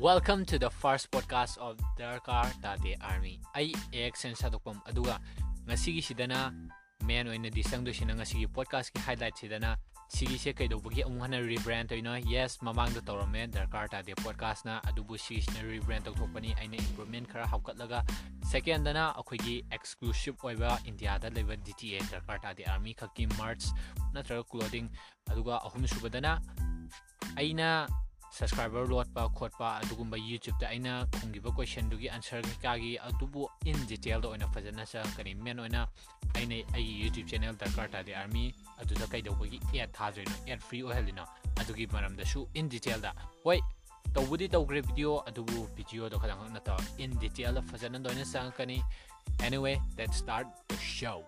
Welcome to the first podcast of Darkar Tate Army. I AXN Sadokpam Aduga. ngasi Ngasigi sidana main oina di sangdo sina ngasigi podcast ki highlight sidana sigi se kai dobugi amung hana rebrand to ino yes mamang do torome Darkar Tate podcast na adubu sigi sina rebrand to thokpani aina improvement khara hawkat laga second dana akhoi exclusive oiba India da leba DTA Darkar Tate Army khaki merch natra clothing aduga ahum subadana aina subscriber ꯂꯣꯠꯄ ꯈꯣꯠꯄ ꯑꯗꯨꯒꯨꯝꯕ ꯌꯨꯇ꯭ꯌꯨꯕꯇ ꯑꯩꯅ ꯈꯨꯝꯈꯤꯕ ꯀꯣꯏꯁꯟꯗꯨꯒꯤ answer ꯀꯩꯀꯥꯒꯤ ꯑꯗꯨꯕꯨ ꯏꯟ ꯗꯤꯇꯦꯜꯗ ꯑꯣꯏꯅ ꯐꯖꯅ ꯆꯪꯉꯛꯀꯅꯤ main ꯑꯣꯏꯅ ꯑꯩꯅ ꯑꯩꯒꯤ ꯌꯨꯇ꯭ꯌꯨꯕ ꯆꯦꯅꯦꯜ ꯗꯔꯀꯥꯔ ꯇꯥꯗꯦ ꯑꯥꯔꯃꯤ ꯑꯗꯨꯗ ꯀꯩꯗꯧꯕꯒꯤ ꯑꯦꯗ ꯊꯥꯗꯣꯏꯅꯣ ꯑꯦꯗ ꯐ꯭ꯔꯤ ꯑꯣꯏꯍꯜꯂꯤꯅꯣ ꯑꯗꯨꯒꯤ ꯃꯔꯝꯗꯁꯨ ꯏꯟ ꯗꯤꯇꯦꯜꯗ ꯍꯣꯏ ꯇꯧꯕꯗꯤ ꯇꯧꯈ꯭ꯔꯦ ꯚꯤꯗꯤꯑꯣ ꯑꯗꯨꯕꯨ ꯚꯤꯗꯤꯑꯣꯗꯣ ꯈꯇꯪꯈꯛ ꯅꯠꯇꯕ ꯏꯟ ꯗꯤꯇꯦꯜꯗ ꯐꯖꯅ ꯂꯣꯏꯅ ꯆꯪꯉꯛꯀꯅꯤ anyway let's start the show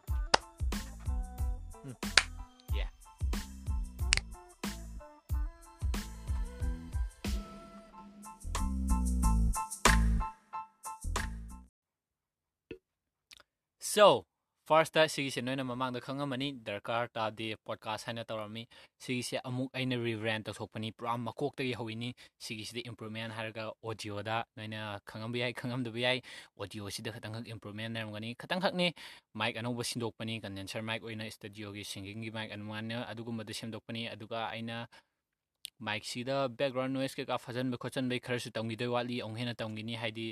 so first ꯁꯤꯒꯤꯁꯦ ꯅꯣꯏꯅ ꯃꯃꯥꯡꯗ ꯈꯪꯉꯝꯃꯅꯤ ꯗꯔꯀꯥꯔ ꯇꯥꯗꯦ ꯄꯣꯗꯀꯥꯁ ꯍꯥꯏꯅ ꯇꯧꯔꯝꯃꯤ ꯁꯤꯒꯤꯁꯦ ꯑꯃꯨꯛ ꯑꯩꯅ ꯔꯤꯕ꯭ꯔꯦꯟ ꯇꯧꯊꯣꯛꯄꯅꯤ ꯄꯨꯔꯥ ꯃꯀꯣꯛꯇꯒꯤ ꯍꯧꯋꯤꯅꯤ ꯁꯤꯒꯤꯁꯤꯗ ꯏꯝꯄ꯭ꯔꯨꯚꯃꯦꯟ ꯍꯥꯏꯔꯒ ꯑꯣꯗꯤꯑꯣꯗ ꯅꯣꯏꯅ ꯈꯪꯉꯝꯕ ꯌꯥꯏ ꯈꯪꯉꯝꯗꯕ ꯌꯥꯏ ꯑꯣꯗꯤꯑꯣꯁꯤꯗ ꯈꯇꯪꯈꯛ ꯏꯝꯄ꯭ꯔꯨꯚꯃꯦꯟ ꯂꯩꯔꯝꯒꯅꯤ ꯈꯇꯪꯈꯛꯅꯤ ꯃꯥꯏꯛ ꯑꯅꯧꯕ ꯁꯤꯟꯗꯣꯛꯄꯅꯤ ꯀꯟꯗꯦꯟꯁꯔ ꯃꯥꯏꯛ ꯑꯣꯏꯅ ꯁ꯭ꯇꯨꯗꯤꯑꯣꯒꯤ ꯁꯤꯡꯒꯤꯡꯒꯤ ꯃꯥꯏꯛ ꯑꯗꯨꯃꯥꯏꯅ ꯑꯗꯨꯒꯨꯝꯕꯗ ꯁꯦꯝꯗꯣꯛꯄꯅꯤ ꯑꯗꯨꯒ ꯑꯩꯅ ꯃꯥꯏꯛꯁꯤꯗ ꯕꯦꯛꯒ꯭ꯔꯥꯎꯟ ꯅꯣꯏꯁ ꯀꯩꯀꯥ ꯐꯖꯟꯕ ꯈꯣꯠꯆꯟꯕꯩ ꯈꯔꯁꯨ ꯇꯝꯈꯤꯗꯣꯏ ꯋꯥꯠꯂꯤ ꯑꯃꯨꯛ ꯍꯦꯟꯅ ꯇꯝꯈꯤꯅꯤ ꯍꯥꯏꯗꯤ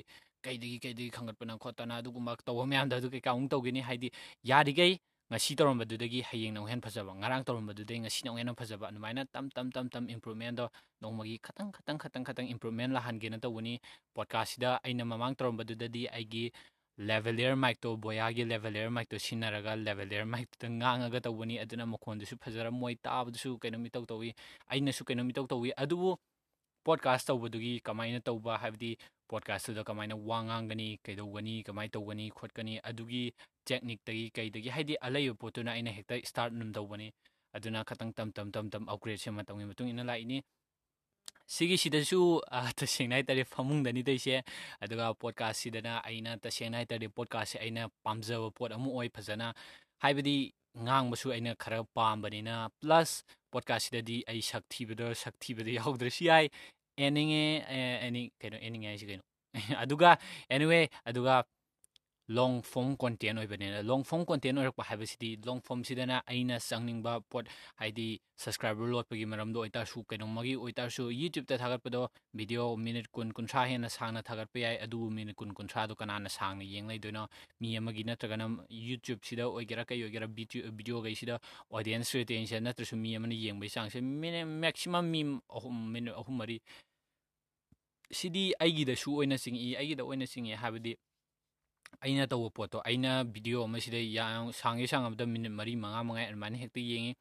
ꯀꯩꯗꯒꯤ ꯀꯩꯗꯒꯤ ꯈꯪꯒꯠꯄꯅ ꯈꯣꯠꯇꯅ ꯑꯗꯨꯒꯨꯝꯕ ꯇꯧꯕ ꯃꯌꯥꯝꯗꯣ ꯑꯗꯨ ꯀꯩꯀꯥ ꯑꯃꯨꯛ ꯇꯧꯈꯤꯅꯤ ꯍꯥꯏꯗꯤ ꯌꯥꯔꯤꯈꯩ ꯉꯁꯤ ꯇꯧꯔꯝꯕꯗꯨꯗꯒꯤ ꯍꯌꯦꯡꯅ ꯑꯃꯨꯛ ꯍꯦꯟꯅ ꯐꯖꯕ ꯉꯔꯥꯡ ꯇꯧꯔꯝꯕꯗꯨꯗꯒꯤ ꯉꯁꯤꯅ ꯑꯃꯨꯛ ꯍꯦꯟꯅ ꯐꯖꯕ ꯑꯗꯨꯃꯥꯏꯅ ꯇꯝ ꯇꯝ ꯇꯝ ꯇꯝ ꯏꯝꯄ꯭ꯔꯨꯚꯃꯦꯟꯗꯣ ꯅꯣꯡꯃꯒꯤ ꯈꯇꯪ ꯈꯇꯪ ꯈꯇꯪ ꯈꯇꯪ ꯏꯝꯄ꯭ꯔꯨꯚꯃꯦꯟ ꯂꯥꯛꯍꯟꯒꯦꯅ ꯇꯧꯕꯅꯤ ꯄꯣꯗꯀꯥꯁꯁꯤꯗ ꯑꯩꯅ ꯃꯃꯥꯡ ꯇꯧꯔꯝꯕꯗꯨꯗꯗꯤ ꯑꯩꯒꯤ ꯂꯦꯚꯦꯂꯤꯌꯔ ꯃꯥꯏꯛꯇꯣ ꯕꯣꯌꯥꯒꯤ ꯂꯦꯚꯦꯂꯤꯌꯔ ꯃꯥꯏꯛꯇꯣ ꯁꯤꯖꯤꯟꯅꯔꯒ ꯂꯦꯚꯦꯂꯤꯌꯔ ꯃꯥꯏꯛꯇꯨꯗ ꯉꯥꯡꯉꯒ ꯇꯧꯕꯅꯤ ꯑꯗꯨꯅ ꯃꯈꯣꯟꯗꯨꯁꯨ ꯐꯖꯔꯝꯃꯣꯏ ꯇꯥꯕꯗꯁꯨ ꯀꯩꯅꯣꯝ ꯏꯇꯧ ꯇꯧꯏ ꯑꯩꯅꯁꯨ ꯀꯩꯅꯣꯝ ꯏꯇꯧ ꯇꯧꯏ ꯑꯗꯨꯕꯨ ꯄꯣꯗꯀꯥꯁ ꯇꯧꯕꯗꯨꯒꯤ ꯀꯃꯥꯏꯅ ꯇꯧꯕ ꯍꯥꯏꯕꯗꯤ ꯄꯣꯗꯀꯥꯁꯇꯨꯗ ꯀꯃꯥꯏꯅ ꯋꯥ ꯉꯥꯡꯒꯅꯤ ꯀꯩꯗꯧꯒꯅꯤ ꯀꯃꯥꯏꯅ ꯇꯧꯒꯅꯤ ꯈꯣꯠꯀꯅꯤ ꯑꯗꯨꯒꯤ ꯇꯦꯛꯅꯤꯛꯇꯒꯤ ꯀꯩꯗꯒꯤ ꯍꯥꯏꯗꯤ ꯑꯂꯩꯕ ꯄꯣꯠꯇꯨꯅ ꯑꯩꯅ ꯍꯦꯛꯇ ꯁ꯭ꯇꯥꯔꯠ ꯑꯗꯨꯝ ꯇꯧꯕꯅꯤ ꯑꯗꯨꯅ ꯈꯇꯪ ꯇꯝ ꯇꯝ ꯇꯝ ꯇꯝ ꯑꯞꯒ꯭ꯔꯦꯗꯁꯦ ꯃꯇꯝꯒꯤ ꯃꯇꯨꯡ ꯏꯟꯅ ꯂꯥꯛꯏꯅꯤ ꯁꯤꯒꯤꯁꯤꯗꯁꯨ ꯇꯁꯦꯡꯅ ꯍꯥꯏꯇꯥꯔꯦ ꯐꯃꯨꯡꯗꯅꯤ ꯇꯧꯔꯤꯁꯦ ꯑꯗꯨꯒ ꯄꯣꯗꯀꯥꯁꯁꯤꯗꯅ ꯑꯩꯅ ꯇꯁꯦꯡꯅ ꯍꯥꯏꯇꯥꯔꯗꯤ ꯄꯣꯗꯀꯥꯁꯁꯦ ꯑꯩꯅ ꯄꯥꯝꯖꯕ ꯄꯣꯠ ꯑꯃ ꯑꯣꯏ ꯐꯖꯅ ꯍꯥꯏꯕꯗꯤ ꯉꯥꯡꯕꯁꯨ ꯑꯩꯅ ꯈꯔ ꯄꯥꯝꯕꯅꯤꯅ ꯄ꯭ꯂꯁ ꯄꯣꯗꯀꯥꯁꯁꯤꯗꯗꯤ ꯑꯩ ꯁꯛ ꯊꯤꯕꯗꯣ ꯁꯛ ꯊꯤꯕꯗ ꯌꯥꯎꯗ꯭ꯔꯁꯨ ꯌꯥꯏ ending eh ending kayak ending aja sih kayaknya aduga anyway aduga long form content oi bane long form content oi rakpa haiba sidi long form sidana aina sangning ba pot haidi subscriber lot pagi maram do oita su kaino magi oita su youtube ta thagat pado video minute kun kun sha hena sangna thagat pe ai adu minute kun kun sha do kana na sangna yenglai do na mi amagi na tagana youtube sida oi gera kai oi gera video video gai sida audience retention na trasu mi amani yeng bai sang se maximum mi ahum minute ahum mari sidi aigi da su oina singi aigi da oina singi habadi ꯑꯩꯅ ꯇꯧꯕ ꯄꯣꯠꯇꯣ ꯑꯩꯅ video ꯑꯃꯁꯤꯗ ꯌꯥꯝ ꯁꯥꯡꯉꯤ ꯁꯥꯡꯉꯕꯗ minute ꯃꯔꯤ ꯃꯉꯥ ꯃꯉꯥ ꯑꯗꯨꯃꯥꯏꯅ ꯍꯦꯛꯇ ꯌꯦꯡꯉꯤ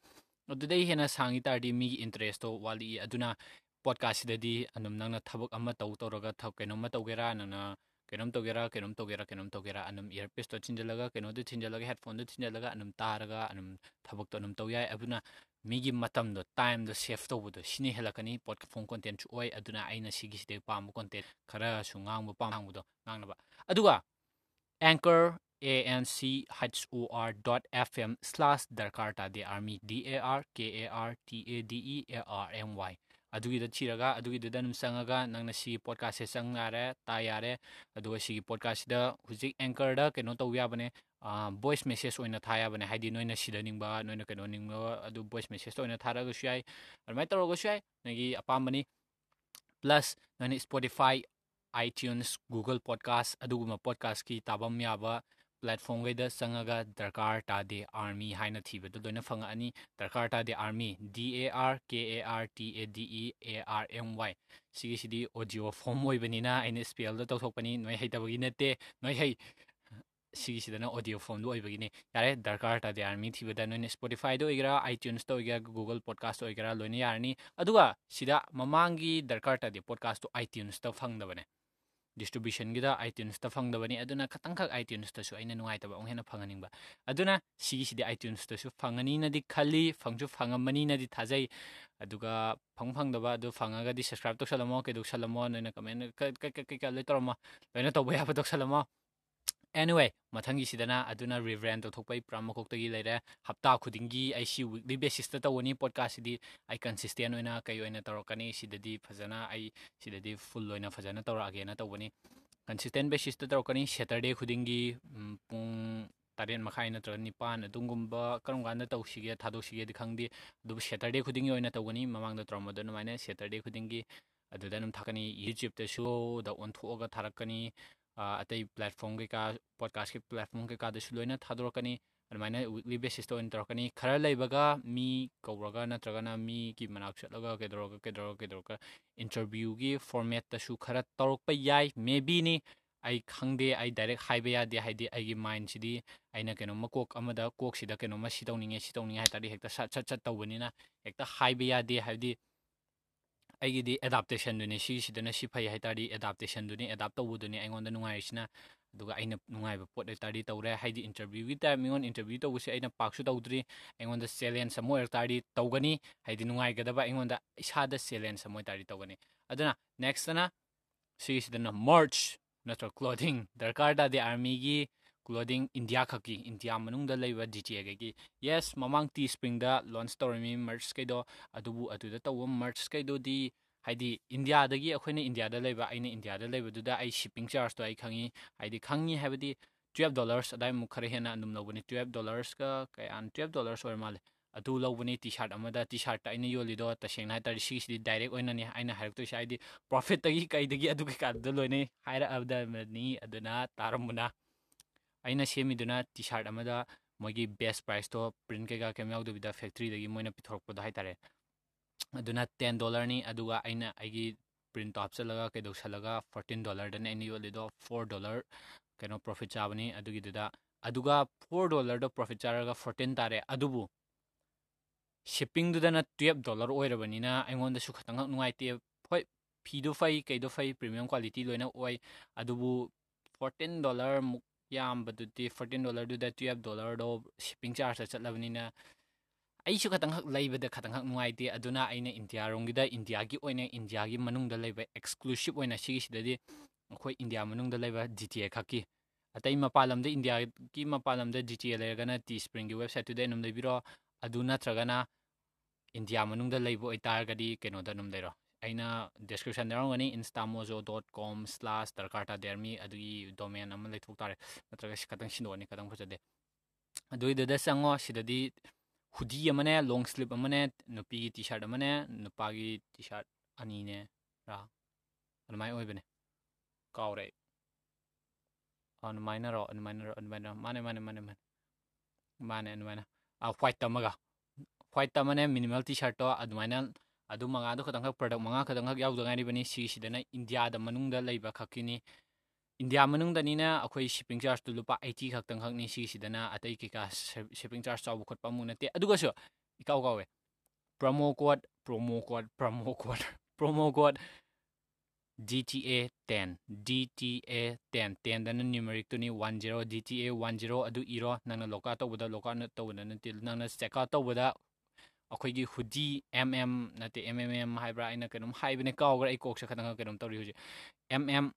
ꯑꯗꯨꯗꯩ ꯍꯦꯟꯅ ꯁꯥꯡꯉꯤ ꯇꯥꯔꯗꯤ ꯃꯤꯒꯤ ꯏꯟꯇꯔꯦꯁꯇꯣ ꯋꯥꯠꯂꯛꯏ ꯑꯗꯨꯅ ꯄꯣꯗꯀꯥꯁꯁꯤꯗꯗꯤ ꯑꯗꯨꯝ ꯅꯪꯅ ꯊꯕꯛ ꯑꯃ ꯇꯧ ꯇꯧꯔꯒ ꯀꯩꯅꯣꯝꯃ ꯇꯧꯒꯦꯔꯥ ꯅꯪꯅ ꯀꯩꯅꯣꯝ ꯇꯧꯒꯦꯔꯥ ꯀꯩꯅꯣꯝ ꯇꯧꯒꯦꯔꯥ ꯀꯩꯅꯣꯝ ꯇꯧꯒꯦꯔꯥ ꯑꯗꯨꯝ ꯏꯌꯥꯔꯄꯤꯁꯇꯣ ꯊꯤꯟꯖꯤꯜꯂꯒ ꯀꯩꯅꯣꯗꯣ ꯊꯤꯟꯖꯤꯜꯂꯒ ꯍꯦꯠꯐꯣꯟꯗꯣ ꯊꯤꯟꯖꯤꯜꯂꯒ ꯑꯗꯨꯝ ꯇꯥꯔꯒ ꯑꯗꯨꯝ ꯊꯕꯛꯇꯣ ꯑꯗꯨꯝ ꯇꯧ ꯌꯥꯏ ꯑꯗꯨꯅ ꯃꯤꯒꯤ ꯃꯇꯝꯗꯣ ꯇꯥꯏꯝꯗꯣ ꯁꯦꯐ ꯇꯧꯕꯗꯣ ꯁꯤꯅ ꯍꯦꯜꯂꯛꯀꯅꯤ ꯄꯣꯠꯐꯣꯝ ꯀꯣꯟꯇꯦꯟꯁꯨ ꯑꯣꯏ ꯑꯗꯨꯅ ꯑꯩꯅ ꯁꯤꯒꯤꯁꯤꯗꯩ ꯄꯥꯝꯕ ꯀꯣꯟꯇꯦꯟ ꯈꯔꯁꯨ ꯉꯥꯡꯕ ꯄꯥꯝꯕꯗꯣ ꯉꯥꯡꯅꯕ ꯑꯗꯨꯒ anchor, a n c h o r dot f m slash darkarta de army d a r k a r t a d e a r m y. अदुगिदा चिरगा अदुगिदा नुम संगगा नंगना से संग आ रे ता या रे अदुगा सी पॉडकास्ट द हुजिक एंकर द केनो तो या बने वॉइस मैसेज ओइना थाया बने हाइदि तो ओइना थारा गु सुयाई अरमाय तरो प्लस नोइना स्पॉटिफाई iTunes, Google Podcast अदुगुम podcast की ताबम याबा platform गैदा संगगा दरकार तादे army हाइना थीबे दो दोना फंग अनि दरकार तादे army D A R K A R T A D E A R M Y सिगी Sidi audio form होय बनिना आइने spell द तौथोक पनि नय है तबगी नते नय है सिगी सिदना audio form दो ओइबगिने यारे दरकार तादे army थीबदा नोइन Spotify दो इगरा iTunes दो इगरा Google Podcast दो इगरा लोइन यारनी अदुगा सिदा ममांगी दरकार तादे podcast दो iTunes दो फंगदबने ꯗꯤꯁꯇ꯭ꯔꯤꯕ꯭ꯌꯨꯁꯟꯒꯤꯗ ꯑꯥꯏꯇ꯭ꯌꯨꯟꯁꯇ ꯐꯪꯗꯕꯅꯤ ꯑꯗꯨꯅ ꯈꯇꯪꯈꯛ ꯑꯥꯏꯇ꯭ꯌꯨꯟꯁꯇꯁꯨ ꯑꯩꯅ ꯅꯨꯡꯉꯥꯏꯇꯕ ꯑꯃꯨꯛ ꯍꯦꯟꯅ ꯐꯪꯍꯟꯅꯤꯡꯕ ꯑꯗꯨꯅ ꯁꯤꯒꯤꯁꯤꯗꯤ ꯑꯥꯏꯇ꯭ꯌꯨꯟꯁꯇꯁꯨ ꯐꯪꯉꯅꯤꯅꯗꯤ ꯈꯜꯂꯤ ꯐꯪꯁꯨ ꯐꯪꯉꯝꯃꯅꯤꯅꯗꯤ ꯊꯥꯖꯩ ꯑꯗꯨꯒ ꯐꯪ ꯐꯪꯗꯕ ꯑꯗꯨ ꯐꯪꯉꯒꯗꯤ ꯁꯕꯁꯀ꯭ꯔꯥꯏꯞ ꯇꯧꯁꯜꯂꯝꯃꯣ ꯀꯩꯗꯧꯁꯜꯂꯝꯃꯣ ꯅꯣꯏꯅ ꯀꯃꯦꯟ ꯀꯩꯀꯥ ꯂꯣꯏ ꯇꯧꯔꯝꯃꯣ ꯂꯣꯏꯅ ꯇꯧꯕ ꯌꯥꯕ ꯇꯧꯁꯜꯂꯝꯃꯣ anyway ꯃꯊꯪꯒꯤꯁꯤꯗꯅ ꯑꯗꯨꯅ ꯔꯤꯕ꯭ꯔꯦꯟ ꯇꯧꯊꯣꯛꯄꯩ ꯄꯨꯔꯥ ꯃꯀꯣꯛꯇꯒꯤ ꯂꯩꯔꯦ ꯍꯞꯇꯥ ꯈꯨꯗꯤꯡꯒꯤ ꯑꯩ ꯁꯤ ꯋꯤꯛꯂꯤ ꯕꯦꯁꯤꯁꯇ ꯇꯧꯕꯅꯤ ꯄꯣꯗꯀꯥꯁꯁꯤꯗꯤ ꯑꯩ ꯀꯟꯁꯤꯁꯇꯦꯟ ꯑꯣꯏꯅ ꯀꯩ ꯑꯣꯏꯅ ꯇꯧꯔꯛꯀꯅꯤ ꯁꯤꯗꯗꯤ ꯐꯖꯅ ꯑꯩ ꯁꯤꯗꯗꯤ ꯐꯨꯜ ꯑꯣꯏꯅ ꯐꯖꯅ ꯇꯧꯔꯛꯑꯒꯦꯅ ꯇꯧꯕꯅꯤ ꯀꯟꯁꯤꯁꯇꯦꯟ ꯕꯦꯁꯤꯁꯇ ꯇꯧꯔꯛꯀꯅꯤ ꯁꯦꯇꯔꯗꯦ ꯈꯨꯗꯤꯡꯒꯤ ꯄꯨꯡ ꯇꯔꯦꯠ ꯃꯈꯥꯏ ꯅꯠꯇ꯭ꯔꯒ ꯅꯤꯄꯥꯟ ꯑꯗꯨꯒꯨꯝꯕ ꯀꯔꯝ ꯀꯥꯟꯗ ꯇꯧꯁꯤꯒꯦ ꯊꯥꯗꯣꯛꯁꯤꯒꯦꯗꯤ ꯈꯪꯗꯦ ꯑꯗꯨꯕꯨ ꯁꯦꯇꯔꯗꯦ ꯈꯨꯗꯤꯡꯒꯤ ꯑꯣꯏꯅ ꯇꯧꯒꯅꯤ ꯃꯃꯥꯡꯗ ꯇꯧꯔꯝꯕꯗꯣ ꯑꯗꯨꯃꯥꯏꯅ ꯁꯦꯇꯔꯗे ꯈꯨꯗꯤꯡꯒꯤ ꯑꯗꯨꯗ ꯑꯗꯨꯝ ꯊꯥꯛꯀꯅꯤ ꯌꯨꯇ꯭ꯌꯨꯕꯇꯁꯨ ꯗ ꯑꯣꯟꯊꯣꯛꯑꯒ ꯊꯥꯔꯛꯀꯅꯤ ꯑꯇꯩ ꯄ꯭ꯂꯦꯠꯐꯣꯝ ꯀꯩꯀꯥ ꯄꯣꯗꯀꯥꯁꯀꯤ ꯄ꯭ꯂꯦꯠꯐꯣꯝ ꯀꯩꯀꯥꯗꯁꯨ ꯂꯣꯏꯅ ꯊꯥꯗꯣꯔꯛꯀꯅꯤ ꯑꯗꯨꯃꯥꯏꯅ ꯋꯤꯛꯂꯤ ꯕꯦꯁꯤꯁꯇ ꯑꯣꯏꯅ ꯇꯧꯔꯛꯀꯅꯤ ꯈꯔ ꯂꯩꯕꯒ ꯃꯤ ꯀꯧꯔꯒ ꯅꯠꯇ꯭ꯔꯒꯅ ꯃꯤꯒꯤ ꯃꯅꯥꯛ ꯆꯠꯂꯒ ꯀꯩꯗꯧꯔꯒ ꯀꯩꯗꯧꯔꯒ ꯀꯩꯗꯧꯔꯒ ꯏꯟꯇꯔꯚ꯭ꯌꯨꯒꯤ ꯐꯣꯔꯃꯦꯠꯇꯁꯨ ꯈꯔ ꯇꯧꯔꯛꯄ ꯌꯥꯏ ꯃꯦꯕꯤꯅꯤ ꯑꯩ ꯈꯪꯗꯦ ꯑꯩ ꯗꯥꯏꯔꯦꯛ ꯍꯥꯏꯕ ꯌꯥꯗꯦ ꯍꯥꯏꯗꯤ ꯑꯩꯒꯤ ꯃꯥꯏꯟꯁꯤꯗꯤ ꯑꯩꯅ ꯀꯩꯅꯣꯝꯃ ꯀꯣꯛ ꯑꯃꯗ ꯀꯣꯛꯁꯤꯗ ꯀꯩꯅꯣꯝꯃ ꯁꯤ ꯇꯧꯅꯤꯡꯉꯦ ꯁꯤ ꯇꯧꯅꯤꯡꯉꯦ ꯍꯥꯏ ꯇꯥꯔꯗꯤ ꯍꯦꯛꯇ ꯁꯠ ꯁꯠ ꯁꯠ ꯇꯧꯕꯅꯤꯅ ꯍꯦꯛꯇ ꯍꯥꯏꯕ ꯌꯥꯗꯦ ꯍꯥꯏꯕꯗꯤ ꯑꯩꯒꯤꯗꯤ ꯑꯦꯗꯥꯞꯇꯦꯁꯟꯗꯨꯅꯤ ꯁꯤꯒꯤꯁꯤꯗꯅ ꯁꯤ ꯐꯩ ꯍꯥꯏ ꯇꯥꯔꯗꯤ ꯑꯦꯗꯥꯞꯇꯦꯁꯟꯗꯨꯅꯤ ꯑꯦꯗꯥꯞ ꯇꯧꯕꯗꯨꯅꯤ ꯑꯩꯉꯣꯟꯗ ꯅꯨꯡꯉꯥꯏꯔꯤꯁꯤꯅ ꯑꯗꯨꯒ ꯑꯩꯅ ꯅꯨꯡꯉꯥꯏꯕ ꯄꯣꯠ ꯍꯥꯏꯇꯥꯔꯗꯤ ꯇꯧꯔꯦ ꯍꯥꯏꯗꯤ ꯏꯟꯇꯔꯚ꯭ꯌꯨꯒꯤ ꯇꯥꯏꯞ ꯃꯤꯉꯣꯟ ꯏꯟꯇꯔꯚ꯭ꯌꯨ ꯇꯧꯕꯁꯦ ꯑꯩꯅ ꯄꯥꯛꯁꯨ ꯇꯧꯗ꯭ꯔꯤ ꯑꯩꯉꯣꯟꯗ ꯆꯦꯂꯦꯟꯖ ꯑꯃ ꯑꯣꯏꯔꯛ ꯇꯥꯔꯗꯤ ꯇꯧꯒꯅꯤ ꯍꯥꯏꯗꯤ ꯅꯨꯡꯉꯥꯏꯒꯗꯕ ꯑꯩꯉꯣꯟꯗ ꯏꯁꯥꯗ ꯆꯦꯂꯦꯟꯖ ꯑꯃ ꯑꯣꯏꯇꯥꯔꯗꯤ ꯇꯧꯒꯅꯤ ꯑꯗꯨꯅ ꯅꯦꯛꯁꯇꯅ ꯁꯤꯒꯤꯁꯤꯗꯅ ꯃꯔꯆ ꯅꯠꯇ꯭ꯔꯒ ꯀ꯭ꯂꯣꯊꯤꯡ ꯗꯔꯀꯥꯔ ꯇꯥꯗꯦ ꯑꯥꯔꯃꯤꯒꯤ ꯀ꯭ꯂꯣꯊꯤꯡ ꯏꯟꯗꯤꯌꯥ ꯈꯛꯀꯤ ꯏꯟꯗꯤꯌꯥ ꯃꯅꯨꯡꯗ ꯂꯩꯕ ꯖꯤ ꯇꯤ ꯑꯦꯒꯒꯤ ꯌꯦꯁ ꯃꯃꯥꯡ ꯇꯤ ꯁꯄ꯭ꯔꯤꯡꯗ ꯂꯣꯟꯆ ꯇꯧꯔꯝꯃꯤ ꯃꯔꯆꯀꯩꯗꯣ ꯑꯗꯨꯕꯨ ꯑꯗꯨꯗ ꯇꯧꯕ ꯃꯔꯆꯀꯩꯗꯨꯗꯤ ꯍꯥꯏꯗꯤ ꯏꯟꯗꯤꯌꯥꯗꯒꯤ ꯑꯩꯈꯣꯏꯅ ꯏꯟꯗꯤꯌꯥꯗ ꯂꯩꯕ ꯑꯩꯅ ꯏꯟꯗꯤꯌꯥꯗ ꯂꯩꯕꯗꯨꯗ ꯑꯩ ꯁꯤꯞꯄꯤꯡ ꯆꯥꯔꯖꯇꯣ ꯑꯩ ꯈꯪꯉꯤ ꯍꯥꯏꯗꯤ ꯈꯪꯉꯤ ꯍꯥꯏꯕꯗꯤ ꯇꯨꯌꯦꯜꯞ ꯗꯣꯂꯔꯁ ꯑꯗꯥꯏꯃꯨꯛ ꯈꯔ ꯍꯦꯟꯅ ꯑꯗꯨꯝ ꯂꯧꯕꯅꯤ ꯇꯨꯌꯦꯜꯞ ꯗꯣꯂꯔꯁꯀ ꯀꯌꯥ ꯇꯨꯌꯦꯜꯞ ꯗꯣꯂꯔꯁ ꯑꯣꯏꯔ ꯃꯥꯜꯂꯦ ꯑꯗꯨ ꯂꯧꯕꯅꯤ ꯇꯤ ꯁꯥꯔꯠ ꯑꯃꯗ ꯇꯤ ꯁꯥꯔꯠꯇ ꯑꯩꯅ ꯌꯣꯜꯂꯤꯗꯣ ꯇꯁꯦꯡꯅ ꯍꯥꯏꯇꯥꯔꯗꯤ ꯁꯤꯒꯤꯁꯤꯗꯤ ꯗꯥꯏꯔꯦꯛ ꯑꯣꯏꯅꯅꯤ ꯑꯩꯅ ꯍꯥꯏꯔꯛꯇꯣꯏꯁꯦ ꯍꯥꯏꯗꯤ ꯄ꯭ꯔꯣꯐꯤꯠꯇꯒꯤ ꯀꯩꯗꯒꯤ ꯑꯗꯨ ꯀꯩꯀꯥꯗꯨꯗ ꯂꯣꯏꯅ ꯍꯥꯏꯔꯛꯑꯕꯗꯕꯅꯤ ꯑꯗꯨꯅ ꯇꯥꯔꯝꯕꯅ ꯑꯩꯅ ꯁꯦꯝꯃꯤꯗꯨꯅ ꯇꯤ ꯁꯥꯔꯠ ꯑꯃꯗ ꯃꯣꯏꯒꯤ ꯕꯦꯁ ꯄ꯭ꯔꯥꯏꯁꯇꯣ ꯄ꯭ꯔꯤꯟ ꯀꯩꯀꯥ ꯀꯩꯝ ꯌꯥꯎꯗꯕꯤꯗ ꯐꯦꯛꯇ꯭ꯔꯤꯗꯒꯤ ꯃꯣꯏꯅ ꯄꯤꯊꯣꯔꯛꯄꯗꯣ ꯍꯥꯏꯇꯥꯔꯦ ꯑꯗꯨꯅ ꯇꯦꯟ ꯗꯣꯂꯔꯅꯤ ꯑꯗꯨꯒ ꯑꯩꯅ ꯑꯩꯒꯤ ꯄ꯭ꯔꯤꯟꯇꯣ ꯍꯥꯞꯆꯤꯜꯂꯒ ꯀꯩꯗꯧꯁꯜꯂꯒ ꯐꯣꯔꯇꯤꯟ ꯗꯣꯂꯔꯗꯅꯤ ꯑꯩꯅ ꯌꯣꯜꯂꯤꯗꯣ ꯐꯣꯔ ꯗꯣꯂꯔ ꯀꯩꯅꯣ ꯄ꯭ꯔꯣꯐꯤꯠ ꯆꯥꯕꯅꯤ ꯑꯗꯨꯒꯤꯗꯨꯗ ꯑꯗꯨꯒ ꯐꯣꯔ ꯗꯣꯂꯔꯗ ꯄ꯭ꯔꯣꯐꯤꯠ ꯆꯥꯔꯒ ꯐꯣꯔꯇꯤꯟ ꯇꯥꯔꯦ ꯑꯗꯨꯕꯨ ꯁꯤꯞꯄꯤꯡꯗꯨꯗꯅ ꯇꯨꯌꯦꯜꯞ ꯗꯣꯂꯔ ꯑꯣꯏꯔꯕꯅꯤꯅ ꯑꯩꯉꯣꯟꯗꯁꯨ ꯈꯇꯪꯈꯛ ꯅꯨꯡꯉꯥꯏꯇꯦ ꯍꯣꯏ ꯐꯤꯗꯨ ꯐꯩ ꯀꯩꯗꯣ ꯐꯩ ꯄ꯭ꯔꯤꯃꯤꯌꯝ ꯀ꯭ꯋꯥꯂꯤꯇꯤ ꯂꯣꯏꯅ ꯑꯣꯏ ꯑꯗꯨꯕꯨ ꯐꯣꯔꯇꯤꯟ ꯗꯣꯂꯔꯃꯨꯛ ꯌꯥꯝꯕꯗꯨꯗꯤ ꯐꯣꯔꯇꯤꯟ ꯗꯣꯂꯔꯗꯨꯗ ꯇꯨꯌꯦꯜꯞ ꯗꯣꯂꯔꯗꯣ ꯁꯤꯞꯄꯤꯡ ꯆꯥꯔꯖꯇ ꯆꯠꯂꯕꯅꯤꯅ ꯑꯩꯁꯨ ꯈꯇꯪꯈꯛ ꯂꯩꯕꯗ ꯈꯇꯪꯈꯛ ꯅꯨꯡꯉꯥꯏꯇꯦ ꯑꯗꯨꯅ ꯑꯩꯅ ꯏꯟꯗꯤꯌꯥꯔꯣꯝꯒꯤꯗ ꯏꯟꯗꯤꯌꯥꯒꯤ ꯑꯣꯏꯅ ꯏꯟꯗꯤꯌꯥꯒꯤ ꯃꯅꯨꯡꯗ ꯂꯩꯕ ꯑꯦꯛꯁꯀ꯭ꯂꯨꯁꯤꯞ ꯑꯣꯏꯅ ꯁꯤꯒꯤꯁꯤꯗꯗꯤ ꯑꯩꯈꯣꯏ ꯏꯟꯗꯤꯌꯥ ꯃꯅꯨꯡꯗ ꯂꯩꯕ ꯖꯤ ꯇꯤ ꯑꯦ ꯈꯛꯀꯤ ꯑꯇꯩ ꯃꯄꯥꯟ ꯂꯝꯗ ꯏꯟꯗꯤꯌꯥꯒꯤ ꯃꯄꯥꯟ ꯂꯝꯗ ꯖꯤ ꯇꯤ ꯑꯦ ꯂꯩꯔꯒꯅ ꯇꯤ ꯁꯄ꯭ꯔꯤꯡꯒꯤ ꯋꯦꯕꯁꯥꯏꯠꯇꯨꯗ ꯑꯗꯨꯝ ꯂꯩꯕꯤꯔꯣ ꯑꯗꯨ ꯅꯠꯇ꯭ꯔꯒꯅ ꯏꯟꯗꯤꯌꯥ ꯃꯅꯨꯡꯗ ꯂꯩꯕ ꯑꯣꯏꯇꯥꯔꯒꯗꯤ ꯀꯩꯅꯣꯗ ꯑꯗꯨꯝ ꯂꯩꯔꯣ ꯑꯩꯅ ꯗꯦꯁꯀ꯭ꯔꯤꯞꯁꯟꯗ ꯌꯥꯎꯔꯝꯒꯅꯤ ꯏꯟꯁꯇꯥꯃꯣꯖꯣ ꯗꯣꯠ ꯀꯣꯝ ꯁ꯭ꯂꯥꯁ ꯗꯔꯀꯥꯔ ꯇꯥꯗꯦ ꯑꯥꯔꯃꯤ ꯑꯗꯨꯒꯤ ꯗꯣꯃꯦꯟ ꯑꯃ ꯂꯩꯊꯣꯛ ꯇꯥꯔꯦ ꯅꯠꯇ꯭ꯔꯒ ꯁꯤ ꯈꯇꯪ ꯁꯤꯟꯗꯣꯛꯑꯅꯤ ꯈꯇꯪ ꯐꯖꯗꯦ ꯑꯗꯨꯏꯗꯨꯗ ꯆꯪꯉꯣ ꯁꯤꯗꯗꯤ ꯍꯨꯗꯤ ꯑꯃꯅꯦ ꯂꯣꯡ ꯁ꯭ꯂꯤꯞ ꯑꯃꯅꯦ ꯅꯨꯄꯤꯒꯤ ꯇꯤ ꯁꯥꯔꯠ ꯑꯃꯅꯦ ꯅꯨꯄꯥꯒꯤ ꯇꯤ ꯁꯥꯔꯠ ꯑꯅꯤꯅꯦ ꯔꯥ ꯑꯗꯨꯃꯥꯏꯅ ꯑꯣꯏꯕꯅꯦ ꯀꯥꯎꯔꯦ ꯑꯩ ꯑꯗꯨꯃꯥꯏꯅꯔꯣ ꯑꯗꯨꯃꯥꯏꯅꯔꯣ ꯑꯗꯨꯃꯥꯏꯅ ꯃꯥꯅꯦ ꯃꯥꯅꯦ ꯃꯥꯅꯦ ꯃꯥꯅꯦ ꯃꯥꯅꯦ ꯑꯗꯨꯃꯥꯏꯅ ꯍ꯭ꯋꯥꯏꯠ ꯑꯃꯒ ꯍ꯭ꯋꯥꯏꯠ ꯑꯃꯅꯦ ꯃꯤꯅꯤꯃꯜ ꯇꯤ ꯁꯥꯔꯠꯇꯣ ꯑꯗꯨꯃꯥꯏꯅ ꯑꯗꯨ ꯃꯉꯥꯗꯣ ꯈꯇꯪꯈꯛ ꯄ꯭ꯔꯗꯛ ꯃꯉꯥ ꯈꯛꯇꯪꯈꯛ ꯌꯥꯎꯗ ꯉꯥꯏꯔꯤꯕꯅꯤ ꯁꯤꯒꯤꯁꯤꯗꯅ ꯏꯟꯗꯤꯌꯥꯗ ꯃꯅꯨꯡꯗ ꯂꯩꯕ ꯈꯛꯀꯤꯅꯤ ꯏꯟꯗꯤꯌꯥ ꯃꯅꯨꯡꯗꯅꯤꯅ ꯑꯩꯈꯣꯏ ꯁꯤꯞꯄꯤꯡ ꯆꯥꯔꯖꯇꯨ ꯂꯨꯄꯥ ꯑꯩꯠꯇꯤ ꯈꯛꯇꯪꯈꯛꯅꯤ ꯁꯤꯒꯤꯁꯤꯗꯅ ꯑꯇꯩ ꯀꯩꯀꯥ ꯁꯤꯞꯄꯤꯡ ꯆꯥꯔꯖ ꯆꯥꯎꯕ ꯈꯣꯠꯄ ꯑꯃꯨꯛ ꯅꯠꯇꯦ ꯑꯗꯨꯒꯁꯨ ꯏꯀꯥꯎ ꯀꯥꯎꯋꯦ promo code promo code promo code promo code G T A ten D T A ten ꯇꯦꯟꯗꯅ ꯅ꯭ꯌꯨꯃꯔꯤꯛꯇꯨꯅꯤ one zero D T A one zero ꯑꯗꯨ ꯏꯔꯣ ꯅꯪꯅ ꯂꯣꯛ ꯑꯥꯎꯠ ꯇꯧꯕꯗ ꯂꯣꯛ ꯑꯥꯎꯠ ꯇꯧꯕꯗ ꯅꯠꯇꯦ ꯅꯪꯅ ꯆꯦꯛ ꯑꯥꯎꯠ ꯇꯧꯕꯗ ꯑꯩꯈꯣꯏꯒꯤ ꯍꯨꯗꯤ ꯑꯦꯝ ꯑꯦꯝ ꯅꯠꯇꯦ ꯑꯦꯝ ꯑꯦꯝ ꯑꯦꯝ ꯍꯥꯏꯕ꯭ꯔꯥ ꯑꯩꯅ ꯀꯩꯅꯣꯝ ꯍꯥꯏꯕꯅꯦ ꯀꯥꯎꯈ꯭ꯔꯦ ꯑꯩ ꯀꯣꯛꯁꯦ ꯈꯇꯪ ꯀꯩꯅꯣꯝ ꯇꯧꯔꯤ ꯍꯧꯖꯤꯛ ꯑꯦꯝ ꯑꯦꯝ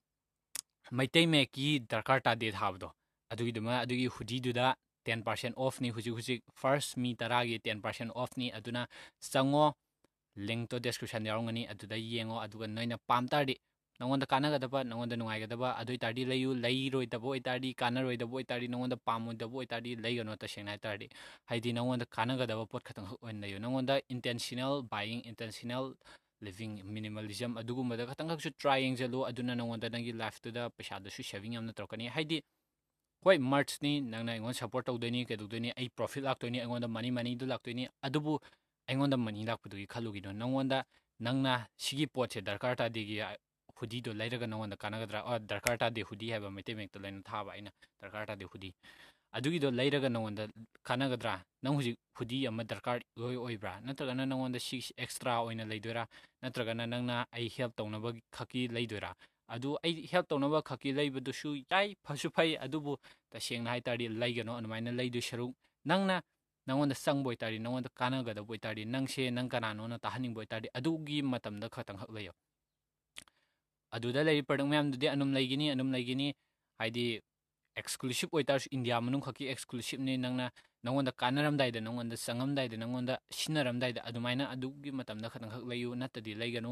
ꯃꯩꯇꯩ ꯃꯌꯦꯛꯀꯤ ꯗꯔꯀꯥꯔ ꯇꯥꯗꯦ ꯊꯥꯕꯗꯣ ꯑꯗꯨꯒꯤꯗꯨꯃ ꯑꯗꯨꯒꯤ ꯍꯨꯗꯤꯗꯨꯗ ꯇꯦꯟ ꯄꯥꯔꯁꯦꯟ ꯑꯣꯐꯅꯤ ꯍꯧꯖꯤꯛ ꯍꯧꯖꯤꯛ ꯐꯥꯔꯁ ꯃꯤ ꯇꯔꯥꯒꯤ ꯇꯦꯟ ꯄꯥꯔꯁꯦꯟ ꯑꯣꯐꯅꯤ ꯑꯗꯨꯅ ꯆꯪꯉꯣ ꯂꯤꯡꯛꯇꯣ ꯗꯦꯁꯀ꯭ꯔꯤꯞꯁꯟꯗ ꯌꯥꯎꯔꯝꯒꯅꯤ ꯑꯗꯨꯗ ꯌꯦꯡꯉꯣ ꯑꯗꯨꯒ ꯅꯣꯏꯅ ꯄꯥꯝ ꯇꯥꯔꯗꯤ ꯅꯉꯣꯟꯗ ꯀꯥꯟꯅꯒꯗꯕ ꯅꯉꯣꯟꯗ ꯅꯨꯡꯉꯥꯏꯒꯗꯕ ꯑꯗꯨ ꯑꯣꯏꯇꯥꯔꯗꯤ ꯂꯩꯌꯨ ꯂꯩꯔꯣꯏꯗꯕ ꯑꯣꯏꯇꯥꯔꯗꯤ ꯀꯥꯟꯅꯔꯣꯏꯗꯕ ꯑꯣꯏꯇꯥꯔꯗꯤ ꯅꯉꯣꯟꯗ ꯄꯥꯝꯃꯣꯏꯗꯕ ꯑꯣꯏꯇꯥꯔꯗꯤ ꯂꯩꯒꯅꯣ ꯇꯁꯦꯡꯅ ꯍꯥꯏꯇꯥꯔꯗꯤ ꯍꯥꯏꯗꯤ ꯅꯉꯣꯟꯗ ꯀꯥꯟꯅꯒꯗꯕ ꯄꯣꯠ ꯈꯛꯇꯪꯈꯛ ꯑꯣꯏꯅ ꯂꯩꯌꯨ ꯅꯉꯣꯟꯗ ꯏꯟꯇꯦꯟꯁꯤꯅꯦꯜ ꯕꯥꯏꯌꯤꯡ ꯏꯟꯇꯦꯟꯁꯤꯅꯦꯜ ꯂꯤꯕꯤꯡ ꯃꯤꯅꯤꯃꯦꯂꯤꯖꯝ ꯑꯗꯨꯒꯨꯝꯕꯗ ꯈꯇꯪꯈꯛꯁꯨ ꯇ꯭ꯔꯥꯏ ꯌꯦꯡꯁꯤꯜꯂꯨ ꯑꯗꯨꯅ ꯅꯉꯣꯟꯗ ꯅꯪꯒꯤ ꯂꯥꯏꯐꯇꯨꯗ ꯄꯩꯁꯥꯗꯨꯁꯨ ꯁꯦꯚꯤꯡ ꯌꯥꯝꯅ ꯇꯧꯔꯛꯀꯅꯤ ꯍꯥꯏꯗꯤ ꯍꯣꯏ ꯃꯔꯆꯅꯤ ꯅꯪꯅ ꯑꯩꯉꯣꯟꯗ ꯁꯞꯄꯣꯔꯠ ꯇꯧꯗꯣꯏꯅꯤ ꯀꯩꯗꯧꯗꯣꯏꯅꯤ ꯑꯩ ꯄ꯭ꯔꯣꯐꯤꯠ ꯂꯥꯛꯇꯣꯏꯅꯤ ꯑꯩꯉꯣꯟꯗ ꯃꯅꯤ ꯃꯅꯤꯗꯨ ꯂꯥꯛꯇꯣꯏꯅꯤ ꯑꯗꯨꯕꯨ ꯑꯩꯉꯣꯟꯗ ꯃꯅꯤ ꯂꯥꯛꯄꯗꯨꯒꯤ ꯈꯜꯂꯨꯒꯤꯅꯣ ꯅꯪꯉꯣꯟꯗ ꯅꯪꯅ ꯁꯤꯒꯤ ꯄꯣꯠꯁꯦ ꯗꯔꯀꯥꯔ ꯇꯥꯗꯦꯒꯤ ꯍꯨꯗꯤꯗꯣ ꯂꯩꯔꯒ ꯅꯉꯣꯟꯗ ꯀꯥꯟꯅꯒꯗ꯭ꯔꯥ ꯑꯣ ꯗꯔꯀꯥꯔ ꯇꯥꯗꯦ ꯍꯨꯗꯤ ꯍꯥꯏꯕ ꯃꯩꯇꯩ ꯃꯌꯦꯛꯇ ꯂꯣꯏꯅ ꯊꯥꯕ ꯑꯩꯅ ꯗꯔꯀꯥꯔ ꯇꯥꯗꯦ ꯍꯨꯗꯤ ꯑꯗꯨꯒꯤꯗꯣ ꯂꯩꯔꯒ ꯅꯉꯣꯟꯗ ꯀꯥꯟꯅꯒꯗ꯭ꯔꯥ ꯅꯪ ꯍꯧꯖꯤꯛ ꯍꯨꯗꯤ ꯑꯃ ꯗꯔꯀꯥꯔ ꯏꯑꯣꯏ ꯑꯣꯏꯕ꯭ꯔꯥ ꯅꯠꯇ꯭ꯔꯒꯅ ꯅꯉꯣꯟꯗ ꯁꯤ ꯑꯦꯛꯁꯇ꯭ꯔꯥ ꯑꯣꯏꯅ ꯂꯩꯗꯣꯏꯔꯥ ꯅꯠꯇ꯭ꯔꯒꯅ ꯅꯪꯅ ꯑꯩ ꯍꯦꯜꯞ ꯇꯧꯅꯕ ꯈꯛꯀꯤ ꯂꯩꯗꯣꯏꯔꯥ ꯑꯗꯨ ꯑꯩ ꯍꯦꯜꯞ ꯇꯧꯅꯕ ꯈꯛꯀꯤ ꯂꯩꯕꯗꯨꯁꯨ ꯌꯥꯏ ꯐꯁꯨ ꯐꯩ ꯑꯗꯨꯕꯨ ꯇꯁꯦꯡꯅ ꯍꯥꯏꯇꯥꯔꯗꯤ ꯂꯩꯒꯅꯣ ꯑꯗꯨꯃꯥꯏꯅ ꯂꯩꯗꯣꯏ ꯁꯔꯨꯛ ꯅꯪꯅ ꯅꯪꯉꯣꯟꯗ ꯆꯪꯕ ꯑꯣꯏꯇꯥꯔꯗꯤ ꯅꯪꯉꯣꯟꯗ ꯀꯥꯟꯅꯒꯗꯕ ꯑꯣꯏꯇꯥꯔꯗꯤ ꯅꯪꯁꯦ ꯅꯪ ꯀꯅꯥꯅꯣꯅ ꯇꯥꯍꯟꯅꯤꯡꯕ ꯑꯣꯏꯇꯥꯔꯗꯤ ꯑꯗꯨꯒꯤ ꯃꯇꯝꯗ ꯈꯛꯇꯪꯈꯛ ꯂꯩꯌꯣ ꯑꯗꯨꯗ ꯂꯩꯔꯤꯕ ꯄ꯭ꯔꯗꯛ ꯃꯌꯥꯝꯗꯨꯗꯤ ꯑꯗꯨꯝ ꯂꯩꯒꯅꯤ ꯑꯗꯨꯝ ꯂꯩꯒꯅꯤ ꯍꯥꯏꯗꯤ exclusive ꯑꯣꯏꯇꯥꯔꯁꯨ ꯏꯟꯗꯤꯌꯥ ꯃꯅꯨꯡ ꯈꯛꯀꯤ exclusiveꯅꯤ ꯅꯪꯅ ꯅꯪꯉꯣꯟꯗ ꯀꯥꯟꯅꯔꯝꯗꯥꯏꯗ ꯅꯪꯉꯣꯟꯗ ꯆꯪꯉꯝꯗꯥꯏꯗ ꯅꯪꯉꯣꯟꯗ ꯁꯤꯖꯤꯟꯅꯔꯝꯗꯥꯏꯗ ꯑꯗꯨꯃꯥꯏꯅ ꯑꯗꯨꯒꯤ ꯃꯇꯝꯗ ꯈꯛꯇꯪꯈꯛ ꯂꯩꯌꯨ ꯅꯠꯇꯗꯤ ꯂꯩꯒꯅꯨ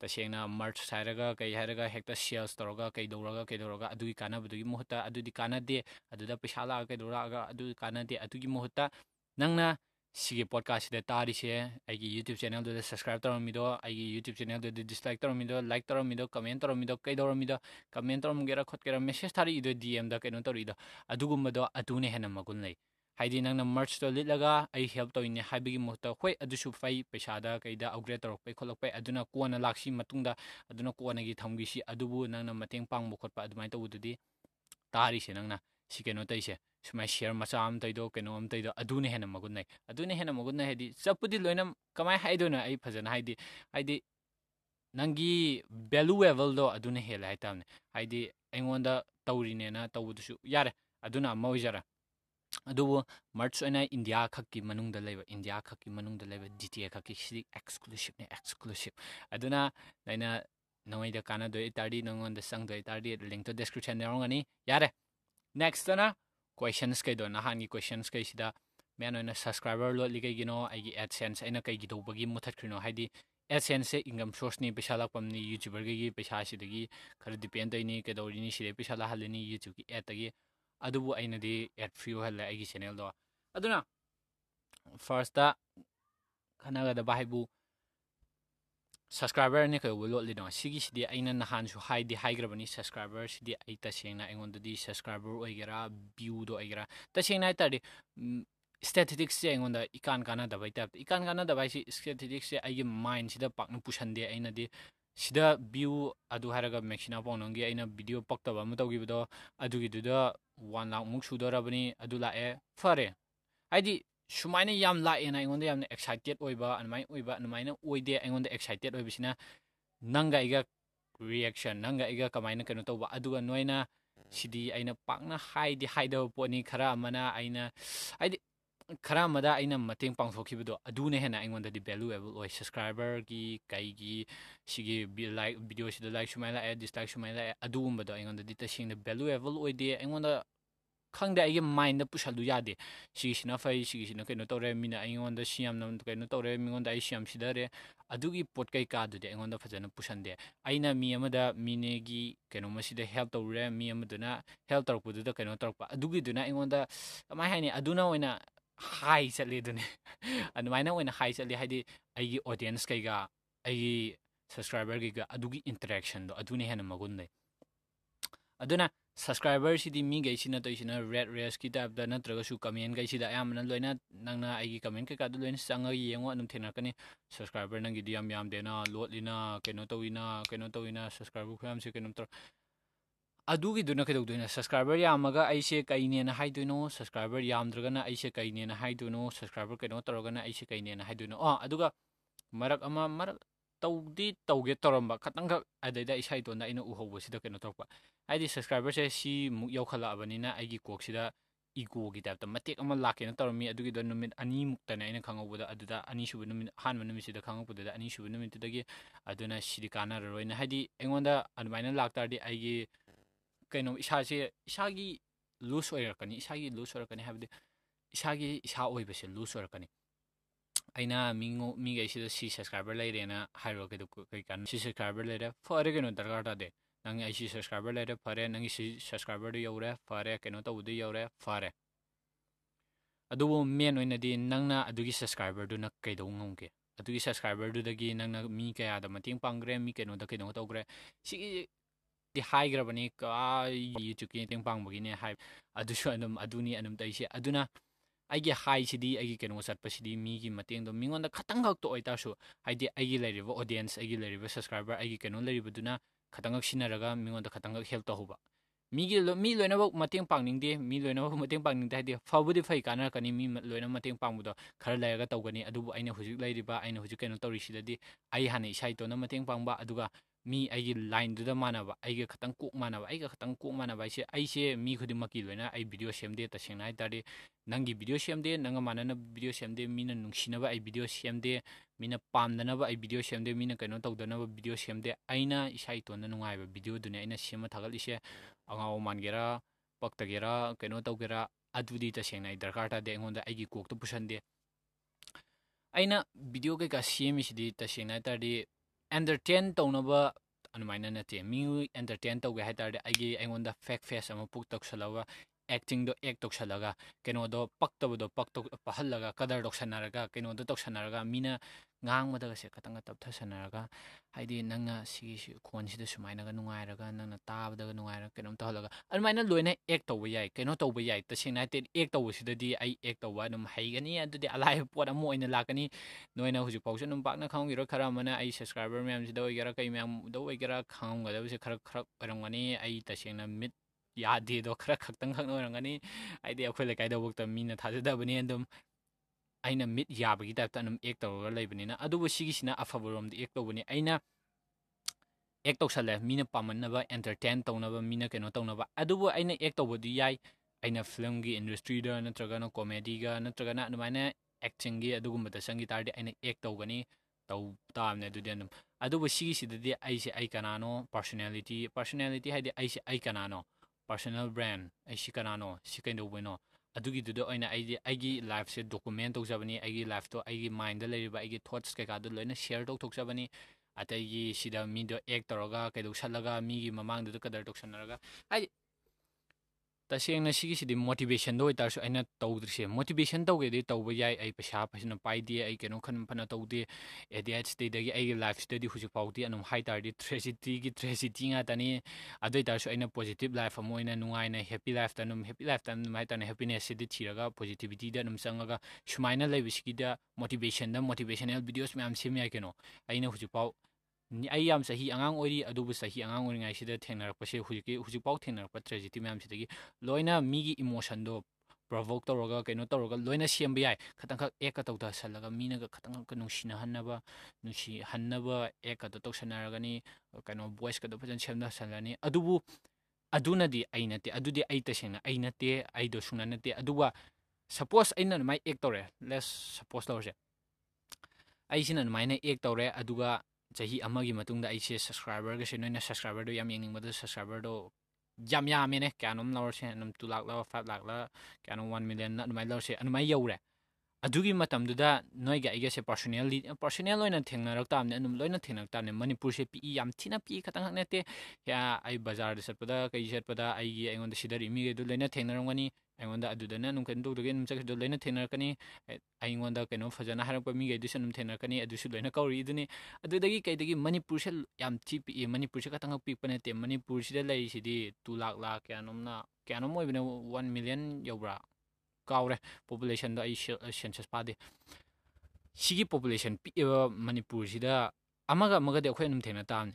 ꯇꯁꯦꯡꯅ ꯃꯔꯆ ꯍꯥꯏꯔꯒ ꯀꯩ ꯍꯥꯏꯔꯒ ꯍꯦꯛꯇ ꯁꯦꯜꯁ ꯇꯧꯔꯒ ꯀꯩꯗꯧꯔꯒ ꯀꯩꯗꯧꯔꯒ ꯑꯗꯨꯒꯤ ꯀꯥꯟꯅꯕꯗꯨꯒꯤ ꯃꯍꯨꯠꯇ ꯑꯗꯨꯗꯤ ꯀꯥꯟꯅꯗꯦ ꯑꯗꯨꯗ ꯄꯩꯁꯥ ꯂꯥꯛꯑꯒ ꯀꯩꯗꯧꯔꯛꯑꯒ ꯑꯗꯨ ꯀꯥꯟꯅꯗꯦ ꯑꯗꯨꯒꯤ ꯃꯍꯨꯠꯇ ꯅꯪꯅ ꯁꯤꯒꯤ ꯄꯣꯗꯀꯥꯁꯁꯤꯗ ꯇꯥꯔꯤꯁꯦ ꯑꯩꯒꯤ ꯌꯨꯇ꯭ꯌꯨꯕ ꯆꯦꯅꯦꯜꯗꯨꯗ ꯁꯕꯁꯀ꯭ꯔꯥꯏꯕ ꯇꯧꯔꯝꯃꯤꯗꯣ ꯑꯩꯒꯤ ꯌꯨꯇ꯭ꯌꯨꯕ ꯆꯦꯅꯦꯜꯗꯨꯗ ꯗꯤꯁꯂꯥꯏꯛ ꯇꯧꯔꯝꯃꯤꯗꯣ ꯂꯥꯏꯛ ꯇꯧꯔꯝꯃꯤꯗꯣ ꯀꯃꯦꯟ ꯇꯧꯔꯝꯃꯤꯗꯣ ꯀꯩꯗꯧꯔꯝꯃꯤꯗꯣ ꯀꯃꯦꯟ ꯇꯧꯔꯝꯒꯦꯔꯥ ꯈꯣꯠꯀꯦꯔꯥ ꯃꯦꯁꯦꯁ ꯊꯥꯔꯛꯏꯗꯣ ꯗꯤ ꯑꯦꯝꯗ ꯀꯩꯅꯣ ꯇꯧꯔꯛꯏꯗꯣ ꯑꯗꯨꯒꯨꯝꯕꯗꯣ ꯑꯗꯨꯅ ꯍꯦꯟꯅ ꯃꯒꯨꯟ ꯂꯩ ꯍꯥꯏꯗꯤ ꯅꯪꯅ ꯃꯔꯆꯇꯣ ꯂꯤꯠꯂꯒ ꯑꯩ ꯍꯦꯜꯞ ꯇꯧꯔꯤꯅꯦ ꯍꯥꯏꯕꯒꯤ ꯃꯍꯨꯠꯇ ꯍꯣꯏ ꯑꯗꯨꯁꯨ ꯐꯩ ꯄꯩꯁꯥꯗ ꯀꯩꯗ ꯑꯞꯒ꯭ꯔꯦꯗ ꯇꯧꯔꯛꯄꯩ ꯈꯣꯠꯂꯛꯄꯩ ꯑꯗꯨꯅ ꯀꯣꯟꯅ ꯂꯥꯛꯁꯤ ꯃꯇꯨꯡꯗ ꯑꯗꯨꯅ ꯀꯣꯟꯅꯒꯤ ꯊꯝꯈꯤꯁꯤ ꯑꯗꯨꯕꯨ ꯅꯪꯅ ꯃꯇꯦꯡ ꯄꯥꯡꯕ ꯈꯣꯠꯄ ꯑꯗꯨꯃꯥꯏꯅ ꯇꯧꯕꯗꯨꯗꯤ ꯇꯥꯔꯤꯁꯦ ꯅꯪꯅ ꯁꯤ ꯀꯩꯅꯣ ꯇꯧꯔꯤꯁꯦ ꯁꯨꯃꯥꯏꯅ ꯁꯤꯌꯔ ꯃꯆꯥ ꯑꯃ ꯇꯩꯗꯣ ꯀꯩꯅꯣ ꯑꯃ ꯇꯩꯗꯣ ꯑꯗꯨꯅ ꯍꯦꯟꯅ ꯃꯒꯨꯟ ꯂꯩ ꯑꯗꯨꯅ ꯍꯦꯟꯅ ꯃꯒꯨꯟ ꯂꯩ ꯍꯥꯏꯗꯤ ꯆꯞꯄꯨꯗꯤ ꯂꯣꯏꯅ ꯀꯃꯥꯏꯅ ꯍꯥꯏꯗꯣꯏꯅꯣ ꯑꯩ ꯐꯖꯅ ꯍꯥꯏꯗꯤ ꯍꯥꯏꯗꯤ ꯅꯪꯒꯤ ꯚꯦꯂꯨꯑꯦꯕꯜꯗꯣ ꯑꯗꯨꯅ ꯍꯦꯜꯂꯦ ꯍꯥꯏꯇꯥꯕꯅꯦ ꯍꯥꯏꯗꯤ ꯑꯩꯉꯣꯟꯗ ꯇꯧꯔꯤꯅꯦꯅ ꯇꯧꯕꯗꯨꯁꯨ ꯌꯥꯔꯦ ꯑꯗꯨꯅ ꯑꯃ ꯑꯣꯏꯖꯔꯦ ꯑꯗꯨꯕꯨ ꯃꯔꯆ ꯑꯣꯏꯅ ꯏꯟꯗꯤꯌꯥ ꯈꯛꯀꯤ ꯃꯅꯨꯡꯗ ꯂꯩꯕ ꯏꯟꯗꯤꯌꯥ ꯈꯛꯀꯤ ꯃꯅꯨꯡꯗ ꯂꯩꯕ ꯖꯤ ꯇꯤ ꯑꯦ ꯈꯛꯀꯤ ꯁꯤꯗꯤ ꯑꯦꯛꯁꯀ꯭ꯂꯨꯁꯤꯞꯅꯦ ꯑꯦꯛꯁꯀ꯭ꯂꯨꯁꯤꯞ ꯑꯗꯨꯅ ꯑꯩꯅ ꯅꯉꯣꯏꯗ ꯀꯥꯟꯅꯗꯣꯏ ꯑꯣꯏꯇꯥꯔꯗꯤ ꯅꯉꯣꯟꯗ ꯆꯪꯗꯣꯏ ꯑꯣꯏꯇꯥꯔꯗꯤ ꯂꯤꯡꯛꯇꯣ ꯗꯤꯁꯀ꯭ꯔꯤꯞꯁꯟ ꯌꯥꯎꯔꯝꯒꯅꯤ ꯌꯥꯔꯦ ꯅꯦꯛꯁꯇꯅ ꯀꯣꯏꯁꯟꯁ ꯀꯩꯗꯣ ꯅꯍꯥꯟꯒꯤ ꯀꯣꯏꯁꯟꯁ ꯀꯩꯁꯤꯗ ꯃꯦꯟ ꯑꯣꯏꯅ ꯁꯕꯁꯀ꯭ꯔꯥꯏꯕꯔ ꯂꯣꯠꯂꯤ ꯀꯩꯒꯤꯅꯣ ꯑꯩꯒꯤ ꯑꯦꯗꯁꯦꯟꯁ ꯑꯩꯅ ꯀꯩꯒꯤ ꯇꯧꯕꯒꯤ ꯃꯨꯠꯊꯠꯈ꯭ꯔꯤꯅꯣ ꯍꯥꯏꯗꯤ ꯑꯦꯗꯁꯦꯟꯁꯁꯦ ꯏꯟꯀꯝ ꯁꯣꯔꯁꯅꯤ ꯄꯩꯁꯥ ꯂꯥꯛꯐꯝꯅꯤ ꯌꯨꯇ꯭ꯌꯨꯕꯔꯒꯤ ꯄꯩꯁꯥꯁꯤꯗꯒꯤ ꯈꯔ ꯗꯤꯄꯦꯟ ꯇꯧꯔꯤꯅꯤ ꯀꯩꯗꯧꯔꯤꯅꯤ ꯁꯤꯗꯩ ꯄꯩꯁꯥ ꯂꯥꯛꯍꯜꯂꯤꯅꯤ ꯌꯨꯇ꯭ꯌꯨꯕꯀꯤ ꯑꯦꯗꯇꯒꯤ ꯑꯗꯨꯕꯨ ꯑꯩꯅꯗꯤ ꯑꯦꯗ ꯐ꯭ꯔꯤ ꯑꯣꯏꯍꯜꯂꯦ ꯑꯩꯒꯤ ꯆꯦꯅꯦꯜꯗꯣ ꯑꯗꯨꯅ ꯐꯥꯔꯁꯇ ꯈꯟꯅꯒꯗꯕ ꯍꯥꯏꯕꯨ ꯁꯕꯁꯀ꯭ꯔꯥꯏꯕꯔꯅ ꯀꯩꯗꯧꯕ ꯂꯣꯠꯂꯤꯅꯣ ꯁꯤꯒꯤꯁꯤꯗꯤ ꯑꯩꯅ ꯅꯍꯥꯟꯁꯨ ꯍꯥꯏꯗꯤ ꯍꯥꯏꯈ꯭ꯔꯕꯅꯤ ꯁꯕꯁꯀ꯭ꯔꯥꯏꯕꯔꯁꯤꯗꯤ ꯑꯩ ꯇꯁꯦꯡꯅ ꯑꯩꯉꯣꯟꯗꯗꯤ ꯁꯕꯁꯀ꯭ꯔꯥꯏꯕꯔ ꯑꯣꯏꯒꯦꯔꯥ ꯚ꯭ꯌꯨꯗꯣ ꯑꯣꯏꯒꯦꯔꯥ ꯇꯁꯦꯡꯅ ꯍꯥꯏꯇꯥꯔꯗꯤ ꯁ꯭ꯇꯦꯇꯤꯁꯇꯤꯛꯁꯁꯦ ꯑꯩꯉꯣꯟꯗ ꯏꯀꯥꯟ ꯀꯥꯟꯅꯗꯕꯩ ꯇꯥꯏꯞꯇ ꯏꯀꯥꯟ ꯀꯥꯟꯅꯗꯕ ꯍꯥꯏꯁꯤ ꯁ꯭ꯇꯦꯇꯤꯁꯇꯤꯛꯁꯁꯦ ꯑꯩꯒꯤ ꯃꯥꯏꯟꯁꯤꯗ ꯄꯥꯛꯅ ꯄꯨꯁꯟꯗꯦ ꯑꯩꯅꯗꯤ ꯁꯤꯗ ꯚ꯭ꯌꯨ ꯑꯗꯨ ꯍꯥꯏꯔꯒ ꯃꯦꯛꯁꯤꯅꯥ ꯄꯥꯎꯅꯝꯒꯤ ꯑꯩꯅ ꯚꯤꯗꯤꯑꯣ ꯄꯛꯇꯕ ꯑꯃ ꯇꯧꯈꯤꯕꯗꯣ ꯑꯗꯨꯒꯤꯗꯨꯗ ꯋꯥꯟ ꯂꯥꯛꯃꯨꯛ ꯁꯨꯗꯣꯔꯕꯅꯤ ꯑꯗꯨ ꯂꯥꯛꯑꯦ ꯐꯔꯦ ꯍꯥꯏꯗꯤ ꯁꯨꯃꯥꯏꯅ ꯌꯥꯝ ꯂꯥꯛꯑꯦꯅ ꯑꯩꯉꯣꯟꯗ ꯌꯥꯝꯅ ꯑꯦꯛꯁꯥꯏꯇꯦꯠ ꯑꯣꯏꯕ ꯑꯗꯨꯃꯥꯏꯅ ꯑꯣꯏꯕ ꯑꯗꯨꯃꯥꯏꯅ ꯑꯣꯏꯗꯦ ꯑꯩꯉꯣꯟꯗ ꯑꯦꯛꯁꯥꯏꯇꯦꯠ ꯑꯣꯏꯕꯁꯤꯅ ꯅꯪꯒ ꯑꯩꯒ ꯔꯤꯌꯦꯛꯁꯟ ꯅꯪꯒ ꯑꯩꯒ ꯀꯃꯥꯏꯅ ꯀꯩꯅꯣ ꯇꯧꯕ ꯑꯗꯨꯒ ꯅꯣꯏꯅ ꯁꯤꯗꯤ ꯑꯩꯅ ꯄꯥꯛꯅ ꯍꯥꯏꯗꯤ ꯍꯥꯏꯗꯕ ꯄꯣꯠꯅꯤ ꯈꯔ ꯑꯃꯅ ꯑꯩꯅ ꯍꯥꯏꯗꯤ ꯈꯔ ꯑꯃꯗ ꯑꯩꯅ ꯃꯇꯦꯡ ꯄꯥꯡꯊꯣꯛꯈꯤꯕꯗꯣ ꯑꯗꯨꯅ ꯍꯦꯟꯅ ꯑꯩꯉꯣꯟꯗꯗꯤ ꯚꯦꯂꯨꯑꯦꯕꯜ ꯑꯣꯏ ꯁꯕꯁꯀ꯭ꯔꯥꯏꯕꯔꯒꯤ ꯀꯩꯒꯤ ꯁꯤꯒꯤ ꯂꯥꯏꯛ ꯚꯤꯗꯤꯑꯣꯁꯤꯗ ꯂꯥꯏꯛ ꯁꯨꯃꯥꯏꯅ ꯂꯥꯛꯑꯦ ꯗꯤꯁꯂꯥꯏꯛ ꯁꯨꯃꯥꯏꯅ ꯂꯥꯛꯑꯦ ꯑꯗꯨꯒꯨꯝꯕꯗꯣ ꯑꯩꯉꯣꯟꯗꯗꯤ ꯇꯁꯦꯡꯅ ꯚꯦꯂꯨꯑꯦꯕꯜ ꯑꯣꯏꯗꯦ ꯑꯩꯉꯣꯟꯗ ꯈꯪꯗꯦ ꯑꯩꯒꯤ ꯃꯥꯏꯟꯗ ꯄꯨꯁꯜꯂꯨ ꯌꯥꯗꯦ ꯁꯤꯒꯤꯁꯤꯅ ꯐꯩ ꯁꯤꯒꯤꯁꯤꯅ ꯀꯩꯅꯣ ꯇꯧꯔꯦ ꯃꯤꯅ ꯑꯩꯉꯣꯟꯗ ꯁꯤ ꯌꯥꯝꯅ ꯀꯩꯅꯣ ꯇꯧꯔꯦ ꯃꯤꯉꯣꯟꯗ ꯑꯩ ꯁꯤ ꯌꯥꯝ ꯁꯤꯙꯔꯦ ꯑꯗꯨꯒꯤ ꯄꯣꯠ ꯀꯩꯀꯥꯗꯨꯗꯤ ꯑꯩꯉꯣꯟꯗ ꯐꯖꯅ ꯄꯨꯁꯟꯗꯦ ꯑꯩꯅ ꯃꯤ ꯑꯃꯗ ꯃꯤꯅꯦꯒꯤ ꯀꯩꯅꯣꯃꯁꯤꯗ ꯍꯦꯜꯞ ꯇꯧꯔꯨꯔꯦ ꯃꯤ ꯑꯃꯗꯨꯅ ꯍꯦꯜꯞ ꯇꯧꯔꯛꯄꯗꯨꯗ ꯀꯩꯅꯣ ꯇꯧꯔꯛꯄ ꯑꯗꯨꯒꯤꯗꯨꯅ ꯑꯩꯉꯣꯟꯗ ꯀꯃꯥꯏ ꯍꯥꯏꯅꯤ ꯑꯗꯨꯅ ꯑꯣꯏꯅ ꯍꯥꯏ ꯆꯠꯂꯤ ꯑꯗꯨꯅꯤ ꯑꯗꯨꯃꯥꯏꯅ ꯑꯣꯏꯅ ꯍꯥꯏ ꯆꯠꯂꯤ ꯍꯥꯏꯗꯤ ꯑꯩꯒꯤ ꯑꯣꯗꯤꯌꯦꯟꯁ ꯀꯩꯒ ꯑꯩꯒꯤ ꯁꯕꯁꯀ꯭ꯔꯥꯏꯕꯔ ꯀꯩꯒ ꯑꯗꯨꯒꯤ ꯏꯟꯇꯔꯦꯛꯁꯟꯗꯣ ꯑꯗꯨꯅ ꯍꯦꯟꯅ ꯃꯒꯨꯟ ꯂꯩ ꯑꯗꯨꯅ ꯁꯕꯁꯀ꯭ꯔꯥꯏꯕꯔꯁꯤꯗꯤ ꯃꯤꯈꯩꯁꯤꯅ ꯇꯧꯔꯤꯁꯤꯅ ꯔꯦꯠ ꯔꯦꯁꯀꯤ ꯇꯥꯏꯞꯇ ꯅꯠꯇ꯭ꯔꯒꯁꯨ ꯀꯃꯦꯟꯈꯩꯁꯤꯗ ꯑꯌꯥꯝꯕꯅ ꯂꯣꯏꯅ ꯅꯪꯅ ꯑꯩꯒꯤ ꯀꯃꯦꯟ ꯀꯩꯀꯥꯗꯣ ꯂꯣꯏꯅ ꯆꯪꯉꯒ ꯌꯦꯡꯉꯣ ꯑꯗꯨꯝ ꯊꯦꯡꯅꯔꯛꯀꯅꯤ ꯁꯕꯁꯀ꯭ꯔꯥꯏꯕꯔ ꯅꯪꯒꯤꯗꯤ ꯌꯥꯝ ꯌꯥꯝꯗꯦꯅ ꯂꯣꯠꯂꯤꯅ ꯀꯩꯅꯣ ꯇꯧꯋꯤꯅ ꯀꯩꯅꯣ ꯇꯧꯋꯤꯅ ꯁꯕꯁꯀ꯭ꯔꯥꯏꯕꯔ ꯈꯨꯌꯥꯝꯁꯦ ꯀꯩꯅꯣꯝ ꯇꯧꯔ ꯑꯗꯨꯒꯤꯗꯨꯅ ꯀꯩꯗꯧꯗꯣꯏꯅꯣ ꯁꯕꯁꯀ꯭ꯔꯥꯏꯕꯔ ꯌꯥꯝꯃꯒ ꯑꯩꯁꯦ ꯀꯩꯅꯦꯅ ꯍꯥꯏꯗꯣꯏꯅꯣ ꯁꯕꯁꯀ꯭ꯔꯥꯏꯕꯔ ꯌꯥꯝꯗ꯭ꯔꯒꯅ ꯑꯩꯁꯦ ꯀꯩꯅꯦꯅ ꯍꯥꯏꯗꯣꯏꯅꯣ ꯁꯕꯁꯀ꯭ꯔꯥꯏꯕꯔ ꯀꯩꯅꯣ ꯇꯧꯔꯒꯅ ꯑꯩꯁꯦ ꯀꯩꯅꯦꯅ ꯍꯥꯏꯗꯣꯏꯅꯣ ꯑꯥ ꯑꯗꯨꯒ ꯃꯔꯛ ꯑꯃ ꯃꯔꯛ ꯇꯧꯗꯤ ꯇꯧꯒꯦ ꯇꯧꯔꯝꯕ ꯈꯇꯪꯈꯛ ꯑꯗꯩꯗ ꯏꯁꯥ ꯏꯇꯣꯟꯗ ꯑꯩꯅ ꯎꯍꯧꯕꯁꯤꯗ ꯀꯩꯅꯣ ꯇꯧꯔꯛꯄ ꯍꯥꯏꯗꯤ ꯁꯕꯁꯀ꯭ꯔꯥꯏꯕꯔꯁꯦ ꯁꯤꯃꯨꯛ ꯌꯧꯈꯠꯂꯛꯑꯕꯅꯤꯅ ꯑꯩꯒꯤ ꯀꯣꯛꯁꯤꯗ ꯏꯒꯣꯒꯤ ꯇꯥꯏꯞꯇ ꯃꯇꯦꯛ ꯑꯃ ꯂꯥꯛꯀꯦꯅ ꯇꯧꯔꯝꯃꯤ ꯑꯗꯨꯒꯤꯗꯣ ꯅꯨꯃꯤꯠ ꯑꯅꯤꯃꯨꯛꯇꯅꯦ ꯑꯩꯅ ꯈꯪꯍꯧꯕꯗ ꯑꯗꯨꯗ ꯑꯅꯤꯁꯨꯕ ꯅꯨꯃꯤꯠ ꯑꯍꯥꯟꯕ ꯅꯨꯃꯤꯠꯁꯤꯗ ꯈꯪꯉꯛꯄꯗꯨꯗ ꯑꯅꯤꯁꯨꯕ ꯅꯨꯃꯤꯠꯇꯨꯗꯒꯤ ꯑꯗꯨꯅ ꯁꯤꯗꯤ ꯀꯥꯟꯅꯔꯔꯣꯏꯅ ꯍꯥꯏꯗꯤ ꯑꯩꯉꯣꯟꯗ ꯑꯗꯨꯃꯥꯏꯅ ꯂꯥꯛꯇꯥꯔꯗꯤ ꯑꯩꯒꯤ ꯀꯩꯅꯣ ꯏꯁꯥꯁꯦ ꯏꯁꯥꯒꯤ ꯂꯨꯖ ꯑꯣꯏꯔꯛꯀꯅꯤ ꯏꯁꯥꯒꯤ ꯂꯨꯖ ꯑꯣꯏꯔꯛꯀꯅꯤ ꯍꯥꯏꯕꯗꯤ ꯏꯁꯥꯒꯤ ꯏꯁꯥ ꯑꯣꯏꯕꯁꯦ ꯂꯨꯖ ꯑꯣꯏꯔꯛꯀꯅꯤ aina mingo mi ge shi shi subscriber le re na hai ro ke kai kan. Shi subscriber le re phare ke no dar ga de. Nang ai shi subscriber le re phare nang shi subscriber de yo re phare ke no ta u de yo re phare adu bo me no ina di nang na adu gi subscriber du na kai do ngong ke. Adu gi subscriber du da gi nang na mi ka ya da ma ting pang gre mi ke no da ke no ta gre shi di hai gra bani ka youtube ki ting pang bo gi ne hai. Adu shu anum adu ni anum tai shi. Adu na ai ge 아이게 하이시디 아이게 keno sat pasidi mi gi mateng do mingon da khatang gak to oita shu haide aigi lari bo audience aigi lari bo subscriber aigi keno lari bo duna khatang gak sina raga mingon da khatang gak help to hoba mi gi lo mi loina bo mateng pang ning de mi loina bo mateng pang ning da haide fa bu de fai kana kani mi loina mateng pang bu do khar lai ga tau gani adu bu aina hujik lai ri ba aina hujik keno tawri shi da di ai hane shai to na mateng pang ba aduga ꯃꯤ ꯑꯩꯒꯤ ꯂꯥꯏꯟꯗꯨꯗ ꯃꯥꯟꯅꯕ ꯑꯩꯒ ꯈꯇꯪ ꯀꯣꯛ ꯃꯥꯟꯅꯕ ꯑꯩꯒ ꯈꯇꯪ ꯀꯣꯛ ꯃꯥꯟꯅꯕ ꯍꯥꯏꯁꯦ ꯑꯩꯁꯦ ꯃꯤ ꯈꯨꯗꯤꯡꯃꯛꯀꯤ ꯂꯣꯏꯅ ꯑꯩ ꯚꯤꯗꯤꯑꯣ ꯁꯦꯝꯗꯦ ꯇꯁꯦꯡꯅ ꯍꯥꯏ ꯇꯥꯔꯗꯤ ꯅꯪꯒꯤ ꯚꯤꯗꯤꯑꯣ ꯁꯦꯝꯗꯦ ꯅꯪꯒ ꯃꯥꯟꯅꯅꯕ ꯚꯤꯗꯤꯑꯣ ꯁꯦꯝꯗꯦ ꯃꯤꯅ ꯅꯨꯡꯁꯤꯅꯕ ꯑꯩ ꯚꯤꯗꯤꯑꯣ ꯁꯦꯝꯗꯦ ꯃꯤꯅ ꯄꯥꯝꯅꯅꯕ ꯑꯩ ꯚꯤꯗꯤꯑꯣ ꯁꯦꯝꯗꯦ ꯃꯤꯅ ꯀꯩꯅꯣ ꯇꯧꯗꯅꯕ ꯚꯤꯗꯤꯑꯣ ꯁꯦꯝꯗꯦ ꯑꯩꯅ ꯏꯁꯥ ꯏꯇꯣꯟꯗ ꯅꯨꯡꯉꯥꯏꯕ ꯚꯤꯗꯤꯑꯣꯗꯨꯅꯦ ꯑꯩꯅ ꯁꯦꯝꯃ ꯊꯥꯒꯠꯂꯤꯁꯦ ꯑꯉꯥꯎ ꯃꯥꯟꯒꯦꯔꯥ ꯄꯛꯇꯒꯦꯔꯥ ꯀꯩꯅꯣ ꯇꯧꯒꯦꯔꯥ ꯑꯗꯨꯗꯤ ꯇꯁꯦꯡꯅ ꯑꯩ ꯗꯔꯀꯥꯔ ꯇꯥꯗꯦ ꯑꯩꯉꯣꯟꯗ ꯑꯩꯒꯤ ꯀꯣꯛꯇ ꯄꯨꯁꯟꯗꯦ ꯑꯩꯅ ꯚꯤꯗꯤꯑꯣ ꯀꯩꯀꯥ ꯁꯦꯝꯃꯤꯁꯤꯗꯤ ꯇꯁꯦꯡꯅ ꯍꯥꯏ ꯇꯥꯔꯗꯤ ꯑꯦꯟꯇꯔꯇꯦꯟ ꯇꯧꯅꯕ ꯑꯗꯨꯃꯥꯏꯅ ꯅꯠꯇꯦ ꯃꯤ ꯑꯦꯟꯇꯔꯇꯦꯟ ꯇꯧꯒꯦ ꯍꯥꯏ ꯇꯥꯔꯗꯤ ꯑꯩꯒꯤ ꯑꯩꯉꯣꯟꯗ ꯐꯦꯛ ꯐꯦꯁ ꯑꯃ ꯄꯨꯛ ꯇꯧꯁꯜꯂꯒ ꯑꯦꯛꯇꯤꯡꯗꯣ ꯑꯦꯛ ꯇꯧꯁꯜꯂꯒ ꯀꯩꯅꯣꯗꯣ ꯄꯛꯇꯕꯗꯣ ꯄꯛꯍꯜꯂꯒ ꯀꯗꯔ ꯇꯧꯁꯟꯅꯔꯒ ꯀꯩꯅꯣꯗꯣ ꯇꯧꯁꯟꯅꯔꯒ ꯃꯤꯅ ꯉꯥꯡꯕꯗꯒꯁꯦ ꯈꯇꯪꯒ ꯇꯞꯊꯁꯟꯅꯔꯒ ꯍꯥꯏꯗꯤ ꯅꯪꯅ ꯁꯤꯒꯤ ꯈꯣꯟꯁꯤꯗ ꯁꯨꯃꯥꯏꯅꯒ ꯅꯨꯡꯉꯥꯏꯔꯒ ꯅꯪꯅ ꯇꯥꯕꯗꯒ ꯅꯨꯡꯉꯥꯏꯔꯒ ꯀꯩꯅꯣꯝ ꯇꯧꯍꯜꯂꯒ ꯑꯗꯨꯃꯥꯏꯅ ꯂꯣꯏꯅ ꯑꯦꯛ ꯇꯧꯕ ꯌꯥꯏ ꯀꯩꯅꯣ ꯇꯧꯕ ꯌꯥꯏ ꯇꯁꯦꯡꯅ ꯍꯥꯏꯔꯗꯤ ꯑꯦꯛ ꯇꯧꯕꯁꯤꯗꯗꯤ ꯑꯩ ꯑꯦꯛ ꯇꯧꯕ ꯑꯗꯨꯝ ꯍꯩꯒꯅꯤ ꯑꯗꯨꯗꯤ ꯑꯂꯥꯏꯕ ꯄꯣꯠ ꯑꯃ ꯑꯣꯏꯅ ꯂꯥꯛꯀꯅꯤ ꯅꯣꯏꯅ ꯍꯧꯖꯤꯛꯐꯥꯎꯁꯨ ꯑꯗꯨꯝ ꯄꯥꯛꯅ ꯈꯪꯉꯝꯈꯤꯔꯣꯏ ꯈꯔ ꯑꯃꯅ ꯑꯩ ꯁꯕꯁꯀ꯭ꯔꯥꯏꯕꯔ ꯃꯌꯥꯝꯁꯤꯗ ꯑꯣꯏꯒꯦꯔꯥ ꯀꯩ ꯃꯌꯥꯝꯗ ꯑꯣꯏꯒꯦꯔꯥ ꯈꯪꯉꯝꯒꯗꯕꯁꯦ ꯈꯔ ꯈꯔ ꯑꯣꯏꯔꯝꯒꯅꯤ ꯑꯩ ꯇꯁꯦꯡꯅ ꯃꯤꯠ ꯌꯥꯗꯦꯗꯣ ꯈꯔ ꯈꯛꯇꯪ ꯈꯛ ꯑꯣꯏꯔꯝꯒꯅꯤ ꯍꯥꯏꯗꯤ ꯑꯩꯈꯣꯏ ꯂꯩꯀꯥꯏꯗꯐꯥꯎꯗ ꯃꯤꯅ ꯊꯥꯖꯗꯕꯅꯤ ꯑꯗꯨꯝ ꯑꯩꯅ ꯃꯤꯠ ꯌꯥꯕꯒꯤ ꯇꯥꯏꯞꯇ ꯑꯗꯨꯝ ꯑꯦꯛ ꯇꯧꯔꯒ ꯂꯩꯕꯅꯤꯅ ꯑꯗꯨꯕꯨ ꯁꯤꯒꯤꯁꯤꯅ ꯑꯐꯕꯔꯣꯝꯗ ꯑꯦꯛ ꯇꯧꯕꯅꯤ ꯑꯩꯅ ꯑꯦꯛ ꯇꯧꯁꯜꯂꯦ ꯃꯤꯅ ꯄꯥꯝꯃꯟꯅꯕ ꯑꯦꯟꯇꯔꯇꯦꯟ ꯇꯧꯅꯕ ꯃꯤꯅ ꯀꯩꯅꯣ ꯇꯧꯅꯕ ꯑꯗꯨꯕꯨ ꯑꯩꯅ ꯑꯦꯛ ꯇꯧꯕꯗꯤ ꯌꯥꯏ ꯑꯩꯅ ꯐꯤꯂꯝꯒꯤ ꯏꯟꯗꯁꯇ꯭ꯔꯤꯗ ꯅꯠꯇ꯭ꯔꯒꯅ ꯀꯣꯃꯦꯗꯤꯒ ꯅꯠꯇ꯭ꯔꯒꯅ ꯑꯗꯨꯃꯥꯏꯅ ꯑꯦꯛꯇꯤꯡꯒꯤ ꯑꯗꯨꯒꯨꯝꯕꯗ ꯆꯪꯈꯤ ꯇꯥꯔꯗꯤ ꯑꯩꯅ ꯑꯦꯛ ꯇꯧꯒꯅꯤ ꯇꯧ ꯇꯥꯕꯅꯦ ꯑꯗꯨꯗꯤ ꯑꯗꯨꯝ ꯑꯗꯨꯕꯨ ꯁꯤꯒꯤꯁꯤꯗꯗꯤ ꯑꯩꯁꯦ ꯑꯩ ꯀꯅꯥꯅꯣ ꯄꯥꯔꯁꯣꯅꯦꯂꯤꯇꯤ ꯄꯥꯔꯁꯣꯅꯦꯂꯤꯇꯤ ꯍꯥꯏꯗꯤ ꯑꯩꯁꯦ ꯑꯩ ꯀꯅꯥꯅꯣ ꯄꯥꯔꯁꯣꯅꯦꯜ ꯕ꯭ꯔꯦꯟ ꯑꯩ ꯁꯤ ꯀꯅꯥꯅꯣ ꯁꯤ ꯀꯩꯗꯧꯕꯩꯅꯣ ꯑꯗꯨꯒꯤꯗꯨꯗ ꯑꯣꯏꯅ ꯑꯩꯗꯤ ꯑꯩꯒꯤ ꯂꯥꯏꯐꯁꯦ ꯗꯣꯀꯨꯃꯦꯟ ꯇꯧꯖꯕꯅꯤ ꯑꯩꯒꯤ ꯂꯥꯏꯐꯇꯣ ꯑꯩꯒꯤ ꯃꯥꯏꯟꯗ ꯂꯩꯔꯤꯕ ꯑꯩꯒꯤ ꯊꯣꯠꯁ ꯀꯩꯀꯥꯗꯣ ꯂꯣꯏꯅ ꯁꯤꯌꯔ ꯇꯧꯊꯣꯛꯆꯕꯅꯤ ꯑꯇꯩꯒꯤ ꯁꯤꯗ ꯃꯤꯗꯣ ꯑꯦꯛ ꯇꯧꯔꯒ ꯀꯩꯗꯧꯁꯜꯂꯒ ꯃꯤꯒꯤ ꯃꯃꯥꯡꯗꯨꯗ ꯀꯗꯔ ꯇꯧꯁꯟꯅꯔꯒ ꯍꯥꯏꯗꯤ ꯇꯁꯦꯡꯅ ꯁꯤꯒꯤꯁꯤꯗꯤ ꯃꯣꯇꯤꯚꯦꯁꯟꯗ ꯑꯣꯏꯇꯥꯔꯁꯨ ꯑꯩꯅ ꯇꯧꯗ꯭ꯔꯤꯁꯦ ꯃꯣꯇꯤꯚꯦꯁꯟ ꯇꯧꯒꯦꯗꯤ ꯇꯧꯕ ꯌꯥꯏ ꯑꯩ ꯄꯩꯁꯥ ꯐꯖꯅ ꯄꯥꯏꯗꯦ ꯑꯩ ꯀꯩꯅꯣ ꯈꯟ ꯐꯅ ꯇꯧꯗꯦ ꯑꯦꯠ ꯗꯤ ꯑꯦꯠꯁꯇꯗꯒꯤ ꯑꯩꯒꯤ ꯂꯥꯏꯐꯁꯤꯗꯗꯤ ꯍꯧꯖꯤꯛꯐꯥꯎꯗꯤ ꯑꯗꯨꯝ ꯍꯥꯏ ꯇꯥꯔꯗꯤ ꯊ꯭ꯔꯦꯖꯤꯇꯤꯒꯤ ꯊ꯭ꯔꯦꯖꯤꯇꯤ ꯉꯥꯛꯇꯅꯤ ꯑꯗꯨ ꯑꯣꯏꯇꯥꯔꯁꯨ ꯑꯩꯅ ꯄꯣꯖꯤꯇꯤꯕ ꯂꯥꯏꯐ ꯑꯃ ꯑꯣꯏꯅ ꯅꯨꯡꯉꯥꯏꯅ ꯍꯦꯞꯄꯤ ꯂꯥꯏꯐꯇ ꯑꯗꯨꯝ ꯍꯦꯞꯄꯤ ꯂꯥꯏꯐꯇ ꯑꯗꯨꯝ ꯍꯥꯏꯇꯥꯔꯦ ꯍꯦꯄꯤꯅꯦꯁꯁꯤꯗꯤ ꯊꯤꯔꯒ ꯄꯣꯖꯤꯇꯤꯕꯤꯇꯤꯗ ꯑꯗꯨꯝ ꯆꯪꯉꯒ ꯁꯨꯃꯥꯏꯅ ꯂꯩꯕꯁꯤꯒꯤꯗ ꯃꯣꯇꯤꯚꯦꯁꯟꯗ ꯃꯣꯇꯤꯚꯦꯁꯅꯦꯜ ꯚꯤꯗꯤꯑꯣꯁ ꯃꯌꯥꯝ ꯁꯦꯝ ꯌꯥꯏ ꯀꯩꯅꯣ ꯑꯩꯅ ꯍꯧꯖꯤꯛꯐꯥꯎ ꯑꯩ ꯌꯥꯝ ꯆꯍꯤ ꯑꯉꯥꯡ ꯑꯣꯏꯔꯤ ꯑꯗꯨꯕꯨ ꯆꯍꯤ ꯑꯉꯥꯡ ꯑꯣꯏꯔꯤꯉꯩꯁꯤꯗ ꯊꯦꯡꯅꯔꯛꯄꯁꯦ ꯍꯧꯖꯤꯛꯀꯤ ꯍꯧꯖꯤꯛꯐꯥꯎ ꯊꯦꯡꯅꯔꯛꯄ ꯇ꯭ꯔꯦꯖꯤꯇꯤ ꯃꯌꯥꯝꯁꯤꯗꯒꯤ ꯂꯣꯏꯅ ꯃꯤꯒꯤ ꯏꯃꯣꯁꯟꯗꯣ ꯄ꯭ꯔꯣꯚꯣꯛ ꯇꯧꯔꯒ ꯀꯩꯅꯣ ꯇꯧꯔꯒ ꯂꯣꯏꯅ ꯁꯦꯝꯕ ꯌꯥꯏ ꯈꯇꯪꯈꯛ ꯑꯦꯛꯀ ꯇꯧꯊꯁꯜꯂꯒ ꯃꯤꯅꯒ ꯈꯇꯪꯈꯛ ꯅꯨꯡꯁꯤꯅꯍꯟꯅꯕ ꯅꯨꯡꯁꯤꯍꯟꯅꯕ ꯑꯦꯛꯀꯗꯣ ꯇꯧꯁꯟꯅꯔꯒꯅꯤ ꯀꯩꯅꯣ ꯚꯣꯏꯁꯀꯗꯣ ꯐꯖꯅ ꯁꯦꯝꯊꯁꯜꯂꯅꯤ ꯑꯗꯨꯕꯨ ꯑꯗꯨꯅꯗꯤ ꯑꯩ ꯅꯠꯇꯦ ꯑꯗꯨꯗꯤ ꯑꯩ ꯇꯁꯦꯡꯅ ꯑꯩ ꯅꯠꯇꯦ ꯑꯩꯗꯣ ꯁꯨꯡꯅ ꯅꯠꯇꯦ ꯑꯗꯨꯒ ꯁꯄꯣꯁ ꯑꯩꯅ ꯑꯗꯨꯃꯥꯏꯅ ꯑꯦꯛ ꯇꯧꯔꯦ ꯂꯦꯁ ꯁꯄꯣꯁ ꯇꯧꯔꯁꯦ ꯑꯩꯁꯤꯅ ꯑꯗꯨꯃꯥꯏꯅ ꯑꯦꯛ ꯇꯧꯔꯦ ꯑꯗꯨꯒ ꯆꯍꯤ ꯑꯃꯒꯤ ꯃꯇꯨꯡꯗ ꯑꯩꯁꯦ ꯁꯕꯁꯀ꯭ꯔꯥꯏꯕꯔꯒꯁꯦ ꯅꯣꯏꯅ ꯁꯕꯁꯀ꯭ꯔꯥꯏꯕꯔꯗꯣ ꯌꯥꯝ ꯌꯦꯡꯅꯤꯡꯕꯗ ꯁꯕꯁꯀ꯭ꯔꯥꯏꯕꯔꯗꯣ ꯌꯥꯝ ꯌꯥꯝꯃꯦꯅꯦ ꯀꯌꯥꯅꯣꯝ ꯂꯧꯔꯁꯦ ꯑꯗꯨꯝ ꯇꯨ ꯂꯥꯛ ꯂ ꯐꯥꯏꯚ ꯂꯥꯛ ꯂ ꯀꯌꯥꯅꯣ ꯋꯥꯟ ꯃꯤꯂꯤꯌꯟ ꯑꯗꯨꯃꯥꯏꯅ ꯂꯧꯔꯁꯦ ꯑꯗꯨꯃꯥꯏꯅ ꯌꯧꯔꯦ ꯑꯗꯨꯒꯤ ꯃꯇꯝꯗꯨꯗ ꯅꯣꯏꯒ ꯑꯩꯒꯁꯦ ꯄꯥꯔꯁꯣꯅꯦꯜꯂꯤ ꯄꯥꯔꯁꯣꯅꯦꯜ ꯑꯣꯏꯅ ꯊꯦꯡꯅꯔꯛ ꯇꯥꯕꯅꯤ ꯑꯗꯨꯝ ꯂꯣꯏꯅ ꯊꯦꯡꯅꯔꯛ ꯇꯥꯕꯅꯤ ꯃꯅꯤꯄꯨꯔꯁꯦ ꯄꯤꯛꯏ ꯌꯥꯝ ꯊꯤꯅ ꯄꯤꯛꯏ ꯈꯇꯪꯈꯛ ꯅꯠꯇꯦ ꯑꯩ ꯕꯖꯥꯔꯗ ꯆꯠꯄꯗ ꯀꯩ ꯆꯠꯄꯗ ꯑꯩꯒꯤ ꯑꯩꯉꯣꯟꯗ ꯁꯤꯗꯔꯤ ꯃꯤꯈꯩꯗꯨ ꯂꯣꯏꯅ ꯊꯦꯡꯅꯔꯝꯒꯅꯤ ꯑꯩꯉꯣꯟꯗ ꯑꯗꯨꯗꯅ ꯑꯗꯨꯝ ꯀꯩꯅꯣ ꯇꯧꯗꯒꯦ ꯑꯗꯨꯝ ꯆꯠꯈꯤꯕꯗꯣ ꯂꯣꯏꯅ ꯊꯦꯡꯅꯔꯛꯀꯅꯤ ꯑꯩꯉꯣꯟꯗ ꯀꯩꯅꯣ ꯐꯖꯅ ꯍꯥꯏꯔꯛꯄ ꯃꯤꯈꯩꯗꯨꯁꯨ ꯑꯗꯨꯝ ꯊꯦꯡꯅꯔꯛꯀꯅꯤ ꯑꯗꯨꯁꯨ ꯂꯣꯏꯅ ꯀꯧꯔꯛꯏꯗꯨꯅꯤ ꯑꯗꯨꯗꯒꯤ ꯀꯩꯗꯒꯤ ꯃꯅꯤꯄꯨꯔꯁꯦ ꯌꯥꯝ ꯊꯤ ꯄꯤꯛꯏ ꯃꯅꯤꯄꯨꯔꯁꯦ ꯈꯇꯪꯈꯛ ꯄꯤꯛꯄ ꯅꯠꯇꯦ ꯃꯅꯤꯄꯨꯔꯁꯤꯗ ꯂꯩꯔꯤꯁꯤꯗꯤ ꯇꯨ ꯂꯥꯛ ꯂꯥꯛ ꯀꯌꯥꯅꯣꯝꯅ ꯀꯌꯥꯅꯣꯝ ꯑꯣꯏꯕꯅꯦ ꯋꯥꯟ ꯃꯤꯂꯤꯌꯟ ꯌꯧꯕ꯭ꯔꯥ ꯀꯥꯎꯔꯦ ꯄꯣꯄꯨꯂꯦꯁꯟꯗꯣ ꯑꯩ ꯁꯦꯟꯁꯁ ꯄꯥꯗꯦ ꯁꯤꯒꯤ ꯄꯣꯄꯨꯂꯦꯁꯟ ꯄꯤꯛꯏꯕ ꯃꯅꯤꯄꯨꯔꯁꯤꯗ ꯑꯃꯒ ꯑꯃꯒꯗꯤ ꯑꯩꯈꯣꯏ ꯑꯗꯨꯝ ꯊꯦꯡꯅ ꯇꯥꯕꯅꯤ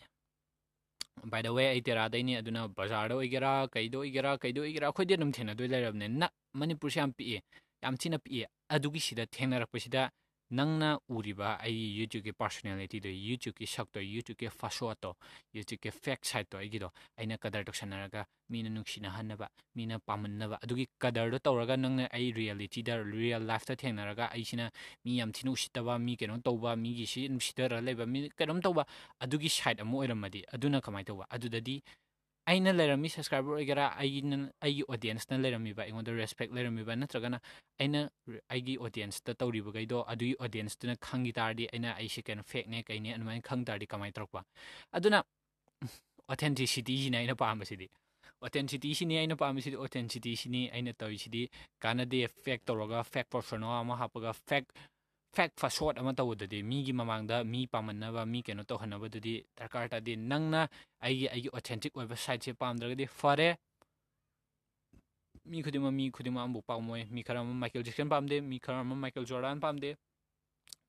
by the way ai tera dai ni aduna bazar do igera kaido igera kaido igera khoi de nam thena do le rabne na manipur sham pi yam china pi adu gi sida thena rak pa sida nangna uriba ai youtube ki personality do youtube ki shak do youtube ki fasho to youtube ki fact side to igi do aina kadar to shana ga mina nukshina hanna ba mina pamun na ba. Adugi kadar do tawraga nangna ai reality da real life ta thengna raga ai shina mi yam thinu shita ba mi keno to ba mi gi shi shita ra le ba mi kadam to ba. Adugi side amu era madi aduna kamai to ba. Adu da di ꯑꯩꯅ ꯂꯩꯔꯝꯃꯤ subscriber ꯑꯣꯏꯒꯦꯔꯥ ꯑꯩꯒꯤꯅ ꯑꯩꯒꯤ ꯑꯣꯗꯤꯌꯦꯟꯁꯅ ꯂꯩꯔꯝꯃꯤꯕ ꯑꯩꯉꯣꯟꯗ respect ꯂꯩꯔꯝꯃꯤꯕ ꯅꯠꯇ꯭ꯔꯒꯅ ꯑꯩꯅ ꯑꯩꯒꯤ ꯑꯣꯗꯤꯌꯦꯟꯁꯇ ꯇꯧꯔꯤꯕꯈꯩꯗꯣ ꯑꯗꯨꯒꯤ ꯑꯣꯗꯤꯌꯦꯟꯁꯇꯨꯅ ꯈꯪꯈꯤ ꯇꯥꯔꯗꯤ ꯑꯩꯅ ꯑꯩꯁꯦ ꯀꯩꯅꯣ ꯐꯦꯛꯅꯦ ꯀꯩꯅꯦ ꯑꯗꯨꯃꯥꯏꯅ ꯈꯪ ꯇꯥꯔꯗꯤ ꯀꯃꯥꯏꯅ ꯇꯧꯔꯛꯄ ꯑꯗꯨꯅ ꯑꯣꯊꯦꯟꯇꯤꯁꯤꯇꯤꯁꯤꯅ ꯑꯩꯅ ꯄꯥꯝꯕꯁꯤꯗꯤ ꯑꯣꯊꯦꯟꯁꯤꯇꯤꯁꯤꯅꯤ ꯑꯩꯅ ꯄꯥꯝꯃꯤꯁꯤꯗꯤ ꯑꯣꯊꯦꯟꯁꯤꯇꯤꯁꯤꯅꯤ ꯑꯩꯅ ꯇꯧꯔꯤꯁꯤꯗꯤ ꯀꯥꯟꯅꯗꯦ ꯐꯦꯛ ꯇꯧꯔꯒ ꯐꯦꯛ ꯄꯔꯁꯣꯅꯥ ꯑꯃ ꯍꯥꯞꯄꯒ ꯐꯦꯛ ꯐꯦꯛ ꯐꯁꯣꯠ ꯑꯃ ꯇꯧꯕꯗꯗꯤ ꯃꯤꯒꯤ ꯃꯃꯥꯡꯗ ꯃꯤ ꯄꯥꯝꯃꯟꯅꯕ ꯃꯤ ꯀꯩꯅꯣ ꯇꯧꯍꯟꯅꯕꯗꯨꯗꯤ ꯗꯔꯀꯥꯔ ꯇꯥꯗꯦ ꯅꯪꯅ ꯑꯩꯒꯤ ꯑꯩꯒꯤ ꯑꯣꯊꯦꯟꯇꯤꯛ ꯑꯣꯏꯕ ꯁꯥꯏꯠꯁꯦ ꯄꯥꯝꯗ꯭ꯔꯒꯗꯤ ꯐꯔꯦ ꯃꯤ ꯈꯨꯗꯤꯡꯃꯛ ꯃꯤ ꯈꯨꯗꯤꯡꯃꯛ ꯑꯃꯕꯨ ꯄꯥꯝꯃꯣꯏ ꯃꯤ ꯈꯔ ꯑꯃ ꯃꯥꯏꯀꯦꯜ ꯖꯦꯛꯁꯟ ꯄꯥꯝꯗꯦ ꯃꯤ ꯈꯔ ꯑꯃ ꯃꯥꯏꯀꯦꯜ ꯖꯣꯔꯗꯥꯟ ꯄꯥꯝꯗꯦ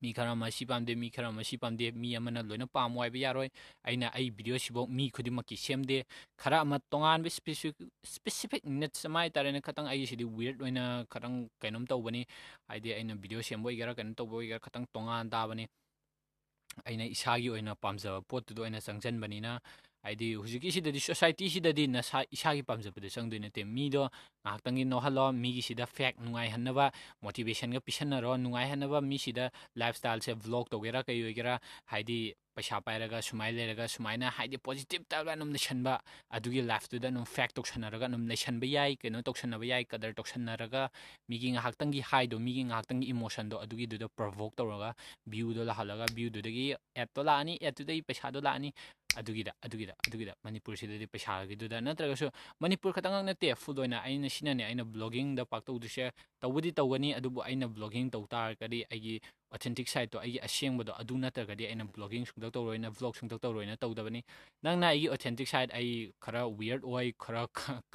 ꯃꯤ ꯈꯔ ꯑꯃ ꯁꯤ ꯄꯥꯝꯗꯦ ꯃꯤ ꯈꯔ ꯑꯃ ꯁꯤ ꯄꯥꯝꯗꯦ ꯃꯤ ꯑꯃꯅ ꯂꯣꯏꯅ ꯄꯥꯝꯃꯣ ꯍꯥꯏꯕ ꯌꯥꯔꯣꯏ ꯑꯩꯅ ꯑꯩ ꯚꯤꯗꯤꯑꯣꯁꯤꯐꯥꯎ ꯃꯤ ꯈꯨꯗꯤꯡꯃꯛꯀꯤ ꯁꯦꯝꯗꯦ ꯈꯔ ꯑꯃ ꯇꯣꯉꯥꯟꯕ ꯏꯁꯄꯦꯁꯤꯐꯤꯛ ꯅꯤꯠꯁ ꯑꯃ ꯍꯥꯏꯇꯥꯔꯦꯅꯦ ꯈꯇꯪ ꯑꯩꯒꯤꯁꯤꯗꯤ ꯋꯤꯌꯔꯠ ꯑꯣꯏꯅ ꯈꯇꯪ ꯀꯩꯅꯣꯝ ꯇꯧꯕꯅꯤ ꯍꯥꯏꯗꯤ ꯑꯩꯅ ꯚꯤꯗꯤꯑꯣ ꯁꯦꯝꯕ ꯑꯣꯏꯒꯦꯔꯥ ꯀꯩꯅꯣ ꯇꯧꯕ ꯑꯣꯏꯒꯦꯔꯥ ꯈꯇꯪ ꯇꯣꯉꯥꯟ ꯇꯥꯕꯅꯤ ꯑꯩꯅ ꯏꯁꯥꯒꯤ ꯑꯣꯏꯅ ꯄꯥꯝꯖꯕ ꯄꯣꯠꯇꯨꯗ ꯑꯣꯏꯅ ꯆꯪꯁꯤꯟꯕꯅꯤꯅ ꯍꯥꯏꯗꯤ ꯍꯧꯖꯤꯛꯀꯤꯁꯤꯗꯗꯤ ꯁꯣꯁꯥꯏꯇꯤꯁꯤꯗꯗꯤ ꯅꯁꯥ ꯏꯁꯥꯒꯤ ꯄꯥꯝꯖꯕꯗ ꯆꯪꯗꯣꯏ ꯅꯠꯇꯦ ꯃꯤꯗꯣ ꯉꯥꯏꯍꯥꯛꯇꯪꯒꯤ ꯅꯣꯛꯍꯜꯂꯣ ꯃꯤꯒꯤꯁꯤꯗ ꯐꯦꯛ ꯅꯨꯡꯉꯥꯏꯍꯟꯅꯕ ꯃꯣꯇꯤꯚꯦꯁꯟꯒ ꯄꯤꯁꯟꯅꯔꯣ ꯅꯨꯡꯉꯥꯏꯍꯟꯅꯕ ꯃꯤꯁꯤꯗ ꯂꯥꯏꯐ ꯁ꯭ꯇꯥꯏꯜꯁꯦ ꯚ꯭ꯂꯣꯛ ꯇꯧꯒꯦꯔꯥ ꯀꯩ ꯑꯣꯏꯒꯦꯔꯥ ꯍꯥꯏꯗꯤ ꯄꯩꯁꯥ ꯄꯥꯏꯔꯒ ꯁꯨꯃꯥꯏꯅ ꯂꯩꯔꯒ ꯁꯨꯃꯥꯏꯅ ꯍꯥꯏꯗꯤ ꯄꯣꯖꯤꯇꯤꯞ ꯇꯧꯔꯒ ꯑꯗꯨꯝ ꯂꯩꯁꯟꯕ ꯑꯗꯨꯒꯤ ꯂꯥꯏꯐꯇꯨꯗ ꯑꯗꯨꯝ ꯐꯦꯛ ꯇꯧꯁꯟꯅꯔꯒ ꯑꯗꯨꯝ ꯂꯩꯁꯟꯕ ꯌꯥꯏ ꯀꯩꯅꯣ ꯇꯧꯁꯟꯅꯕ ꯌꯥꯏ ꯀꯗꯔ ꯇꯧꯁꯟꯅꯔꯒ ꯃꯤꯒꯤ ꯉꯥꯏꯍꯥꯛꯇꯪꯒꯤ ꯍꯥꯏꯗꯣ ꯃꯤꯒꯤ ꯉꯥꯏꯍꯥꯛꯇꯪꯒꯤ ꯏꯃꯣꯁꯟꯗꯣ ꯑꯗꯨꯒꯤꯗꯨꯗ ꯄ꯭ꯔꯣꯚꯣꯛ ꯇꯧꯔꯒ ꯚ꯭ꯌꯨꯗꯣ ꯂꯥꯛꯍꯜꯂꯒ ꯚ꯭ꯌꯨꯗꯨꯗꯒꯤ ꯑꯦꯠꯇꯣ ꯂꯥꯛꯑꯅꯤ ꯑꯦꯠꯇꯨꯗꯒꯤ ꯄꯩꯁꯥꯗꯣ ꯂꯥꯛꯑꯅꯤ ꯑꯗꯨꯒꯤꯗ ꯑꯗꯨꯒꯤꯗ ꯑꯗꯨꯒꯤꯗ ꯃꯅꯤꯄꯨꯔꯁꯤꯗꯗꯤ ꯄꯩꯁꯥꯒꯤꯗꯨꯗ ꯅꯠꯇ꯭ꯔꯒꯁꯨ ꯃꯅꯤꯄꯨꯔ ꯈꯛꯇꯪ ꯅꯠꯇꯦ ꯐꯨꯜ ꯑꯣꯏꯅ ꯑꯩꯅ ꯁꯤꯅꯅꯦ ꯑꯩꯅ ꯕ꯭ꯂꯣꯒꯤꯡꯗ ꯄꯥꯛꯇꯧꯗꯣꯏꯁꯦ ꯇꯧꯕꯗꯤ ꯇꯧꯒꯅꯤ ꯑꯗꯨꯕꯨ ꯑꯩꯅ ꯕ꯭ꯂꯣꯒꯤꯡ ꯇꯧ ꯇꯥꯔꯒꯗꯤ ꯑꯩꯒꯤ ꯑꯣꯊꯦꯟꯇꯤꯛ ꯁꯥꯏꯠꯇꯣ ꯑꯩꯒꯤ ꯑꯁꯦꯡꯕꯗꯣ ꯑꯗꯨ ꯅꯠꯇ꯭ꯔꯒꯗꯤ ꯑꯩꯅ ꯕ꯭ꯂꯣꯒꯤꯡ ꯁꯨꯡꯇꯧ ꯇꯧꯔꯣꯏꯅ ꯕ꯭ꯂꯣꯛ ꯁꯨꯡꯇꯧ ꯇꯧꯔꯣꯏꯅ ꯇꯧꯗꯕꯅꯤ ꯅꯪꯅ ꯑꯩꯒꯤ ꯑꯣꯊꯦꯟꯇꯤꯛ ꯁꯥꯏꯠ ꯑꯩ ꯈꯔ ꯋꯤꯌꯔꯠ ꯑꯣꯏ ꯈꯔ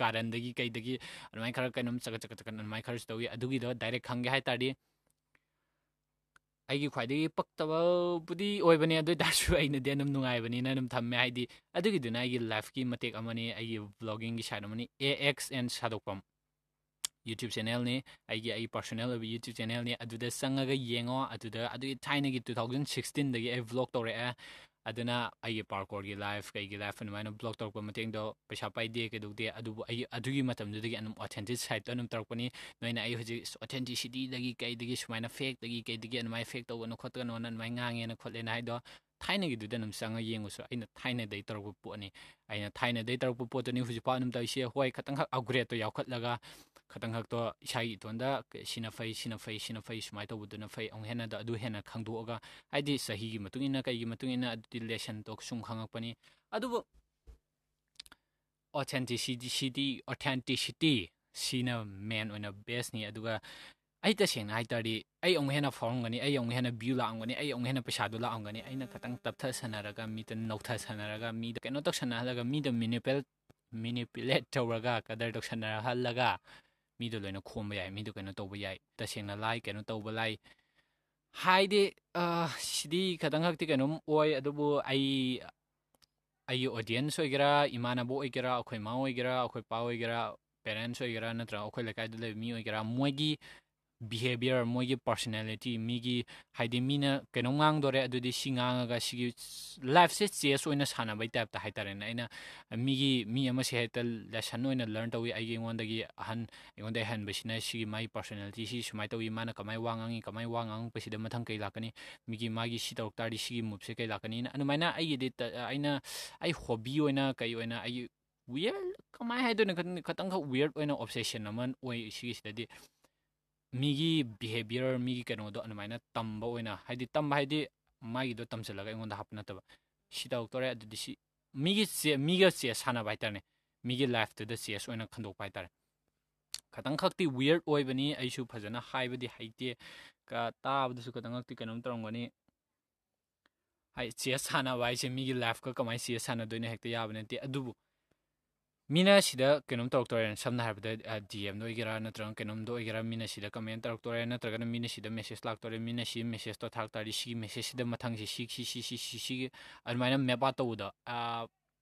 ꯀꯥꯔꯟꯗꯒꯤ ꯀꯩꯗꯒꯤ ꯑꯗꯨꯃꯥꯏꯅ ꯈꯔ ꯀꯩꯅꯣꯝ ꯆꯒꯠ ꯆꯒꯠ ꯆꯒꯠ ꯑꯗꯨꯃꯥꯏꯅ ꯈꯔꯁꯨ ꯇꯧꯏ ꯑꯗꯨꯒꯤꯗꯣ ꯗꯥꯏꯔꯦꯛ ꯈꯪꯒꯦ ꯍꯥꯏ ꯇꯥꯔꯗꯤ ꯑꯩꯒꯤ ꯈ꯭ꯋꯥꯏꯗꯒꯤ ꯄꯛꯇꯕꯕꯨꯗꯤ ꯑꯣꯏꯕꯅꯦ ꯑꯗꯨ ꯑꯣꯏꯇꯥꯔꯁꯨ ꯑꯩꯅꯗꯤ ꯑꯗꯨꯝ ꯅꯨꯡꯉꯥꯏꯕꯅꯤꯅ ꯑꯗꯨꯝ ꯊꯝꯃꯦ ꯍꯥꯏꯗꯤ ꯑꯗꯨꯒꯤꯗꯨꯅ ꯑꯩꯒꯤ ꯂꯥꯏꯐꯀꯤ ꯃꯇꯦꯛ ꯑꯃꯅꯤ ꯑꯩꯒꯤ ꯕ꯭ꯂꯣꯒꯤꯡꯒꯤ ꯁꯥꯏꯠ ꯑꯃꯅꯤ ꯑꯦ ꯑꯦꯛꯁ ꯑꯦꯟ ꯁꯥꯗꯣꯛꯐꯝ ꯌꯨꯇ꯭ꯌꯨꯕ ꯆꯦꯅꯦꯜꯅꯤ ꯑꯩꯒꯤ ꯑꯩ ꯄꯥꯔꯁꯣꯅꯦꯜ ꯑꯣꯏꯕ ꯌꯨꯇ꯭ꯌꯨꯕ ꯆꯦꯅꯦꯜꯅꯤ ꯑꯗꯨꯗ ꯆꯪꯉꯒ ꯌꯦꯡꯉꯣ ꯑꯗꯨꯗ ꯑꯗꯨꯒꯤ ꯊꯥꯏꯅꯒꯤ ꯇꯨ ꯊꯥꯎꯖꯟ ꯁꯤꯛꯁꯇꯤꯟꯗꯒꯤ ꯑꯩ ꯕ꯭ꯂꯣꯛ ꯇꯧꯔꯛꯑꯦ ꯑꯗꯨꯅ ꯑꯩꯒꯤ ꯄꯥꯔꯀꯣꯔꯒꯤ ꯂꯥꯏꯐ ꯀꯩꯒꯤ ꯂꯥꯏꯐ ꯑꯗꯨꯃꯥꯏꯅ ꯕ꯭ꯂꯣꯛ ꯇꯧꯔꯛꯄ ꯃꯇꯦꯡꯗꯣ ꯄꯩꯁꯥ ꯄꯥꯏꯗꯦ ꯀꯩꯗꯧꯗꯦ ꯑꯗꯨꯕꯨ ꯑꯩ ꯑꯗꯨꯒꯤ ꯃꯇꯝꯗꯨꯗꯒꯤ ꯑꯗꯨꯝ ꯑꯣꯊꯦꯟꯇꯤꯛ ꯁꯥꯏꯠꯇꯣ ꯑꯗꯨꯝ ꯇꯧꯔꯛꯄꯅꯤ ꯅꯣꯏꯅ ꯑꯩ ꯍꯧꯖꯤꯛ ꯑꯣꯊꯦꯟꯇꯤꯁꯤꯇꯤꯗꯒꯤ ꯀꯩꯗꯒꯤ ꯁꯨꯃꯥꯏꯅ ꯐꯦꯛꯇꯒꯤ ꯀꯩꯗꯒꯤ ꯑꯗꯨꯃꯥꯏꯅ ꯐꯦꯛ ꯇꯧꯒꯅꯨ ꯈꯣꯠꯀꯅꯣꯅ ꯑꯗꯨꯃꯥꯏꯅ ꯉꯥꯡꯉꯦꯅ ꯈꯣꯠꯂꯦꯅ ꯍꯥꯏꯗꯣ ꯊꯥꯏꯅꯒꯤꯗꯨꯗ ꯑꯗꯨꯝ ꯆꯪꯉ ꯌꯦꯡꯉꯨꯁꯨ ꯑꯩꯅ ꯊꯥꯏꯅꯗꯒꯤ ꯇꯧꯔꯛꯄ ꯄꯣꯠꯅꯤ ꯑꯩꯅ ꯊꯥꯏꯅꯗꯒꯤ ꯇꯧꯔꯛꯄ ꯄꯣꯠꯇꯨꯅꯤ ꯍꯧꯖꯤꯛꯐꯥꯎ ꯑꯗꯨꯝ ꯇꯧꯔꯤꯁꯦ ꯍꯣꯏ ꯈꯇꯪꯈꯛ ꯑꯞꯒ꯭ꯔꯦꯗꯇꯣ ꯌꯥꯎꯈꯠꯂꯒ ꯈꯇꯪ ꯈꯛꯇꯣ ꯏꯁꯥꯒꯤ ꯏꯇꯣꯟꯗ ꯁꯤꯅ ꯐꯩ ꯁꯤꯅ ꯐꯩ ꯁꯤꯅ ꯐꯩ ꯁꯨꯃꯥꯏꯅ ꯇꯧꯕꯗꯨꯅ ꯐꯩ ꯑꯃꯨꯛ ꯍꯦꯟꯅ ꯑꯗꯨ ꯍꯦꯟꯅ ꯈꯪꯗꯣꯛꯑꯒ ꯍꯥꯏꯗꯤ ꯆꯍꯤꯒꯤ ꯃꯇꯨꯡ ꯏꯟꯅ ꯀꯩꯒꯤ ꯃꯇꯨꯡ ꯏꯟꯅ ꯑꯗꯨꯗꯤ ꯂꯦꯁꯟꯗꯣ ꯁꯨꯝ ꯈꯪꯉꯛꯄꯅꯤ ꯑꯗꯨꯕꯨ ꯑꯣꯊꯦꯟꯇꯤꯁꯤꯇꯤ ꯑꯣꯊꯦꯟꯇꯤꯁꯤꯇꯤ ꯁꯤꯅ ꯃꯦꯟ ꯑꯣꯏꯅ ꯕꯦꯁꯅꯤ ꯑꯗꯨꯒ ꯑꯩ ꯇꯁꯦꯡꯅ ꯍꯥꯏ ꯇꯥꯔꯗꯤ ꯑꯩ ꯑꯃꯨꯛ ꯍꯦꯟꯅ ꯐꯥꯎꯔꯝꯒꯅꯤ ꯑꯩ ꯑꯃꯨꯛ ꯍꯦꯟꯅ ꯚ꯭ꯌꯨ ꯂꯥꯛꯑꯝꯒꯅꯤ ꯑꯩ ꯑꯃꯨꯛ ꯍꯦꯟꯅ ꯄꯩꯁꯥꯗꯣ ꯂꯥꯛꯑꯝꯒꯅꯤ ꯑꯩꯅ ꯈꯤꯇꯪ ꯇꯞꯊꯁꯟꯅꯔꯒ ꯃꯤꯗ ꯅꯧꯊꯁꯟꯅꯔꯒ ꯃꯤꯗ ꯀꯩꯅꯣ ꯇꯧꯁꯟꯅꯍꯜꯂꯒ ꯃꯤꯗ ꯃꯤꯅꯤꯄꯦꯜ ꯃꯤꯅꯤꯄꯨꯂꯦꯠ ꯇꯧꯔꯒ ꯀꯗꯔ ꯇꯧꯁꯟꯅꯍꯜꯂꯒ ꯃꯤꯗꯣ ꯂꯣꯏꯅ ꯈꯣꯝꯕ ꯌꯥꯏ ꯃꯤꯗꯣ ꯀꯩꯅꯣ ꯇꯧꯕ ꯌꯥꯏ ꯇꯁꯦꯡꯅ ꯂꯥꯏ ꯀꯩꯅꯣ ꯇꯧꯕ ꯂꯥꯏ ꯍꯥꯏꯗꯤ ꯁꯤꯗꯤ ꯈꯇꯪ ꯈꯛꯇꯤ ꯀꯩꯅꯣꯝ ꯑꯣꯏ ꯑꯗꯨꯕꯨ ꯑꯩ ꯑꯩꯒꯤ ꯑꯣꯗꯤꯌꯦꯟꯁ ꯑꯣꯏꯒꯦꯔꯥ ꯏꯃꯥꯟꯅꯕ ꯑꯣꯏꯒꯦꯔꯥ ꯑꯩꯈꯣꯏ ꯃꯥ ꯑꯣꯏꯒꯦꯔꯥ ꯑꯩꯈꯣꯏ ꯄꯥ ꯑꯣꯏꯒꯦꯔꯥ ꯄꯦꯔꯦꯟꯁ ꯑꯣꯏꯒꯦꯔꯥ ꯅꯠꯇ꯭ꯔꯒ ꯑꯩꯈꯣꯏ ꯂꯩꯀꯥꯏꯗ ꯂꯩꯕ ꯃꯤ ꯑꯣꯏꯒꯦꯔꯥ ꯃꯣꯏꯒꯤ behavior moigi personality migi haidi mina kainom ngang dore adudi si ngang ga si life se chess oina sana bai type ta haitare na ina migi mi ama se haita la san oina learn tawi ai ngon da gi han ngon da han basina si mai personality si smai tawi mana kamai wangang kamai wangang pasi da mathang kai lakani migi magi si tok tari si move se kai lakani na anumaina ai de aina ai hobby oina kai oina ai weird kamai haidona khatang weird oina obsession naman oi si si da ꯃꯤꯒꯤ behaviour ꯃꯤꯒꯤ ꯀꯩꯅꯣꯗꯣ ꯑꯗꯨꯃꯥꯏꯅ ꯇꯝꯕ ꯑꯣꯏꯅ ꯍꯥꯏꯗꯤ ꯇꯝꯕ ꯍꯥꯏꯗꯤ ꯃꯥꯒꯤꯗꯣ ꯇꯝꯁꯤꯜꯂꯒ ꯑꯩꯉꯣꯟꯗ ꯍꯥꯞꯄ ꯅꯠꯇꯕ ꯁꯤ ꯇꯧꯔꯛꯇꯣꯔꯦ ꯑꯗꯨꯗꯤ ꯁꯤ ꯃꯤꯒꯤ ꯆꯦ ꯃꯤꯒ ꯆꯦꯁ ꯁꯥꯟꯅꯕ ꯍꯥꯏꯇꯥꯔꯦ ꯃꯤꯒꯤ ꯂꯥꯏꯐꯇꯨꯗ ꯆꯦꯁ ꯑꯣꯏꯅ ꯈꯟꯗꯣꯛꯄ ꯍꯥꯏꯇꯥꯔꯦ ꯈꯇꯪ ꯈꯛꯇꯤ ꯋꯤꯌꯔꯠ ꯑꯣꯏꯕꯅꯤ ꯑꯩꯁꯨ ꯐꯖꯅ ꯍꯥꯏꯕꯗꯤ ꯍꯩꯇꯦ ꯇꯥꯕꯗꯁꯨ ꯈꯇꯪ ꯈꯛꯇꯤ ꯀꯩꯅꯣꯝ ꯇꯧꯔꯝꯒꯅꯤ ꯍꯥꯏ ꯆꯦꯁ ꯁꯥꯟꯅꯕ ꯍꯥꯏꯁꯦ ꯃꯤꯒꯤ ꯂꯥꯏꯐꯀ ꯀꯃꯥꯏꯅ ꯆꯦꯁ ꯁꯥꯟꯅꯗꯣꯏꯅꯣ ꯍꯦꯛꯇ ꯌꯥꯕ ꯅꯠꯇꯦ ꯑꯗꯨꯕꯨ ꯃꯤꯅ ꯁꯤꯗ ꯀꯩꯅꯣꯝ ꯇꯧꯔꯛꯇꯣꯔꯦ ꯁꯝꯅ ꯍꯥꯏꯔꯕꯗ ꯗꯤ ꯑꯦꯝꯗ ꯑꯣꯏꯒꯦꯔꯥ ꯅꯠꯇ꯭ꯔꯒ ꯀꯩꯅꯣꯝꯗ ꯑꯣꯏꯒꯦꯔꯥ ꯃꯤꯅ ꯁꯤꯗ ꯀꯃꯦꯟ ꯇꯧꯔꯛꯇꯣꯔꯦ ꯅꯠꯇ꯭ꯔꯒꯅ ꯃꯤꯅ ꯁꯤꯗ ꯃꯦꯁꯦꯖ ꯂꯥꯛꯇꯣꯔꯦ ꯃꯤꯅ ꯁꯤ ꯃꯦꯁꯦꯖꯇꯣ ꯊꯥꯔꯛ ꯇꯥꯔꯗꯤ ꯁꯤꯒꯤ ꯃꯦꯁꯦꯖꯁꯤꯗ ꯃꯊꯪꯁꯤ ꯁꯤ ꯁꯤ ꯁꯤ ꯁꯤ ꯁꯤ ꯁꯤꯒꯤ ꯑꯗꯨꯃꯥꯏꯅ ꯃꯦꯞ ꯑꯥꯎꯠ ꯇꯧꯕꯗꯣ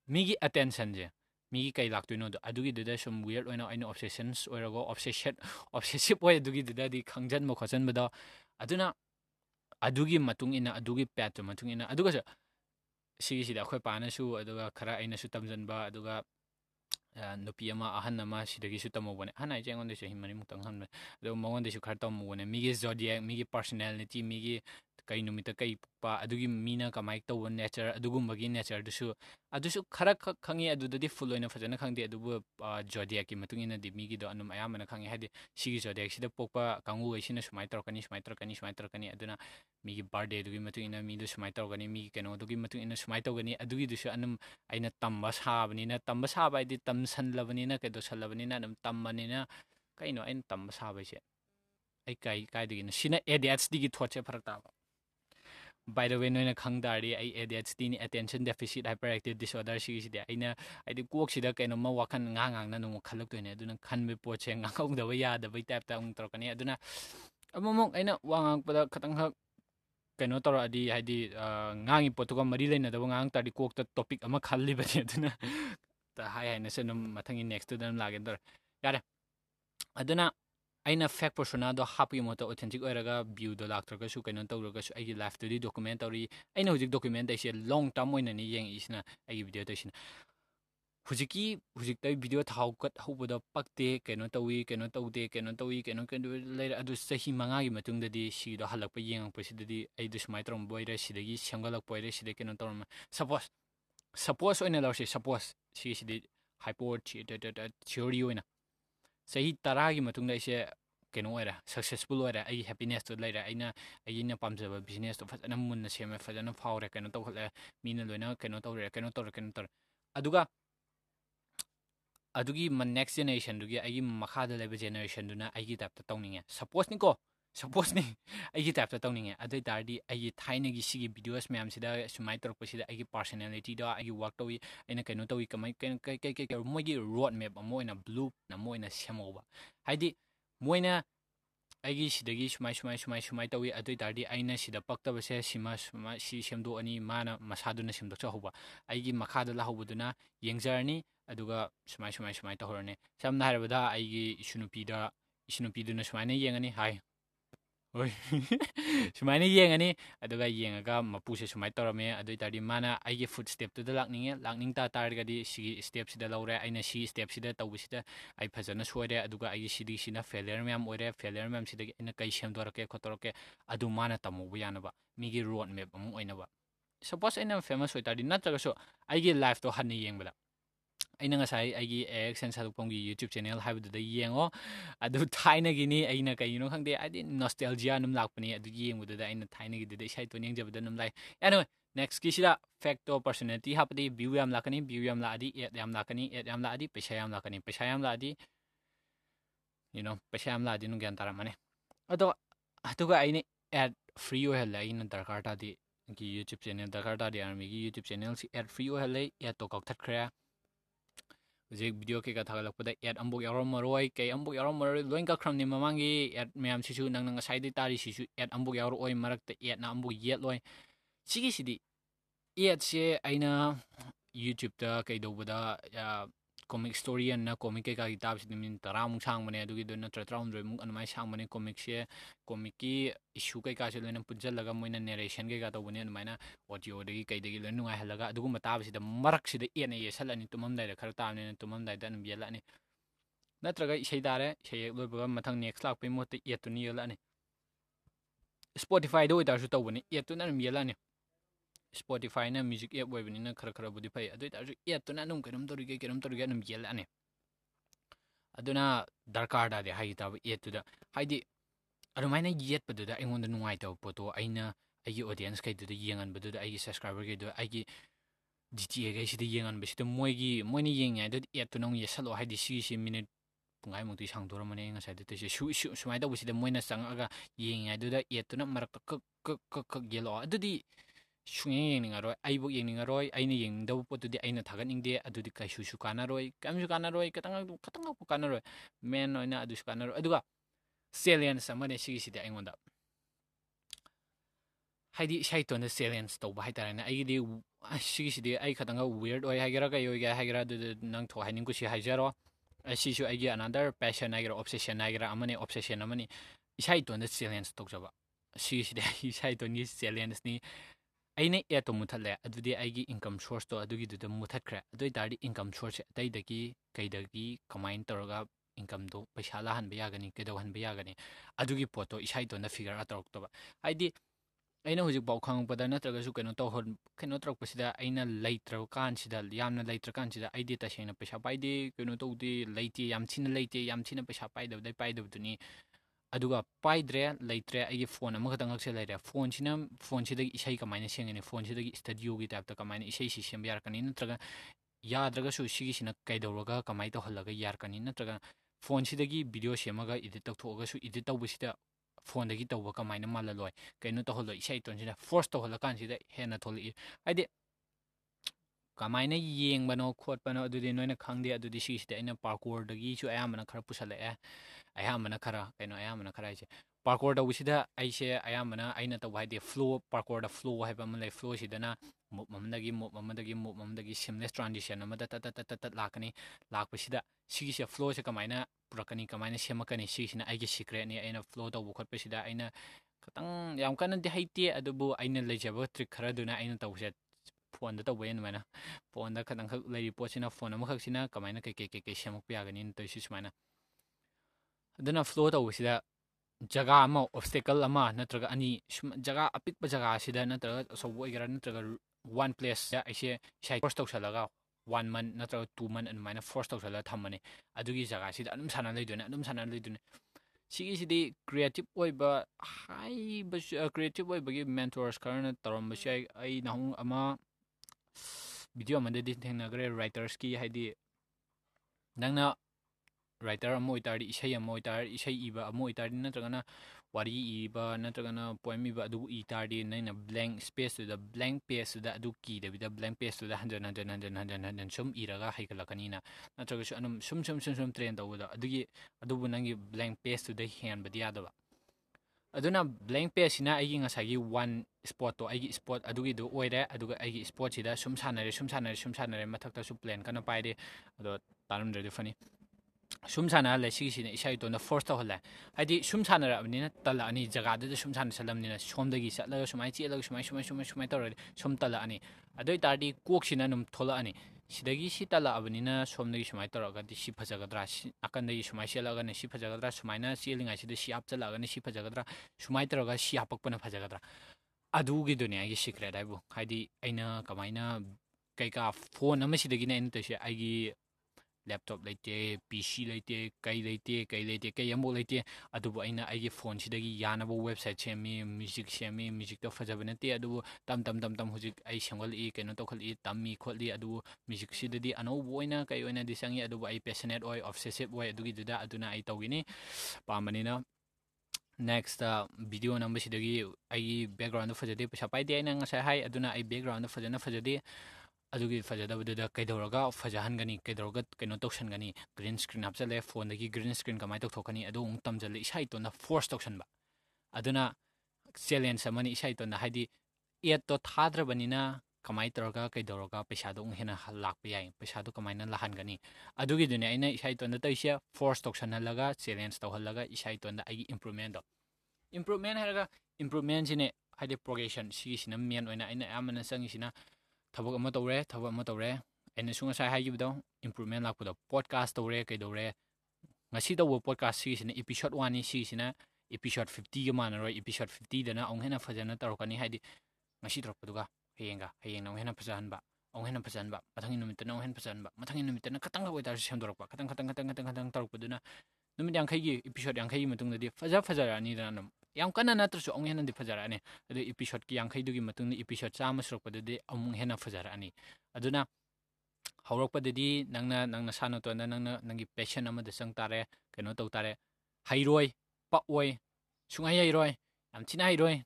ꯃꯤꯒꯤ ꯑꯦꯇꯦꯟꯁꯟꯁꯦ ꯃꯤꯒꯤ ꯀꯩ ꯂꯥꯛꯇꯣꯏꯅꯣꯗꯣ ꯑꯗꯨꯒꯤꯗꯨꯗ ꯁꯨꯝ ꯋꯤꯌꯔꯠ ꯑꯣꯏꯅ ꯑꯩꯅ ꯑꯣꯞꯁꯦꯁꯟꯁ ꯑꯣꯏꯔꯒ ꯑꯣꯞꯁꯦꯁꯟ ꯑꯣꯞꯁꯦꯁꯤꯞ ꯑꯣꯏ ꯑꯗꯨꯒꯤꯗꯨꯗꯗꯤ ꯈꯪꯖꯟꯕ ꯈꯣꯠꯆꯟꯕꯗꯣ ꯑꯗꯨꯅ ꯑꯗꯨꯒꯤ ꯃꯇꯨꯡ ꯏꯟꯅ ꯑꯗꯨꯒꯤ ꯄꯦꯠꯇꯨ ꯃꯇꯨꯡ ꯏꯟꯅ ꯑꯗꯨꯒꯁꯨ ꯁꯤꯒꯤꯁꯤꯗ ꯑꯩꯈꯣꯏ ꯄꯥꯅꯁꯨ ꯑꯗꯨꯒ ꯈꯔ ꯑꯩꯅꯁꯨ ꯇꯝꯁꯤꯟꯕ ꯑꯗꯨꯒ nupi ama ahan nama shiragi shu tamo wane hana ichi ngonde shu himani mutang hanme do mongonde shu khar tamo wane migi zodiac migi personality migi ꯀꯩ ꯅꯨꯃꯤꯠꯇ ꯀꯩ ꯄꯣꯛꯄ ꯑꯗꯨꯒꯤ ꯃꯤꯅ ꯀꯃꯥꯏꯅ ꯇꯧꯕ ꯅꯦꯆꯔ ꯑꯗꯨꯒꯨꯝꯕꯒꯤ ꯅꯦꯆꯔꯗꯨꯁꯨ ꯑꯗꯨꯁꯨ ꯈꯔ ꯈꯛ ꯈꯪꯉꯤ ꯑꯗꯨꯗꯗꯤ ꯐꯨꯜ ꯑꯣꯏꯅ ꯐꯖꯅ ꯈꯪꯗꯦ ꯑꯗꯨꯕꯨ ꯖꯣꯗꯤꯌꯥꯛꯀꯤ ꯃꯇꯨꯡ ꯏꯟꯅꯗꯤ ꯃꯤꯒꯤꯗꯣ ꯑꯗꯨꯝ ꯑꯌꯥꯝꯕꯅ ꯈꯪꯉꯤ ꯍꯥꯏꯗꯤ ꯁꯤꯒꯤ ꯖꯣꯗꯤꯌꯥꯛꯁꯤꯗ ꯄꯣꯛꯄ ꯀꯥꯡꯕꯨꯈꯩꯁꯤꯅ ꯁꯨꯃꯥꯏꯅ ꯇꯧꯔꯛꯀꯅꯤ ꯁꯨꯃꯥꯏꯅ ꯇꯧꯔꯛꯀꯅꯤ ꯁꯨꯃꯥꯏꯅ ꯇꯧꯔꯛꯀꯅꯤ ꯑꯗꯨꯅ ꯃꯤꯒꯤ ꯕꯥꯔꯗꯦꯗꯨꯒꯤ ꯃꯇꯨꯡ ꯏꯟꯅ ꯃꯤꯗꯨ ꯁꯨꯃꯥꯏꯅ ꯇꯧꯔꯒꯅꯤ ꯃꯤꯒꯤ ꯀꯩꯅꯣꯗꯨꯒꯤ ꯃꯇꯨꯡ ꯏꯟꯅ ꯁꯨꯃꯥꯏꯅ ꯇꯧꯒꯅꯤ ꯑꯗꯨꯒꯤꯗꯨꯁꯨ ꯑꯗꯨꯝ ꯑꯩꯅ ꯇꯝꯕ ꯁꯥꯕꯅꯤꯅ ꯇꯝꯕ ꯁꯥꯕ ꯍꯥꯏꯗꯤ ꯇꯝꯁꯜꯂꯕꯅꯤꯅ ꯀꯩꯗꯧꯁꯜꯂꯕꯅꯤꯅ ꯑꯗꯨꯝ ꯇꯝꯕꯅꯤꯅ ꯀꯩꯅꯣ ꯑꯩꯅ ꯇꯝꯕ ꯁꯥꯕꯩꯁꯦ ꯑꯩ ꯀꯥꯏ ꯀꯥꯏꯗꯒꯤꯅꯣ ꯁꯤꯅ ꯑꯦ ꯗꯤ ꯑꯩꯆ ꯗꯤꯒꯤ ꯊꯣꯠꯁꯦ ꯐꯔꯛ ꯇꯥꯕ ꯕꯥꯏ ꯗ ꯋꯦ ꯅꯣꯏꯅ ꯈꯪꯗꯥꯔꯗꯤ ꯑꯩ ꯑꯦ ꯗꯤ ꯑꯩꯆ ꯇꯤꯅꯤ attention deficit hyper active disorder ꯁꯤꯒꯤꯁꯤꯗꯤ ꯑꯩꯅ ꯍꯥꯏꯗꯤ ꯀꯣꯛꯁꯤꯗ ꯀꯩꯅꯣꯝꯃ ꯋꯥꯈꯜ ꯉꯥꯡ ꯉꯥꯡꯅ ꯅꯣꯡꯃ ꯈꯜꯂꯛꯇꯣꯏꯅꯦ ꯑꯗꯨꯅ ꯈꯟꯕꯒꯤ ꯄꯣꯠꯁꯦ ꯉꯥꯡꯍꯧꯗꯕ ꯌꯥꯗꯕꯩ ꯇꯥꯏꯞꯇ ꯑꯃꯨꯛ ꯇꯧꯔꯛꯀꯅꯤ ꯑꯗꯨꯅ ꯑꯃꯨꯛ ꯑꯩꯅ ꯋꯥ ꯉꯥꯡꯉꯛꯄꯗ ꯈꯇꯪꯈꯛ ꯀꯩꯅꯣ ꯇꯧꯔꯛꯑꯗꯤ ꯍꯥꯏꯗꯤ ꯉꯥꯡꯉꯤ ꯄꯣꯠꯇꯨꯒ ꯃꯔꯤ ꯂꯩꯅꯗꯕ ꯉꯥꯡ ꯇꯥꯔꯗꯤ ꯀꯣꯛꯇ ꯇꯣꯄꯤꯛ ꯑꯃ ꯈꯜꯂꯤꯕꯅꯤ ꯑꯗꯨꯅ ꯍꯥꯏ ꯍꯥꯏꯅꯁꯨ ꯑꯗꯨꯝ ꯃꯊꯪꯒꯤ ꯅꯦꯛꯁꯇꯨꯗ ꯑꯗꯨꯝ ꯂꯥꯛꯀꯦ ꯇꯧꯔꯦ ꯌꯥꯔꯦ ꯑꯗꯨꯅ ꯑꯩꯅ ꯐꯦꯛ ꯄꯔꯁꯣꯅꯥꯗꯣ ꯍꯥꯞꯄꯒꯤ ꯃꯍꯨꯠꯇ ꯑꯣꯊꯦꯟꯇꯤꯛ ꯑꯣꯏꯔꯒ ꯚ꯭ꯌꯨꯗꯣ ꯂꯥꯛꯇ꯭ꯔꯒꯁꯨ ꯀꯩꯅꯣ ꯇꯧꯔꯒꯁꯨ ꯑꯩꯒꯤ ꯂꯥꯏꯐꯇꯨꯗꯤ ꯗꯣꯀꯨꯃꯦꯟ ꯇꯧꯔꯤ ꯑꯩꯅ ꯍꯧꯖꯤꯛ ꯗꯣꯀꯨꯃꯦꯟ ꯇꯧꯔꯤꯁꯦ ꯂꯣꯡ ꯇꯥꯔꯝ ꯑꯣꯏꯅꯅꯤ ꯌꯦꯡꯉꯛꯏꯁꯤꯅ ꯑꯩꯒꯤ ꯚꯤꯗꯤꯑꯣ ꯇꯧꯔꯤꯁꯤꯅ ꯍꯧꯖꯤꯛꯀꯤ ꯍꯧꯖꯤꯛꯇ ꯚꯤꯗꯤꯑꯣ ꯊꯥꯎꯒꯠꯍꯧꯕꯗ ꯄꯛꯇꯦ ꯀꯩꯅꯣ ꯇꯧꯏ ꯀꯩꯅꯣ ꯇꯧꯗꯦ ꯀꯩꯅꯣ ꯇꯧꯏ ꯀꯩꯅꯣ ꯀꯩꯅꯣ ꯂꯩꯔꯦ ꯑꯗꯨ ꯆꯍꯤ ꯃꯉꯥꯒꯤ ꯃꯇꯨꯡꯗꯗꯤ ꯁꯤꯗꯣ ꯍꯜꯂꯛꯄ ꯌꯦꯡꯉꯛꯄꯁꯤꯗꯗꯤ ꯑꯩꯗꯣ ꯁꯨꯃꯥꯏꯅ ꯇꯧꯔꯝꯕ ꯑꯣꯏꯔꯦ ꯁꯤꯗꯒꯤ ꯁꯦꯝꯒꯠꯂꯛꯄ ꯑꯣꯏꯔꯦ ꯁꯤꯗꯒꯤ ꯀꯩꯅꯣ ꯇꯧꯔꯝꯃꯦ ꯁꯄꯣꯁ ꯁꯄꯣꯁ ꯑꯣꯏꯅ ꯂꯧꯔꯁꯤ ꯁꯄꯣꯁ ꯁꯤꯒꯤꯁꯤꯗꯤ ꯍꯥꯏꯄꯣ ꯊꯤꯑꯣꯔꯤ ꯑꯣꯏꯅ sahi taragi matung dai she keno era successful era ai happiness to later aina aina pamse ba business to fazana mun na sema fazana phau re keno to khala mina loina keno to re keno to re keno to aduga adugi man next generation dugi ai makha da lebe generation duna ai gi tap ta tawninge suppose ni ko ꯁꯄꯣꯁꯅꯤ ꯑꯩꯒꯤ ꯇꯥꯏꯞꯇ ꯇꯧꯅꯤꯡꯉꯦ ꯑꯗꯨ ꯑꯣꯏ ꯇꯥꯔꯗꯤ ꯑꯩꯒꯤ ꯊꯥꯏꯅꯒꯤ ꯁꯤꯒꯤ ꯚꯤꯗꯤꯑꯣꯁ ꯃꯌꯥꯝꯁꯤꯗ ꯁꯨꯃꯥꯏꯅ ꯇꯧꯔꯛꯄꯁꯤꯗ ꯑꯩꯒꯤ ꯄꯥꯔꯁꯣꯅꯦꯂꯤꯇꯤꯗ ꯑꯩꯒꯤ ꯋꯥꯛ ꯇꯧꯏ ꯑꯩꯅ ꯀꯩꯅꯣ ꯇꯧꯏ ꯀꯃꯥꯏ ꯀꯩ ꯀꯩ ꯀꯩ ꯃꯣꯏꯒꯤ ꯔꯣꯗ ꯃꯦꯞ ꯑꯃ ꯑꯣꯏꯅ ꯕ꯭ꯂꯨ ꯑꯃ ꯑꯣꯏꯅ ꯁꯦꯝꯍꯧꯕ ꯍꯥꯏꯗꯤ ꯃꯣꯏꯅ ꯑꯩꯒꯤ ꯁꯤꯗꯒꯤ ꯁꯨꯃꯥꯏ ꯁꯨꯃꯥꯏ ꯁꯨꯃꯥꯏ ꯁꯨꯃꯥꯏꯅ ꯇꯧꯏ ꯑꯗꯨ ꯑꯣꯏ ꯇꯥꯔꯗꯤ ꯑꯩꯅ ꯁꯤꯗ ꯄꯛꯇꯕꯁꯦ ꯁꯤꯃ ꯁꯤ ꯁꯦꯝꯗꯣꯛꯑꯅꯤ ꯃꯥꯅ ꯃꯁꯥꯗꯨꯅ ꯁꯦꯝꯗꯣꯛꯆꯍꯧꯕ ꯑꯩꯒꯤ ꯃꯈꯥꯗ ꯂꯥꯛꯍꯧꯕꯗꯨꯅ ꯌꯦꯡꯖꯔꯅꯤ ꯑꯗꯨꯒ ꯁꯨꯃꯥꯏ ꯁꯨꯃꯥꯏ ꯁꯨꯃꯥꯏꯅ ꯇꯧꯍꯧꯔꯅꯤ ꯁꯝꯅ ꯍꯥꯏꯔꯕꯗ ꯑꯩꯒꯤ ꯏꯁꯨꯅꯨꯄꯤꯗ ꯏꯁꯨꯅꯨꯄꯤꯗꯨꯅ ꯁꯨꯃꯥꯏꯅ ꯌꯦꯡꯉꯅꯤ ꯍꯥꯏ ꯍꯣꯏ ꯁꯨꯃꯥꯏꯅ ꯌꯦꯡꯉꯅꯤ ꯑꯗꯨꯒ ꯌꯦꯡꯉꯒ ꯃꯄꯨꯁꯦ ꯁꯨꯃꯥꯏꯅ ꯇꯧꯔꯝꯃꯦ ꯑꯗꯨ ꯑꯣꯏ ꯇꯥꯔꯗꯤ ꯃꯥꯅ ꯑꯩꯒꯤ ꯐꯨꯗ ꯁ꯭ꯇꯦꯞꯇꯨꯗ ꯂꯥꯛꯅꯤꯡꯉꯦ ꯂꯥꯛꯅꯤꯡ ꯇꯥ ꯇꯥꯔꯒꯗꯤ ꯁꯤꯒꯤ ꯁ꯭ꯇꯦꯞꯁꯤꯗ ꯂꯧꯔꯦ ꯑꯩꯅ ꯁꯤ ꯁ꯭ꯇꯦꯞꯁꯤꯗ ꯇꯧꯕꯁꯤꯗ ꯑꯩ ꯐꯖꯅ ꯁꯣꯏꯔꯦ ꯑꯗꯨꯒ ꯑꯩꯒꯤ ꯁꯤꯗꯤ ꯁꯤꯅ ꯐꯦꯂꯤꯌꯔ ꯃꯌꯥꯝ ꯑꯣꯏꯔꯦ ꯐꯦꯂꯤꯌꯔ ꯃꯌꯥꯝꯁꯤꯗꯒꯤ ꯑꯩꯅ ꯀꯩ ꯁꯦꯝꯗꯣꯔꯛꯀꯦ ꯈꯣꯠꯇꯣꯔꯛꯀꯦ ꯑꯗꯨ ꯃꯥꯅ ꯇꯝꯍꯧꯕ ꯌꯥꯅꯕ ꯃꯤꯒꯤ ꯔꯣꯗ ꯃꯦꯞ ꯑꯃ ꯑꯣꯏꯅꯕ ꯁꯄꯣꯁ ꯑꯩꯅ ꯐꯦꯃꯁ ꯑꯣꯏꯇꯥꯔꯗꯤ ꯅꯠꯇ꯭ꯔꯒꯁꯨ ꯑꯩꯒꯤ ꯂꯥꯏꯐꯇꯣ ꯍꯟꯅ ꯌꯦꯡꯕꯗ ꯑꯩꯅ ꯉꯁꯥꯏ ꯑꯩꯒꯤ ꯑꯦ ꯑꯦꯛꯁ ꯑꯦꯟ ꯁꯥꯗꯣꯛꯐꯝꯒꯤ ꯌꯨꯇ꯭ꯌꯨꯕ ꯆꯦꯅꯦꯜ ꯍꯥꯏꯕꯗꯨꯗ ꯌꯦꯡꯉꯣ ꯑꯗꯨ ꯊꯥꯏꯅꯒꯤꯅꯤ ꯑꯩꯅ ꯀꯩꯒꯤꯅꯣ ꯈꯪꯗꯦ ꯍꯥꯏꯗꯤ ꯅꯣꯁꯇꯦꯜꯖꯤꯌꯥ ꯑꯗꯨꯝ ꯂꯥꯛꯄꯅꯤ ꯑꯗꯨ ꯌꯦꯡꯕꯗꯨꯗ ꯑꯩꯅ ꯊꯥꯏꯅꯒꯤꯗꯨꯗ ꯏꯁꯥ ꯏꯇꯣꯟ ꯌꯦꯡꯖꯕꯗ ꯑꯗꯨꯝ ꯂꯥꯛꯑꯦ ꯑꯦꯅꯣ ꯅꯦꯛꯁꯀꯤꯁꯤꯗ ꯐꯦꯛꯇꯣ ꯄꯔꯁꯣꯅꯦꯂꯤꯇꯤ ꯍꯥꯞꯄꯗꯤ ꯚ꯭ꯌꯨ ꯌꯥꯝ ꯂꯥꯛꯀꯅꯤ ꯚ꯭ꯌꯨ ꯌꯥꯝ ꯂꯥꯛꯑꯗꯤ ꯑꯦꯗ ꯌꯥꯝ ꯂꯥꯛꯀꯅꯤ ꯑꯦꯗ ꯌꯥꯝ ꯂꯥꯛꯑꯗꯤ ꯄꯩꯁꯥ ꯌꯥꯝ ꯂꯥꯛꯀꯅꯤ ꯄꯩꯁꯥ ꯌꯥꯝ ꯂꯥꯛꯑꯗꯤ ꯌꯨꯅꯣ ꯄꯩꯁꯥ ꯌꯥꯝ ꯂꯥꯛꯑꯗꯤ ꯑꯗꯨꯝ ꯒ꯭ꯌꯥꯟ ꯇꯥꯔꯝꯃꯅꯤ ꯑꯗꯣ ꯑꯗꯨꯒ ꯑꯩꯅ ꯑꯦꯗ ꯐ꯭ꯔꯤ ꯑꯣꯏꯍꯜꯂꯦ ꯑꯩꯅ ꯗꯔꯀꯥꯔ ꯇꯥꯗꯦ ꯌꯨꯇ꯭ꯌꯨꯕ ꯆꯦꯅꯦꯜ ꯗꯔꯀꯥꯔ ꯇꯥꯗꯦ ꯑꯥꯔꯃꯤꯒꯤ ꯌꯨꯇ꯭ꯌꯨꯕ ꯆꯦꯅꯦꯜꯁꯤ ꯑꯦꯗ ꯐ꯭ꯔꯤ ꯑꯣꯏꯍꯜꯂꯦ ꯑꯦꯗꯇꯣ ꯀꯛꯊꯠꯈ꯭ꯔꯦ ꯍꯧꯖꯤꯛ ꯚꯤꯗꯤꯑꯣ ꯀꯩꯀꯥ ꯊꯥꯒꯠꯂꯛꯄꯗ ꯑꯦꯗ ꯑꯃꯐꯥꯎ ꯌꯥꯎꯔꯝꯃꯔꯣꯏ ꯀꯩ ꯑꯃꯐꯥꯎ ꯌꯥꯎꯔꯝꯃꯔꯣꯏ ꯂꯣꯏ ꯀꯛꯈ꯭ꯔꯕꯅꯤ ꯃꯃꯥꯡꯒꯤ ꯑꯦꯗ ꯃꯌꯥꯝꯁꯤꯁꯨ ꯅꯪꯅ ꯉꯁꯥꯏꯗꯩ ꯇꯥꯔꯤꯁꯤꯁꯨ ꯑꯦꯗ ꯑꯃꯐꯥꯎ ꯌꯥꯎꯔꯛꯑꯣꯏ ꯃꯔꯛꯇ ꯑꯦꯗꯅ ꯑꯃꯐꯥꯎ ꯌꯦꯠꯂꯣꯏ ꯁꯤꯒꯤꯁꯤꯗꯤ ꯑꯦꯗꯁꯦ ꯑꯩꯅ ꯌꯨꯇ꯭ꯌꯨꯕꯇ ꯀꯩꯗꯧꯕꯗ ꯀꯣꯃꯤꯛ ꯏꯁꯇꯣꯔꯤꯌꯟꯅ ꯀꯣꯃꯤꯛ ꯀꯩꯀꯥꯒꯤ ꯇꯥꯕꯁꯤꯗꯤ ꯃꯤꯅꯤꯠ ꯇꯔꯥꯃꯨꯛ ꯁꯥꯡꯕꯅꯦ ꯑꯗꯨꯒꯤꯗꯣ ꯅꯠꯇ꯭ꯔꯒ ꯇꯔꯥꯍꯨꯝꯗꯣꯏꯃꯨꯛ ꯑꯗꯨꯃꯥꯏꯅ ꯁꯥꯡꯕꯅꯦ ꯀꯣꯃꯤꯛꯁꯦ ꯀꯣꯃꯤꯛꯀꯤ ꯏꯁꯨ ꯀꯩꯀꯥꯁꯦ ꯂꯣꯏꯅ ꯄꯨꯟꯁꯤꯜꯂꯒ ꯃꯣꯏꯅ ꯅꯦꯔꯦꯁꯟ ꯀꯩꯀꯥ ꯇꯧꯕꯅꯦ ꯑꯗꯨꯃꯥꯏꯅ ꯑꯣꯗꯤꯑꯣꯗꯒꯤ ꯀꯩꯗꯒꯤ ꯂꯣꯏꯅ ꯅꯨꯡꯉꯥꯏꯍꯜꯂꯒ ꯑꯗꯨꯒꯨꯝꯕ ꯇꯥꯕꯁꯤꯗ ꯃꯔꯛꯁꯤꯗ ꯑꯦꯠꯅ ꯌꯦꯠꯁꯜꯂꯅꯤ ꯇꯨꯝꯃꯝꯗꯥꯏꯗ ꯈꯔ ꯇꯥꯕꯅꯤꯅ ꯇꯨꯝꯃꯝꯗꯥꯏꯗ ꯑꯗꯨꯝ ꯌꯦꯜꯂꯛꯑꯅꯤ ꯅꯠꯇ꯭ꯔꯒ ꯏꯁꯩ ꯇꯥꯔꯦ ꯏꯁꯩ ꯍꯦꯛ ꯂꯣꯏꯕꯒ ꯃꯊꯪ ꯅꯦꯛꯁ ꯂꯥꯛꯄꯩ ꯃꯍꯨꯠꯇ ꯑꯦꯠꯇꯨꯅ ꯌꯦꯜꯂꯛꯑꯅꯤ ꯁ꯭ꯄꯣꯇꯤꯐꯥꯏꯗ ꯑꯣꯏꯇꯥꯔꯁꯨ ꯇꯧꯕꯅꯤ ꯑꯦꯠꯇꯨꯅ ꯑꯗꯨꯝ ꯌꯦꯜꯂꯛꯑꯅꯤ ꯁ꯭ꯄꯣꯇꯤꯐꯥꯏꯅ ꯃ꯭ꯌꯨꯖꯤꯛ ꯑꯦꯞ ꯑꯣꯏꯕꯅꯤꯅ ꯈꯔ ꯈꯔꯕꯨꯗꯤ ꯐꯩ ꯑꯗꯨ ꯑꯣꯏꯇꯥꯔꯁꯨ ꯑꯦꯠꯇꯨꯅ ꯑꯗꯨꯝ ꯀꯩꯅꯣꯝ ꯇꯧꯔꯤꯒꯦ ꯀꯩꯅꯣꯝ ꯇꯧꯔꯤꯒꯦ ꯑꯗꯨꯝ ꯌꯦꯜꯂꯛꯑꯅꯤ ꯑꯗꯨꯅ ꯗꯔꯀꯥꯔ ꯇꯥꯗꯦ ꯍꯥꯏꯒꯦ ꯇꯥꯕ ꯑꯦꯠꯇꯨꯗ ꯍꯥꯏꯗꯤ ꯑꯗꯨꯃꯥꯏꯅ ꯌꯦꯠꯄꯗꯨꯗ ꯑꯩꯉꯣꯟꯗ ꯅꯨꯡꯉꯥꯏꯇꯕ ꯄꯣꯠꯇꯣ ꯑꯩꯅ ꯑꯩꯒꯤ ꯑꯣꯗꯤꯌꯦꯟꯁ ꯈꯩꯗꯨꯗ ꯌꯦꯡꯍꯟꯕꯗꯨꯗ ꯑꯩꯒꯤ ꯁꯕꯁꯀ꯭ꯔꯥꯏꯕꯔꯈꯩꯗꯨꯗ ꯑꯩꯒꯤ ꯖꯤ ꯇꯤ ꯑꯦꯈꯩꯁꯤꯗ ꯌꯦꯡꯍꯟꯕꯁꯤꯗ ꯃꯣꯏꯒꯤ ꯃꯣꯏꯅ ꯌꯦꯡꯉꯤꯉꯩꯗꯗꯤ ꯑꯦꯠꯇꯨꯅ ꯑꯃꯨꯛ ꯌꯦꯠꯁꯜꯂꯛꯑꯣ ꯍꯥꯏꯗꯤ ꯁꯤꯒꯤꯁꯤ ꯃꯤꯅꯤꯠ ꯄꯨꯡꯈꯥꯏꯃꯨꯛꯇꯤ ꯁꯥꯡꯗꯣꯔꯝꯃꯅꯤ ꯑꯩ ꯉꯁꯥꯏꯗ ꯇꯧꯔꯤꯁꯦ ꯁꯨꯃꯥꯏꯅ ꯇꯧꯕꯁꯤꯗ ꯃꯣꯏꯅ ꯆꯪꯉꯛꯑꯒ ꯌꯦꯡꯉꯤꯉꯩꯗꯨꯗ ꯑꯦꯠꯇꯨꯅ ꯃꯔꯛꯇ ꯀꯛ ꯀꯛ ꯀꯛ ꯀꯛ ꯌꯦꯜꯂꯛꯑꯣ ꯑꯗꯨꯗꯤ ꯁꯨꯡꯌꯦꯡ ꯌꯦꯡꯅꯤꯡꯉꯔꯣꯏ ꯑꯩꯕꯨ ꯌꯦꯡꯅꯤꯡꯉꯔꯣꯏ ꯑꯩꯅ ꯌꯦꯡꯅꯤꯡꯗꯕ ꯄꯣꯠꯇꯨꯗꯤ ꯑꯩꯅ ꯊꯥꯒꯠꯅꯤꯡꯗꯦ ꯑꯗꯨꯗꯤ ꯀꯩꯁꯨꯁꯨ ꯀꯥꯟꯅꯔꯣꯏ ꯀꯔꯤꯝꯁꯨ ꯀꯥꯟꯅꯔꯣꯏ ꯈꯤꯇꯪ ꯈꯤꯇꯪꯈꯛꯄꯨ ꯀꯥꯟꯅꯔꯣꯏ ꯃꯦꯟ ꯑꯣꯏꯅ ꯑꯗꯨꯁꯨ ꯀꯥꯟꯅꯔꯣꯏ ꯑꯗꯨꯒ ꯆꯦꯂꯦꯟꯖ ꯑꯃꯅꯦ ꯁꯤꯒꯤꯁꯤꯗꯤ ꯑꯩꯉꯣꯟꯗ ꯍꯥꯏꯗꯤ ꯏꯁꯥ ꯏꯇꯣꯟꯗ ꯆꯦꯂꯦꯟꯖ ꯇꯧꯕ ꯍꯥꯏꯇꯥꯔꯦꯅꯦ ꯑꯩꯒꯤꯗꯤ ꯁꯤꯒꯤꯁꯤꯗꯤ ꯑꯩ ꯈꯇꯪꯒ ꯋꯤꯌꯔꯗ ꯑꯣꯏ ꯍꯥꯏꯒꯦꯔꯥ ꯀꯩ ꯑꯣꯏꯒꯦ ꯍꯥꯏꯒꯦꯔꯥ ꯑꯗꯨꯗ ꯅꯪ ꯊꯣꯛ ꯍꯥꯏꯅꯤꯡꯕꯁꯤ ꯍꯥꯏꯖꯔꯣ ꯑꯁꯤꯁꯨ ꯑꯩꯒꯤ ꯑꯅꯥꯗꯔ ꯄꯦꯁꯟ ꯍꯥꯏꯒꯦꯔꯥ ꯑꯣꯞꯁꯦꯁꯟ ꯍꯥꯏꯒꯦꯔꯥ ꯑꯃꯅꯤ ꯑꯣꯞꯁꯦꯁꯟ ꯑꯃꯅꯤ ꯏꯁꯥ ꯏꯇꯣꯟꯗ ꯆꯦꯂꯦꯟꯖ ꯇꯧꯖꯕ ꯁꯤꯒꯤꯁꯤꯗꯤ ꯑꯩ ꯏꯁꯥ ꯏꯇꯣꯟꯒꯤ ꯆꯦꯂꯦꯟꯖꯅꯤ ꯑꯩꯅ ꯑꯦꯠꯇꯣ ꯃꯨꯠꯊꯠꯂꯦ ꯑꯗꯨꯗꯤ ꯑꯩꯒꯤ ꯏꯟꯀꯝ ꯁꯣꯔꯁꯇꯣ ꯑꯗꯨꯒꯤꯗꯨꯗ ꯃꯨꯠꯊꯠꯈ꯭ꯔꯦ ꯑꯗꯨ ꯑꯣꯏ ꯇꯥꯔꯗꯤ ꯏꯟꯀꯝ ꯁꯣꯔꯁꯁꯦ ꯑꯇꯩꯗꯒꯤ ꯀꯩꯗꯒꯤ ꯀꯃꯥꯏꯅ ꯇꯧꯔꯒ ꯏꯟꯀꯝꯗꯣ ꯄꯩꯁꯥ ꯂꯥꯛꯍꯟꯕ ꯌꯥꯒꯅꯤ ꯀꯩꯗꯧꯍꯟꯕ ꯌꯥꯒꯅꯤ ꯑꯗꯨꯒꯤ ꯄꯣꯠꯇꯣ ꯏꯁꯥ ꯏꯇꯣꯟꯗ ꯐꯤꯒꯔ ꯑꯥꯎꯠ ꯇꯧꯔꯛꯇꯕ ꯍꯥꯏꯗꯤ ꯑꯩꯅ ꯍꯧꯖꯤꯛꯐꯥꯎ ꯈꯪꯉꯛꯄꯗ ꯅꯠꯇ꯭ꯔꯒꯁꯨ ꯀꯩꯅꯣ ꯇꯧꯍꯟ ꯀꯩꯅꯣ ꯇꯧꯔꯛꯄꯁꯤꯗ ꯑꯩꯅ ꯂꯩꯇ꯭ꯔꯕ ꯀꯥꯟꯁꯤꯗ ꯌꯥꯝꯅ ꯂꯩꯇ꯭ꯔꯀꯥꯟꯁꯤꯗ ꯑꯩꯗꯤ ꯇꯁꯦꯡꯅ ꯄꯩꯁꯥ ꯄꯥꯏꯗꯦ ꯀꯩꯅꯣ ꯇꯧꯗꯦ ꯂꯩꯇꯦ ꯌꯥꯝ ꯊꯤꯅ ꯂꯩꯇꯦ ꯌꯥꯝ ꯊꯤꯅ ꯄꯩꯁꯥ パꯏꯗꯕꯗꯩ ꯄꯥꯏꯗꯕꯗꯨꯅꯤ ꯑꯗꯨꯒ ꯄꯥꯏꯗ꯭ꯔꯦ ꯂꯩꯇ꯭ꯔꯦ ꯑꯩꯒꯤ ꯐꯣꯟ ꯑꯃꯈꯛꯇꯪ ꯉꯛꯁꯦ ꯂꯩꯔꯦ ꯐꯣꯟꯁꯤꯅ ꯐꯣꯟꯁꯤꯗꯒꯤ ꯏꯁꯩ ꯀꯃꯥꯏꯅ ꯁꯦꯝꯒꯅꯤ ꯐꯣꯟꯁꯤꯗꯒꯤ ꯏꯁꯇꯗꯤꯑꯣꯒꯤ ꯇꯥꯏꯞꯇ ꯀꯃꯥꯏꯅ ꯏꯁꯩꯁꯤ ꯁꯦꯝꯕ ꯌꯥꯔꯛꯀꯅꯤ ꯅꯠꯇ꯭ꯔꯒ ꯌꯥꯗ꯭ꯔꯒꯁꯨ ꯁꯤꯒꯤꯁꯤꯅ ꯀꯩꯗꯧꯔꯒ ꯀꯃꯥꯏꯅ ꯇꯧꯍꯜꯂꯒ ꯌꯥꯔꯛꯀꯅꯤ ꯅꯠꯇ꯭ꯔꯒ ꯐꯣꯟꯁꯤꯗꯒꯤ ꯚꯤꯗꯤꯑꯣ ꯁꯦꯝꯃꯒ ꯏꯗꯤꯠ ꯇꯧꯊꯣꯛꯑꯒꯁꯨ ꯏꯗꯤꯠ ꯇꯧꯕꯁꯤꯗ ꯐꯣꯟꯗꯒꯤ ꯇꯧꯕ ꯀꯃꯥꯏꯅ ꯃꯥꯜꯍꯜꯂꯣꯏ ꯀꯩꯅꯣ ꯇꯧꯍꯜꯂꯣꯏ ꯏꯁꯩ ꯏꯇꯣꯟꯁꯤꯅ ꯐꯣꯔꯁ ꯇꯧꯍꯜꯂꯀꯥꯟꯁꯤꯗ ꯍꯦꯟꯅ ꯊꯣꯛꯂꯛꯏ ꯍꯥꯏꯗꯤ ꯀꯃꯥꯏꯅ ꯌꯦꯡꯕꯅꯣ ꯈꯣꯠꯄꯅꯣ ꯑꯗꯨꯗꯤ ꯅꯣꯏꯅ ꯈꯪꯗꯦ ꯑꯗꯨꯗꯤ ꯁꯤꯒꯤꯁꯤꯗꯤ ꯑꯩꯅ ꯄꯥꯔꯀꯣꯔꯗꯒꯤꯁꯨ ꯑꯌꯥꯝꯕꯅ ꯈꯔ ꯄꯨꯁꯜꯂꯛꯑꯦ ꯑꯌꯥꯝꯕꯅ ꯈꯔ ꯀꯩꯅꯣ ꯑꯌꯥꯝꯕꯅ ꯈꯔ ꯍꯥꯏꯁꯦ ꯄꯥꯔꯀꯣꯔ ꯇꯧꯕꯁꯤꯗ ꯑꯩꯁꯦ ꯑꯌꯥꯝꯕꯅ ꯑꯩꯅ ꯇꯧꯕ ꯍꯥꯏꯗꯤ ꯐ꯭ꯂꯣ ꯄꯥꯔꯀꯣꯔꯗ ꯐ꯭ꯂꯣ ꯍꯥꯏꯕ ꯑꯃ ꯂꯩ ꯐ꯭ꯂꯣꯁꯤꯗꯅ ꯃꯨꯞ ꯑꯃꯗꯒꯤ ꯃꯨꯞ ꯑꯃꯗꯒꯤ ꯃꯨꯞ ꯑꯃꯗꯒꯤ ꯁꯤꯝꯂꯦꯁ ꯇ꯭ꯔꯥꯟꯖꯤꯁꯟ ꯑꯃꯗ ꯇꯠ ꯇꯠ ꯇꯠ ꯇꯠ ꯇꯠ ꯂꯥꯛꯀꯅꯤ ꯂꯥꯛꯄꯁꯤꯗ ꯁꯤꯒꯤꯁꯦ ꯐ꯭ꯂꯣꯁꯦ ꯀꯃꯥꯏꯅ ꯄꯨꯔꯛꯀꯅꯤ ꯀꯃꯥꯏꯅ ꯁꯦꯝꯃꯛꯀꯅꯤ ꯁꯤꯁꯤꯅ ꯑꯩꯒꯤ ꯁꯤꯀ꯭ꯔꯦꯠꯅꯤ ꯑꯩꯅ ꯐ꯭ꯂꯣ ꯇꯧꯕ ꯈꯣꯠꯄꯁꯤꯗ ꯑꯩꯅ ꯈꯤꯇꯪ ꯌꯥꯝ ꯀꯟꯅꯗꯤ ꯍꯩꯇꯦ ꯑꯗꯨꯕꯨ ꯑꯩꯅ ꯂꯩꯖꯕ ꯇ꯭ꯔꯤꯛ ꯈꯔꯗꯨꯅ ꯑꯩꯅ ꯇꯧꯕꯁꯦ ꯐꯣꯟꯗ ꯇꯧꯕ ꯑꯗꯨꯃꯥꯏꯅ ꯐꯣꯟꯗ ꯈꯇꯪꯈꯛ ꯂꯩꯔꯤ ꯄꯣꯠꯁꯤꯅ ꯐꯣꯟ ꯑꯃꯈꯛꯁꯤꯅ ꯀꯃꯥꯏꯅ ꯀꯩꯀꯩ ꯀꯩꯀꯩ ꯁꯦꯝꯃꯛꯄ ꯌꯥꯒꯅꯤꯅ ꯇꯧꯔꯤꯁꯤ ꯁꯨꯃꯥꯏꯅ ꯑꯗꯨꯅ ꯐ꯭ꯂꯣ ꯇꯧꯕꯁꯤꯗ ꯖꯒꯥ ꯑꯃ ꯑꯣꯕꯁꯇꯦꯀꯜ ꯑꯃ ꯅꯠꯇ꯭ꯔꯒ ꯑꯅꯤ ꯁꯨꯝ ꯖꯒꯥ ꯑꯄꯤꯛꯄ ꯖꯒꯥꯁꯤꯗ ꯅꯠꯇ꯭ꯔꯒ ꯑꯆꯧꯕ ꯑꯣꯏꯒꯦꯔꯥ ꯅꯠꯇ꯭ꯔꯒ ꯋꯥꯟ ꯄ꯭ꯂꯦꯁꯇ ꯑꯩꯁꯦ ꯏꯁꯥ ꯐꯣꯔꯁ ꯇꯧꯁꯜꯂꯒ ꯋꯥꯟ ꯃꯟ ꯅꯠꯇ꯭ꯔꯒ ꯇꯨ ꯃꯟ ꯑꯗꯨꯃꯥꯏꯅ ꯐꯣꯔꯁ ꯇꯧꯁꯜꯂꯒ ꯊꯝꯃꯅꯤ ꯑꯗꯨꯒꯤ ꯖꯒꯥꯁꯤꯗ ꯑꯗꯨꯝ ꯁꯥꯟꯅ ꯂꯩꯗꯣꯏꯅꯦ ꯑꯗꯨꯝ ꯁꯥꯟꯅ ꯂꯩꯗꯣꯏꯅꯦ ꯁꯤꯒꯤꯁꯤꯗꯤ ꯀ꯭ꯔꯤꯌꯦꯇꯤꯞ ꯑꯣꯏꯕ ꯍꯥꯏꯕꯁꯨ ꯀ꯭ꯔꯤꯌꯦꯇꯤꯞ ꯑꯣꯏꯕꯒꯤ ꯃꯦꯟꯇꯣꯔꯁ ꯈꯔꯅ ꯇꯧꯔꯝꯕꯁꯨ ꯌꯥꯏ ꯑꯩ ꯅꯍꯨꯝ ꯑꯃ ꯚꯤꯗꯤꯑꯣ ꯑꯃꯗꯗꯤ ꯊꯦꯡꯅꯈ꯭ꯔꯦ ꯔꯥꯏꯇꯔꯁꯀꯤ ꯍꯥꯏꯗꯤ ꯅꯪꯅ ꯔꯥꯏꯇꯔ ꯑꯃ ꯑꯣꯏꯇꯥꯔꯗꯤ ꯏꯁꯩ ꯑꯃ ꯑꯣꯏꯇꯥꯔꯗꯤ ꯏꯁꯩ ꯏꯕ ꯑꯃ ꯑꯣꯏꯇꯥꯔꯗꯤ ꯅꯠꯇ꯭ꯔꯒꯅ ꯋꯥꯔꯤ ꯏꯕ ꯅꯠꯇ꯭ꯔꯒꯅ ꯄꯣꯏꯝ ꯏꯕ ꯑꯗꯨꯕꯨ ꯏ ꯇꯥꯔꯗꯤ ꯅꯪꯅ ꯕ꯭ꯂꯦꯡ ꯁ꯭ꯄꯦꯁꯇꯨꯗ ꯕ꯭ꯂꯦꯡ ꯄꯦꯖꯇꯨꯗ ꯑꯗꯨ ꯀꯤꯗꯕꯤꯗ ꯕ꯭ꯂꯦꯡ ꯄꯦꯖꯇꯨꯗ ꯍꯟꯖꯤꯟ ꯍꯟꯖꯤꯟ ꯍꯟꯖꯤꯟ ꯍꯟꯖꯤꯟ ꯍꯟꯖꯤꯟ ꯁꯨꯝ ꯏꯔꯒ ꯍꯩꯒꯠꯂꯛꯀꯅꯤꯅ ꯅꯠꯇ꯭ꯔꯒꯁꯨ ꯑꯗꯨꯝ ꯁꯨꯝ ꯁꯨꯝ ꯁꯨꯝ ꯁꯨꯝ ꯇ꯭ꯔꯦꯟ ꯇꯧꯕꯗꯣ ꯑꯗꯨꯒꯤ ꯑꯗꯨꯕꯨ ꯅꯪꯒꯤ ꯕ꯭ꯂꯦꯡ ꯄꯦꯖꯇꯨꯗ ꯍꯦꯟꯕꯗꯤ ꯌꯥꯗꯕ ꯑꯗꯨꯅ ꯕ꯭ꯂꯦꯡ ꯄꯦꯖꯁꯤꯅ ꯑꯩꯒꯤ ꯉꯁꯥꯏꯒꯤ ꯋꯥꯟ ꯁ꯭ꯄꯣꯠꯇꯣ ꯑꯩꯒꯤ ꯁ꯭ꯄꯣꯠ ꯑꯗꯨꯒꯤꯗꯨ ꯑꯣꯏꯔꯦ ꯑꯗꯨꯒ ꯑꯩꯒꯤ ꯁ꯭ꯄꯣꯠꯁꯤꯗ ꯁꯨꯝ ꯁꯥꯟꯅꯔꯦ ꯁꯨꯝ ꯁꯥꯟꯅꯔꯦ ꯁꯨꯝ ꯁꯥꯟꯅꯔꯦ ꯃꯊꯛꯇꯁꯨ ꯄ꯭ꯂꯦꯟ ꯀꯟꯅ ꯄꯥꯏꯔꯦ ꯑꯗꯣ ꯇꯥꯔꯝꯗ꯭ꯔꯗꯤ ꯐꯅꯤ ꯁꯨꯝ ꯁꯥꯟꯅꯍꯜꯂꯦ ꯁꯤꯒꯤꯁꯤꯅ ꯏꯁꯥ ꯏꯇꯣꯟꯗ ꯐꯣꯔꯁ ꯇꯧꯍꯜꯂꯦ ꯍꯥꯏꯗꯤ ꯁꯨꯝ ꯁꯥꯟꯅꯔꯛꯑꯕꯅꯤꯅ ꯇꯜꯂꯛꯑꯅꯤ ꯖꯒꯥꯗꯨꯗ ꯁꯨꯝ ꯁꯥꯟꯅꯁꯜꯂꯝꯅꯤꯅ ꯁꯣꯝꯗꯒꯤ ꯆꯠꯂꯒ ꯁꯨꯃꯥꯏꯅ ꯆꯦꯜꯂꯒ ꯁꯨꯃꯥꯏꯅ ꯁꯨꯃꯥꯏꯅ ꯁꯨꯃꯥꯏꯅ ꯁꯨꯃꯥꯏꯅ ꯇꯧꯔꯗꯤ ꯁꯨꯝ ꯇꯜꯂꯛꯑꯅꯤ ꯑꯗꯨ ꯑꯣꯏ ꯇꯥꯔꯗꯤ ꯀꯣꯛꯁꯤꯅ ꯑꯗꯨꯝ ꯊꯣꯛꯂꯛꯑꯅꯤ ꯁꯤꯗꯒꯤ ꯁꯤ ꯇꯜꯂꯛꯑꯕꯅꯤꯅ ꯁꯣꯝꯗꯒꯤ ꯁꯨꯃꯥꯏꯅ ꯇꯧꯔꯒꯗꯤ ꯁꯤ ꯐꯖꯒꯗ꯭ꯔꯥ ꯁꯤ ꯅꯥꯀꯟꯗꯒꯤ ꯁꯨꯃꯥꯏꯅ ꯆꯦꯜꯂꯛꯑꯒꯅꯤ ꯁꯤ ꯐꯖꯒꯗ꯭ꯔꯥ ꯁꯨꯃꯥꯏꯅ ꯆꯦꯜꯂꯤꯉꯩꯁꯤꯗ ꯁꯤ ꯍꯥꯞꯆꯤꯜꯂꯛꯑꯒꯅꯤ ꯁꯤ ꯐꯖꯒꯗ꯭ꯔꯥ ꯁꯨꯃꯥꯏꯅ ꯇꯧꯔꯒ ꯁꯤ ꯍꯥꯞꯄꯛꯄꯅ ꯐꯖꯒꯗ꯭ꯔꯥ ꯑꯗꯨꯒꯤꯗꯨꯅꯦ ꯑꯩꯒꯤ ꯁꯤꯀ꯭ꯔꯦꯠ ꯍꯥꯏꯕꯨ ꯍꯥꯏꯗꯤ ꯑꯩꯅ ꯀꯃꯥꯏꯅ ꯀꯩꯀꯥ ꯐꯣꯟ ꯑꯃꯁꯤꯗꯒꯤꯅꯦ ꯑꯩꯅ ꯇꯧꯔꯤꯁꯦ ꯑꯩꯒꯤ ꯂꯦꯞꯇꯣꯞ ꯂꯩꯇꯦ ꯄꯤ ꯁꯤ ꯂꯩꯇꯦ ꯀꯩ ꯂꯩꯇꯦ ꯀꯩ ꯂꯩꯇꯦ ꯀꯩ ꯑꯃꯐꯥꯎ ꯂꯩꯇꯦ ꯑꯗꯨꯕꯨ ꯑꯩꯅ ꯑꯩꯒꯤ ꯐꯣꯟꯁꯤꯗꯒꯤ ꯌꯥꯅꯕ ꯋꯦꯕꯁꯥꯏꯠ ꯁꯦꯝꯃꯤ ꯃ꯭ꯌꯨꯖꯤꯛ ꯁꯦꯝꯃꯤ ꯃ꯭ꯌꯨꯖꯤꯛꯇꯣ ꯐꯖꯕ ꯅꯠꯇꯦ ꯑꯗꯨꯕꯨ ꯇꯝ ꯇꯝ ꯇꯝ ꯇꯝ ꯍꯧꯖꯤꯛ ꯑꯩ ꯁꯦꯝꯒꯠꯂꯛꯏ ꯀꯩꯅꯣ ꯇꯧꯈꯠꯂꯛꯏ ꯇꯝꯃꯤ ꯈꯣꯠꯂꯤ ꯑꯗꯨꯕꯨ ꯃ꯭ꯌꯨꯖꯤꯛꯁꯤꯗꯗꯤ ꯑꯅꯧꯕ ꯑꯣꯏꯅ ꯀꯩ ꯑꯣꯏꯅꯗꯤ ꯆꯪꯉꯤ ꯑꯗꯨꯕꯨ ꯑꯩ ꯄꯦꯁꯅꯦꯠ ꯑꯣꯏ ꯑꯣꯕꯁꯦꯁꯤꯞ ꯑꯣꯏ ꯑꯗꯨꯒꯤꯗꯨꯗ ꯑꯗꯨꯅ ꯑꯩ ꯇꯧꯈꯤꯅꯤ ꯄꯥꯝꯕꯅꯤꯅ ꯅꯦꯛꯁꯇ ꯚꯤꯗꯤꯑꯣ ꯅꯝꯕꯁꯤꯗꯒꯤ ꯑꯩꯒꯤ ꯕꯦꯛꯒ꯭ꯔꯥꯎꯟꯗꯣ ꯐꯖꯗꯦ ꯄꯩꯁꯥ ꯄꯥꯏꯗꯦ ꯑꯩꯅ ꯉꯁꯥꯏ ꯍꯥꯏ ꯑꯗꯨꯅ ꯑꯩ ꯕꯦꯛꯒ꯭ꯔꯥꯎꯟꯗꯣ ꯐꯖꯅ ꯐꯖꯗꯦ ꯑꯗꯨꯒꯤ ꯐꯖꯗꯕꯗꯨꯗ ꯀꯩꯗꯧꯔꯒ ꯐꯖꯍꯟꯒꯅꯤ ꯀꯩꯗꯧꯔꯒ ꯀꯩꯅꯣ ꯇꯧꯁꯟꯒꯅꯤ ꯒ꯭ꯔꯤꯟ ꯁ꯭ꯀ꯭ꯔꯤꯟ ꯍꯥꯞꯆꯤꯜꯂꯦ ꯐꯣꯟꯗꯒꯤ ꯒ꯭ꯔꯤꯟ ꯁ꯭ꯀ꯭ꯔꯤꯟ ꯀꯃꯥꯏꯅ ꯇꯧꯊꯣꯛꯀꯅꯤ ꯑꯗꯨ ꯑꯃꯨꯛ ꯇꯝꯁꯤꯜꯂꯦ ꯏꯁꯥ ꯏꯇꯣꯟꯗ ꯐꯣꯔꯁ ꯇꯧꯁꯟꯕ ꯑꯗꯨꯅ ꯆꯦꯂꯦꯟꯖ ꯑꯃꯅꯤ ꯏꯁꯥ ꯏꯇꯣꯟꯗ ꯍꯥꯏꯗꯤ ꯑꯦꯠꯇꯣ ꯊꯥꯗ꯭ꯔꯕꯅꯤꯅ ꯀꯃꯥꯏꯅ ꯇꯧꯔꯒ ꯀꯩꯗꯧꯔꯒ ꯄꯩꯁꯥꯗꯣ ꯑꯃꯨꯛ ꯍꯦꯟꯅ ꯂꯥꯛꯄ ꯌꯥꯏ ꯄꯩꯁꯥꯗꯣ ꯀꯃꯥꯏꯅ ꯂꯥꯛꯍꯟꯒꯅꯤ ꯑꯗꯨꯒꯤꯗꯨꯅꯦ ꯑꯩꯅ ꯏꯁꯥ ꯏꯇꯣꯟꯗ ꯇꯧꯔꯤꯁꯦ ꯐꯣꯔꯁ ꯇꯧꯁꯟꯍꯜꯂꯒ ꯆꯦꯂꯦꯟꯖ ꯇꯧꯍꯜꯂꯒ ꯏꯁꯥ ꯏꯇꯣꯟꯗ ꯑꯩꯒꯤ ꯏꯝꯄ꯭ꯔꯨꯚꯃꯦꯟꯗꯣ ꯏꯝꯄ꯭ꯔꯨꯚꯃꯦꯟ ꯍꯥꯏꯔꯒ ꯏꯝꯄ꯭ꯔꯨꯚꯃꯦꯟꯁꯤꯅꯦ ꯍꯥꯏꯗꯤ ꯄ꯭ꯔꯣꯒꯦꯁꯟ ꯁꯤꯒꯤꯁꯤꯅ ꯃꯦꯟ ꯑꯣꯏꯅ ꯑꯩꯅ ꯑꯌꯥꯝꯕꯅ ꯆꯪꯉꯤꯁꯤꯅ ꯊꯕꯛ ꯑꯃ ꯇꯧꯔꯦ ꯊꯕꯛ ꯑꯃ ꯇꯧꯔꯦ ꯑꯩꯅꯁꯨ ꯉꯁꯥꯏ ꯍꯥꯏꯈꯤꯕꯗꯣ ꯏꯝꯄ꯭ꯔꯨꯚꯃꯦꯟ ꯂꯥꯛꯄꯗꯣ ꯄꯣꯗꯀꯥꯁ ꯇꯧꯔꯦ ꯀꯩꯗꯧꯔꯦ ꯉꯁꯤ ꯇꯧꯕ ꯄꯣꯗꯀꯥꯁ ꯁꯤꯒꯤꯁꯤꯅ ꯏꯄꯤꯁꯣꯠ ꯋꯥꯟꯅꯤ ꯁꯤꯒꯤꯁꯤꯅ ꯏꯄꯤꯁꯣꯠ ꯐꯤꯐꯇꯤꯒ ꯃꯥꯟꯅꯔꯣꯏ ꯏꯄꯤꯁꯣꯠ ꯐꯤꯐꯇꯤꯗꯅ ꯑꯃꯨꯛ ꯍꯦꯟꯅ ꯐꯖꯅ ꯇꯧꯔꯛꯀꯅꯤ ꯍꯥꯏꯗꯤ ꯉꯁꯤ ꯇꯧꯔꯛꯄꯗꯨꯒ ꯍꯌꯦꯡꯒ ꯍꯌꯦꯡꯅ ꯑꯃꯨꯛ ꯍꯦꯟꯅ ꯐꯖꯍꯟꯕ ꯑꯃꯨꯛ ꯍꯦꯟꯅ ꯐꯖꯍꯟꯕ ꯃꯊꯪꯒꯤ ꯅꯨꯃꯤꯠꯇꯅ ꯑꯃꯨꯛ ꯍꯦꯟꯅ ꯐꯖꯍꯟꯕ ꯃꯊꯪꯒꯤ ꯅꯨꯃꯤꯠꯇꯅ ꯈꯇꯪꯈꯛ ꯑꯣꯏꯇꯥꯔꯁꯨ ꯁꯦꯝꯗꯣꯔꯛꯄ ꯈꯇꯪ ꯈꯇꯪ ꯈꯇꯪ ꯈꯇꯪ ꯈꯇꯪ ꯇꯧꯔꯛꯄꯗꯨꯅ ꯅꯨꯃꯤꯠ ꯌꯥꯡꯈꯩꯒꯤ ꯏꯄꯤꯁꯣꯠ ꯌꯥꯡꯈꯩꯒꯤ ꯃꯇꯨꯡꯗꯗꯤ ꯐꯖ ꯐꯖꯔꯛꯑꯅꯤꯗꯅ ꯑꯗꯨꯝ yang kana na tru ong hena di phajara ani. Adu episode ki yang khai du gi matung ni episode cha ma srok pade de amung hena phajara ani. Aduna hawrok pade di nangna nangna sano to na nangna nangi passion ama de sang tare keno to tare hairoi pa oi sungai hairoi am china hairoi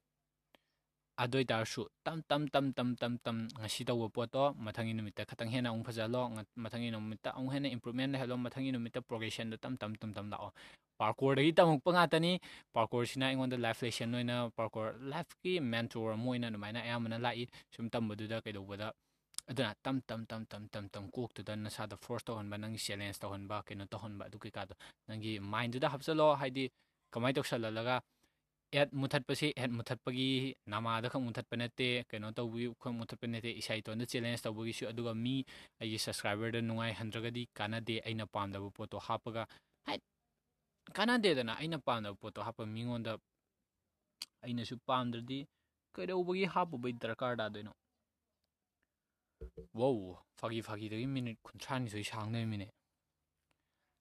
ꯑꯣꯏ ꯇꯥꯔꯁꯨ ꯇꯝ ꯇꯝ ꯇꯝ ꯇꯝ ꯇꯝ ꯇꯝ ꯉꯁꯤ ꯇꯧꯕ ꯄꯣꯠꯇꯣ ꯃꯊꯪꯒꯤ ꯅꯨꯃꯤꯠꯇ ꯈꯤꯇꯪ ꯍꯦꯟꯅ ꯑꯃꯨꯛ ꯐꯖꯍꯜꯂꯣ ꯃꯊꯪꯒꯤ ꯅꯨꯃꯤꯠꯇ ꯑꯃꯨꯛ ꯍꯦꯟꯅ ꯏꯝꯄ꯭ꯔꯨꯚꯃꯦꯟ ꯂꯩꯍꯜꯂꯣ ꯃꯊꯪꯒꯤ ꯅꯨꯃꯤꯠꯇ ꯄ꯭ꯔꯣꯒꯦꯁꯟꯗꯣ ꯇꯝ ꯇꯝ ꯇꯝ ꯇꯝ ꯂꯥꯛꯑꯣ ꯄꯥꯔꯀꯣꯔꯗꯒꯤ ꯇꯝꯃꯛꯄ ꯉꯥꯛꯇꯅꯤ ꯄꯥꯔꯀꯣꯔꯁꯤꯅ ꯑꯩꯉꯣꯟꯗ ꯂꯥꯏꯐ ꯂꯦꯁꯟ ꯑꯣꯏꯅ ꯄꯥꯔꯀꯣꯔ ꯂꯥꯏꯐꯀꯤ ꯃꯦꯟꯇꯣꯔ ꯑꯃ ꯑꯣꯏꯅ ꯑꯗꯨꯃꯥꯏꯅ ꯑꯌꯥꯝꯕꯅ ꯂꯥꯛꯏ ꯁꯨꯝ ꯇꯝꯕꯗꯨꯗ ꯀꯩꯗꯧꯕꯗ ꯑꯗꯨꯅ ꯇꯝ ꯇꯝ ꯇꯝ ꯇꯝ ꯇꯝ ꯇꯝ ꯀꯣꯛꯇꯨꯗ ꯅꯁꯥꯗ ꯐꯣꯔꯁ ꯇꯧꯍꯟꯕ ꯅꯪꯒꯤ ꯆꯦꯂꯦꯟꯖ ꯇꯧꯍꯟꯕ ꯀꯩꯅꯣ ꯇꯧꯍꯟꯕ ꯑꯗꯨ ꯀꯩꯀꯥꯗꯣ ꯅꯪꯒꯤ ꯃꯥꯏꯟꯗꯨꯗ ꯍꯥꯞꯆꯤꯜꯂꯣ ꯍꯥꯏꯗꯤ ꯀꯃꯥꯏꯅ ꯇꯧꯁꯜꯍꯜꯂꯒ ad muthat pa si ad muthat pa gi nama da khang muthat pa na te kaino to wi khang muthat pa na te isai to na challenge to gi su aduga mi ai subscriber da nungai handra ga di kana de aina pam da po to hap ga hai kana de da na aina pam da po to hap mi ngon da aina su pam da di kaida u gi hap bai darkar da do no wow fagi fagi da gi minute kunchani su chang na mi ne